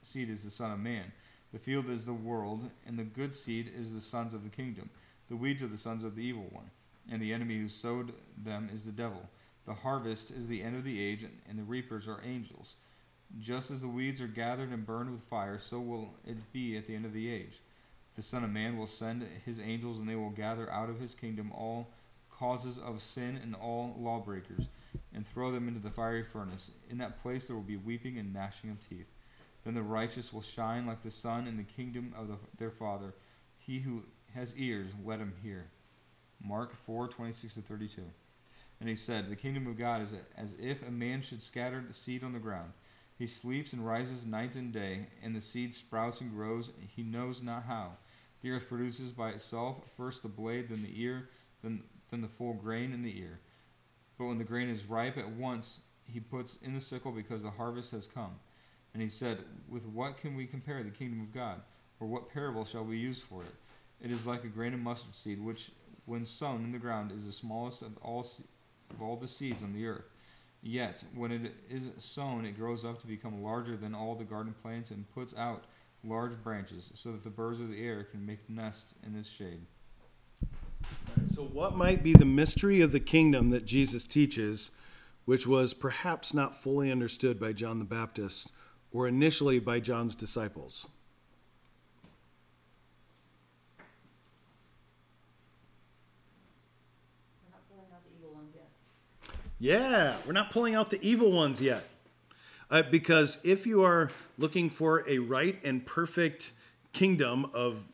seed is the Son of Man. The field is the world, and the good seed is the sons of the kingdom. The weeds are the sons of the evil one, and the enemy who sowed them is the devil. The harvest is the end of the age, and the reapers are angels. Just as the weeds are gathered and burned with fire, so will it be at the end of the age. The Son of Man will send his angels, and they will gather out of his kingdom all causes of sin and all lawbreakers, and throw them into the fiery furnace. In that place there will be weeping and gnashing of teeth. Then the righteous will shine like the sun in the kingdom of the, their Father. He who has ears, let him hear. Mark 4 26 to 32. And he said, The kingdom of God is as if a man should scatter the seed on the ground. He sleeps and rises night and day, and the seed sprouts and grows, he knows not how. The earth produces by itself first the blade, then the ear, then, then the full grain in the ear. But when the grain is ripe, at once he puts in the sickle because the harvest has come. And he said, With what can we compare the kingdom of God? Or what parable shall we use for it? It is like a grain of mustard seed, which, when sown in the ground, is the smallest of all, of all the seeds on the earth. Yet, when it is sown, it grows up to become larger than all the garden plants and puts out large branches, so that the birds of the air can make nests in its shade. So, what might be the mystery of the kingdom that Jesus teaches, which was perhaps not fully understood by John the Baptist or initially by John's disciples? We're not pulling out the evil ones yet. Yeah, we're not pulling out the evil ones yet. Uh, because if you are looking for a right and perfect kingdom of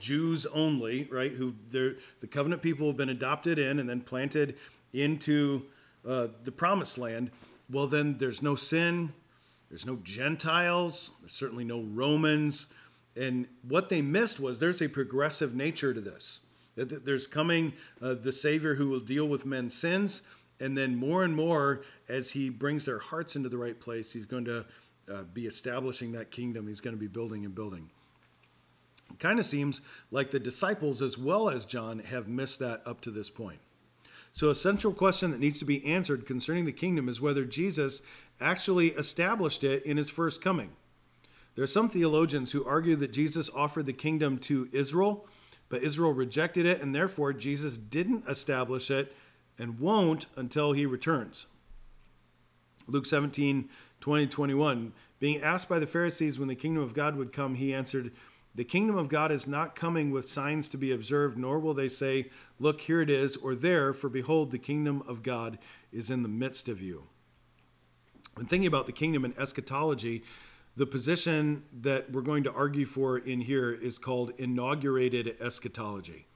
Jews only, right, who the covenant people have been adopted in and then planted into uh, the promised land, well, then there's no sin, there's no Gentiles, there's certainly no Romans. And what they missed was there's a progressive nature to this. There's coming uh, the Savior who will deal with men's sins and then more and more, as he brings their hearts into the right place, he's going to uh, be establishing that kingdom. He's going to be building and building. Kind of seems like the disciples, as well as John, have missed that up to this point. So, a central question that needs to be answered concerning the kingdom is whether Jesus actually established it in his first coming. There are some theologians who argue that Jesus offered the kingdom to Israel, but Israel rejected it, and therefore Jesus didn't establish it and won't until he returns. Luke 17, 20, 21. Being asked by the Pharisees when the kingdom of God would come, he answered, The kingdom of God is not coming with signs to be observed, nor will they say, Look, here it is, or there, for behold, the kingdom of God is in the midst of you. When thinking about the kingdom and eschatology, the position that we're going to argue for in here is called inaugurated eschatology.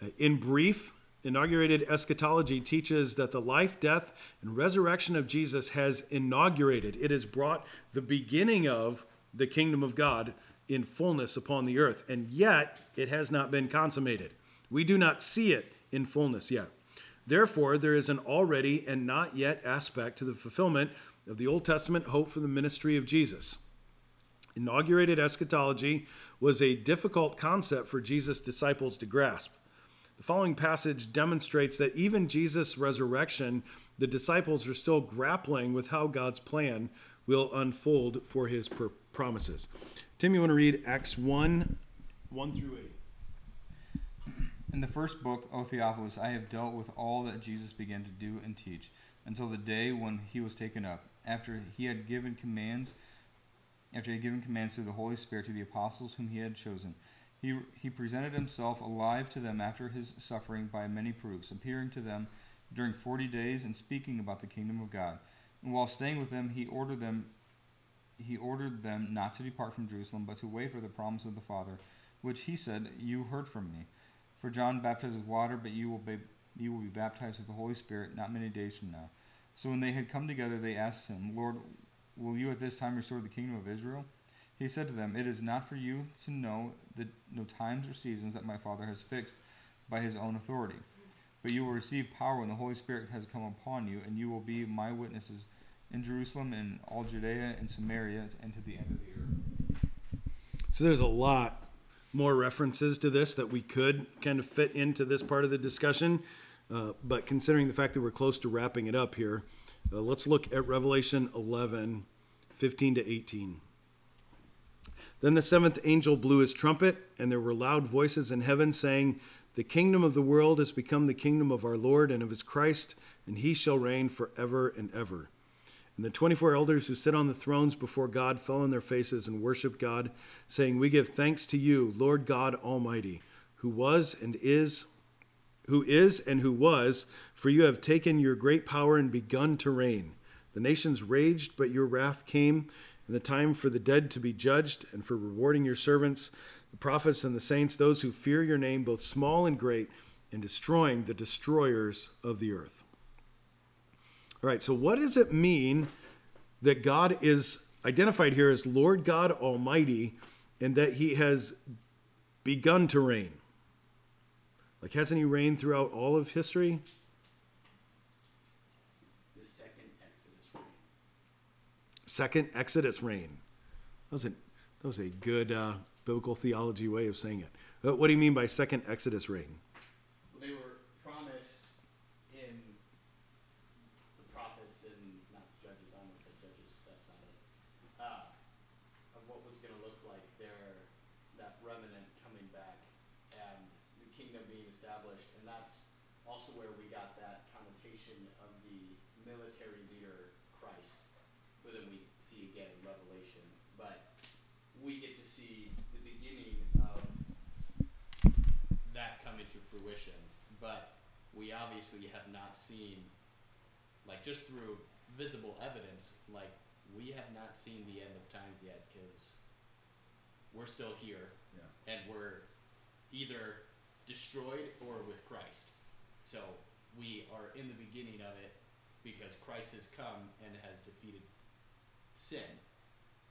Uh, in brief, inaugurated eschatology teaches that the life, death, and resurrection of Jesus has inaugurated, it has brought the beginning of the kingdom of God in fullness upon the earth, and yet it has not been consummated. We do not see it in fullness yet. Therefore, there is an already and not yet aspect to the fulfillment of the Old Testament hope for the ministry of Jesus. Inaugurated eschatology was a difficult concept for Jesus' disciples to grasp. The following passage demonstrates that even Jesus' resurrection, the disciples are still grappling with how God's plan will unfold for his promises. Tim, you want to read Acts 1 1 through 8? In the first book, O Theophilus, I have dealt with all that Jesus began to do and teach until the day when he was taken up, after he had given commands after he had given commands through the Holy Spirit to the apostles whom he had chosen he, he presented himself alive to them after his suffering by many proofs, appearing to them during forty days and speaking about the kingdom of God. And while staying with them, he ordered them he ordered them not to depart from Jerusalem, but to wait for the promise of the Father, which he said, You heard from me. For John baptized with water, but you will be you will be baptized with the Holy Spirit not many days from now. So when they had come together, they asked him, Lord, will you at this time restore the kingdom of Israel? He said to them, It is not for you to know the no times or seasons that my Father has fixed by his own authority. But you will receive power when the Holy Spirit has come upon you, and you will be my witnesses in Jerusalem and all Judea and Samaria and to the end of the earth. So there's a lot more references to this that we could kind of fit into this part of the discussion. Uh, but considering the fact that we're close to wrapping it up here, uh, let's look at Revelation 11, 15 to 18. Then the seventh angel blew his trumpet, and there were loud voices in heaven saying, The kingdom of the world has become the kingdom of our Lord and of his Christ, and he shall reign forever and ever. And the 24 elders who sit on the thrones before God fell on their faces and worshiped God, saying, We give thanks to you, Lord God Almighty, who was and is, who is and who was, for you have taken your great power and begun to reign. The nations raged, but your wrath came and the time for the dead to be judged, and for rewarding your servants, the prophets and the saints, those who fear your name, both small and great, and destroying the destroyers of the earth. All right, so what does it mean that God is identified here as Lord God Almighty and that he has begun to reign? Like, hasn't he reigned throughout all of history? The second Exodus reign. Second Exodus reign. That was a, that was a good uh, biblical theology way of saying it. But what do you mean by second Exodus reign? Well, they were promised in the prophets and not judges. I almost said judges, but that's not it. Uh, of what was going to look like their that remnant coming back and the kingdom being established, and that's also where we got that of the military leader Christ, who then we see again in Revelation. But we get to see the beginning of that coming to fruition, but we obviously have not seen, like just through visible evidence, like we have not seen the end of times yet because we're still here Yeah. and we're either destroyed or with Christ. So we are in the beginning of it because Christ has come and has defeated sin,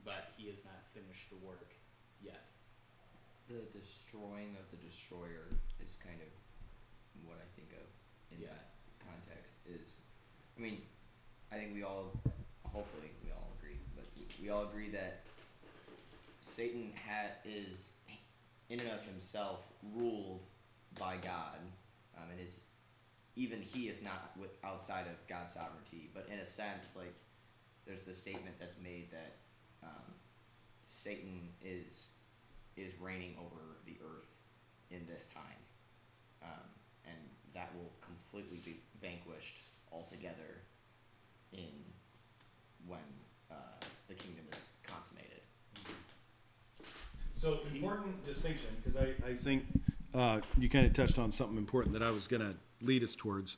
but he has not finished the work yet. The destroying of the destroyer is kind of what I think of in Yeah. that context. Is, I mean, I think we all, hopefully, we all agree, but we, all agree that Satan is, in and of himself, ruled by God, um, and is even he is not with outside of God's sovereignty. But in a sense, like there's the statement that's made that um, Satan is is reigning over the earth in this time, um, and that will completely be vanquished altogether in when uh, the kingdom is consummated. So important distinction because I, I think uh, you kind of touched on something important that I was going to lead us towards.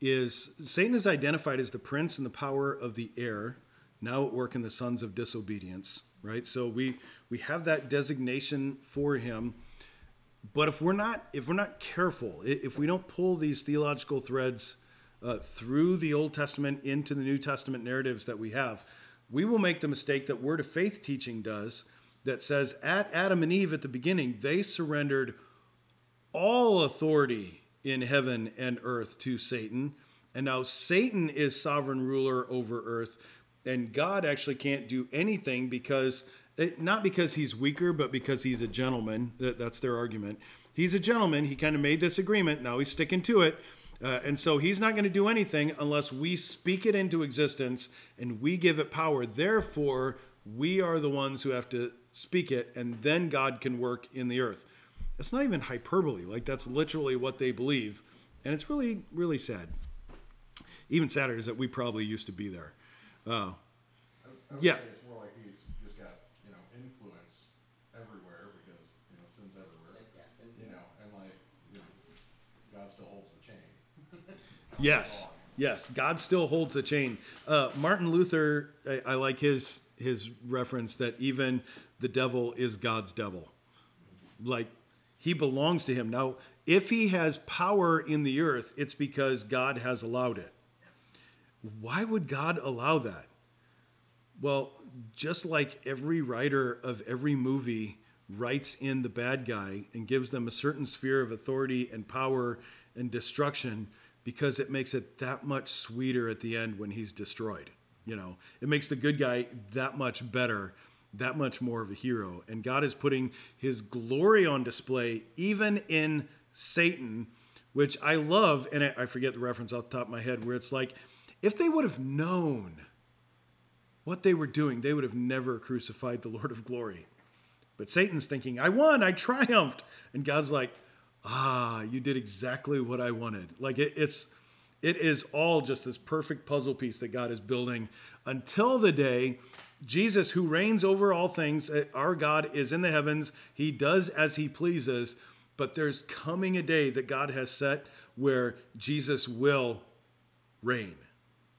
Is Satan is identified as the prince and the power of the air, now at work in the sons of disobedience, right? So we we have that designation for him. But if we're not if we're not careful, if we don't pull these theological threads uh, through the Old Testament into the New Testament narratives that we have, we will make the mistake that Word of Faith teaching does, that says at Adam and Eve at the beginning they surrendered all authority in heaven and earth to Satan, and now Satan is sovereign ruler over earth, and God actually can't do anything because it, not because he's weaker, but because he's a gentleman. That, that's their argument. He's a gentleman. He kind of made this agreement. Now he's sticking to it. Uh, and so he's not going to do anything unless we speak it into existence and we give it power. Therefore, we are the ones who have to speak it, and then God can work in the earth. That's not even hyperbole. Like, that's literally what they believe. And it's really, really sad. Even sadder is that we probably used to be there. Uh, I would- I would Yeah. it's more like he's just got, you know, influence everywhere because, you know, sin's everywhere. You know, and like, you know, God still holds the chain. Yes, yes, God still holds the chain. Uh, Martin Luther, I, I like his his reference that even the devil is God's devil. Like he belongs to him. Now, if he has power in the earth, it's because God has allowed it. Why would God allow that? Well, just like every writer of every movie writes in the bad guy and gives them a certain sphere of authority and power and destruction because it makes it that much sweeter at the end when he's destroyed. You know, it makes the good guy that much better, that much more of a hero. And God is putting his glory on display even in Satan, which I love. And I forget the reference off the top of my head where it's like, if they would have known what they were doing, they would have never crucified the Lord of glory. But Satan's thinking, I won, I triumphed. And God's like, ah, you did exactly what I wanted. Like it, it's it is all just this perfect puzzle piece that God is building until the day Jesus, who reigns over all things, uh, our God is in the heavens. He does as he pleases, but there's coming a day that God has set where Jesus will reign.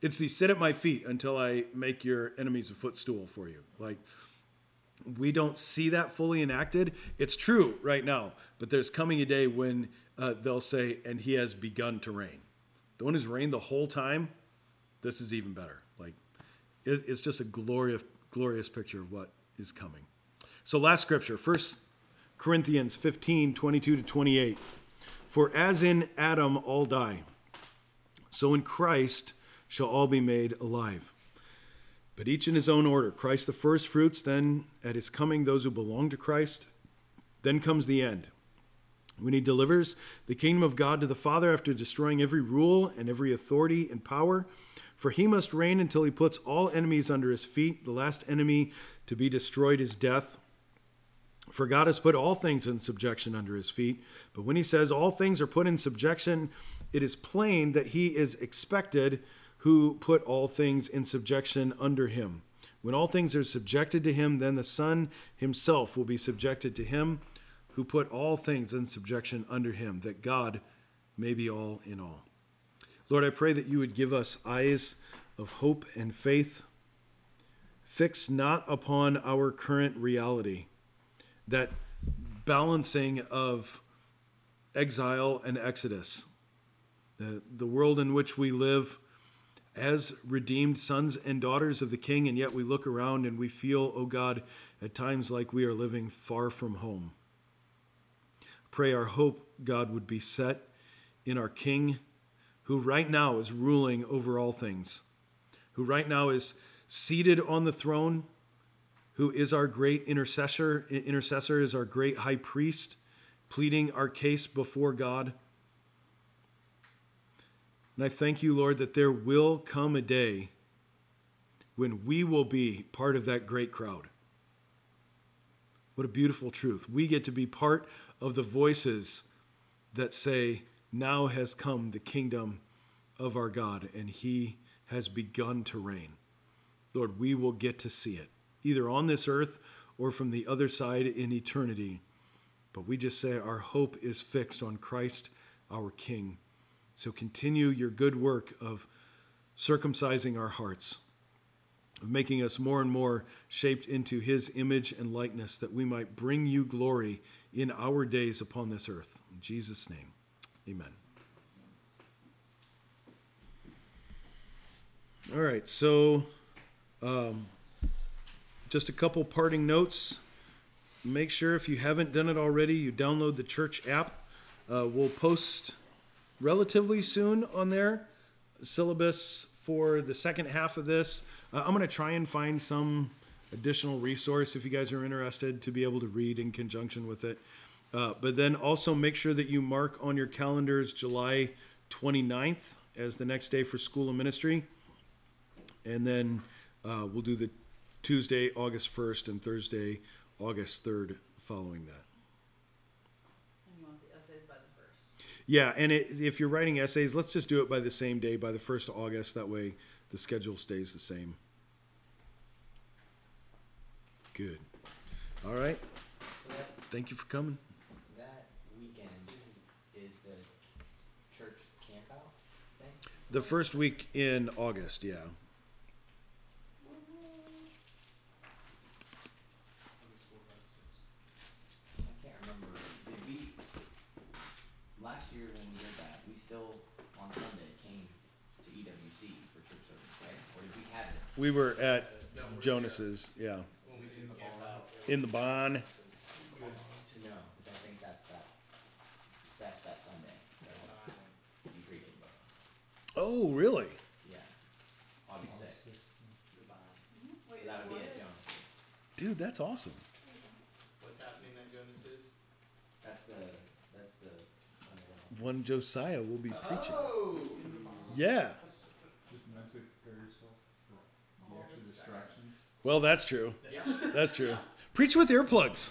It's the sit at my feet until I make your enemies a footstool for you. Like we don't see that fully enacted. It's true right now, but there's coming a day when uh, they'll say, and he has begun to reign. The one who's reigned the whole time, this is even better. It, it's just a glorious, glorious picture of what is coming. So, last scripture, First Corinthians 15 22 to 28. For as in Adam all die, so in Christ shall all be made alive. But each in his own order Christ the first fruits, then at his coming, those who belong to Christ. Then comes the end, when he delivers the kingdom of God to the Father after destroying every rule and every authority and power. For he must reign until he puts all enemies under his feet. The last enemy to be destroyed is death. For God has put all things in subjection under his feet. But when he says all things are put in subjection, it is plain that he is expected who put all things in subjection under him. When all things are subjected to him, then the Son himself will be subjected to him who put all things in subjection under him, that God may be all in all. Lord, I pray that you would give us eyes of hope and faith, fixed not upon our current reality, that balancing of exile and exodus, the, the world in which we live as redeemed sons and daughters of the King, and yet we look around and we feel, oh God, at times like we are living far from home. Pray our hope, God, would be set in our King, who right now is ruling over all things, who right now is seated on the throne, who is our great intercessor, intercessor is our great high priest, pleading our case before God. And I thank you, Lord, that there will come a day when we will be part of that great crowd. What a beautiful truth. We get to be part of the voices that say, Now has come the kingdom of our God, and he has begun to reign. Lord, we will get to see it, either on this earth or from the other side in eternity. But we just say our hope is fixed on Christ, our King. So continue your good work of circumcising our hearts, of making us more and more shaped into his image and likeness, that we might bring you glory in our days upon this earth. In Jesus' name, amen. All right, so um, just a couple parting notes. Make sure if you haven't done it already, you download the church app. Uh, we'll post relatively soon on there syllabus for the second half of this. Uh, I'm going to try and find some additional resource if you guys are interested to be able to read in conjunction with it. Uh, but then also make sure that you mark on your calendars July 29th as the next day for school and ministry. And then uh, we'll do the Tuesday, August 1st, and Thursday, August 3rd following that. And you want the essays by the first. Yeah, and it, if you're writing essays, let's just do it by the same day, by the 1st of August. That way the schedule stays the same. Good. All right. Thank you for coming. that weekend is the church campout thing? The first week in August, yeah. I can't remember. Did we, last year when we did that, we still, on Sunday, came to EWC for church service, right? Or did we have it? We were at Jonas's, yeah. In the barn. To know, because I think that's that, that's that Sunday. that You preached about. Oh, really? Yeah. August sixth. Wait, So that would be at is- Jonas's. Dude, that's awesome. What's happening at Jonas's? That's the, that's the Sunday. One Josiah will be preaching. Oh! Yeah. Just mentally prepare yourself for the extra distractions. Well, that's true. Yeah. That's true. Preach with earplugs.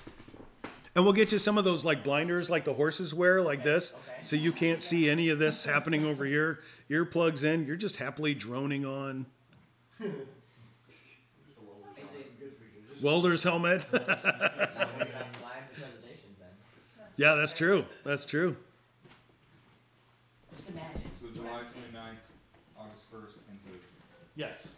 And we'll get you some of those like blinders like the horses wear, like this. Okay. So you can't see any of this happening over here. Earplugs in, you're just happily droning on. Welder's helmet. Now we got slides and presentations then. yeah, that's true. That's true. Just imagine. So July 29th, August 1st, and Thursday. Yes.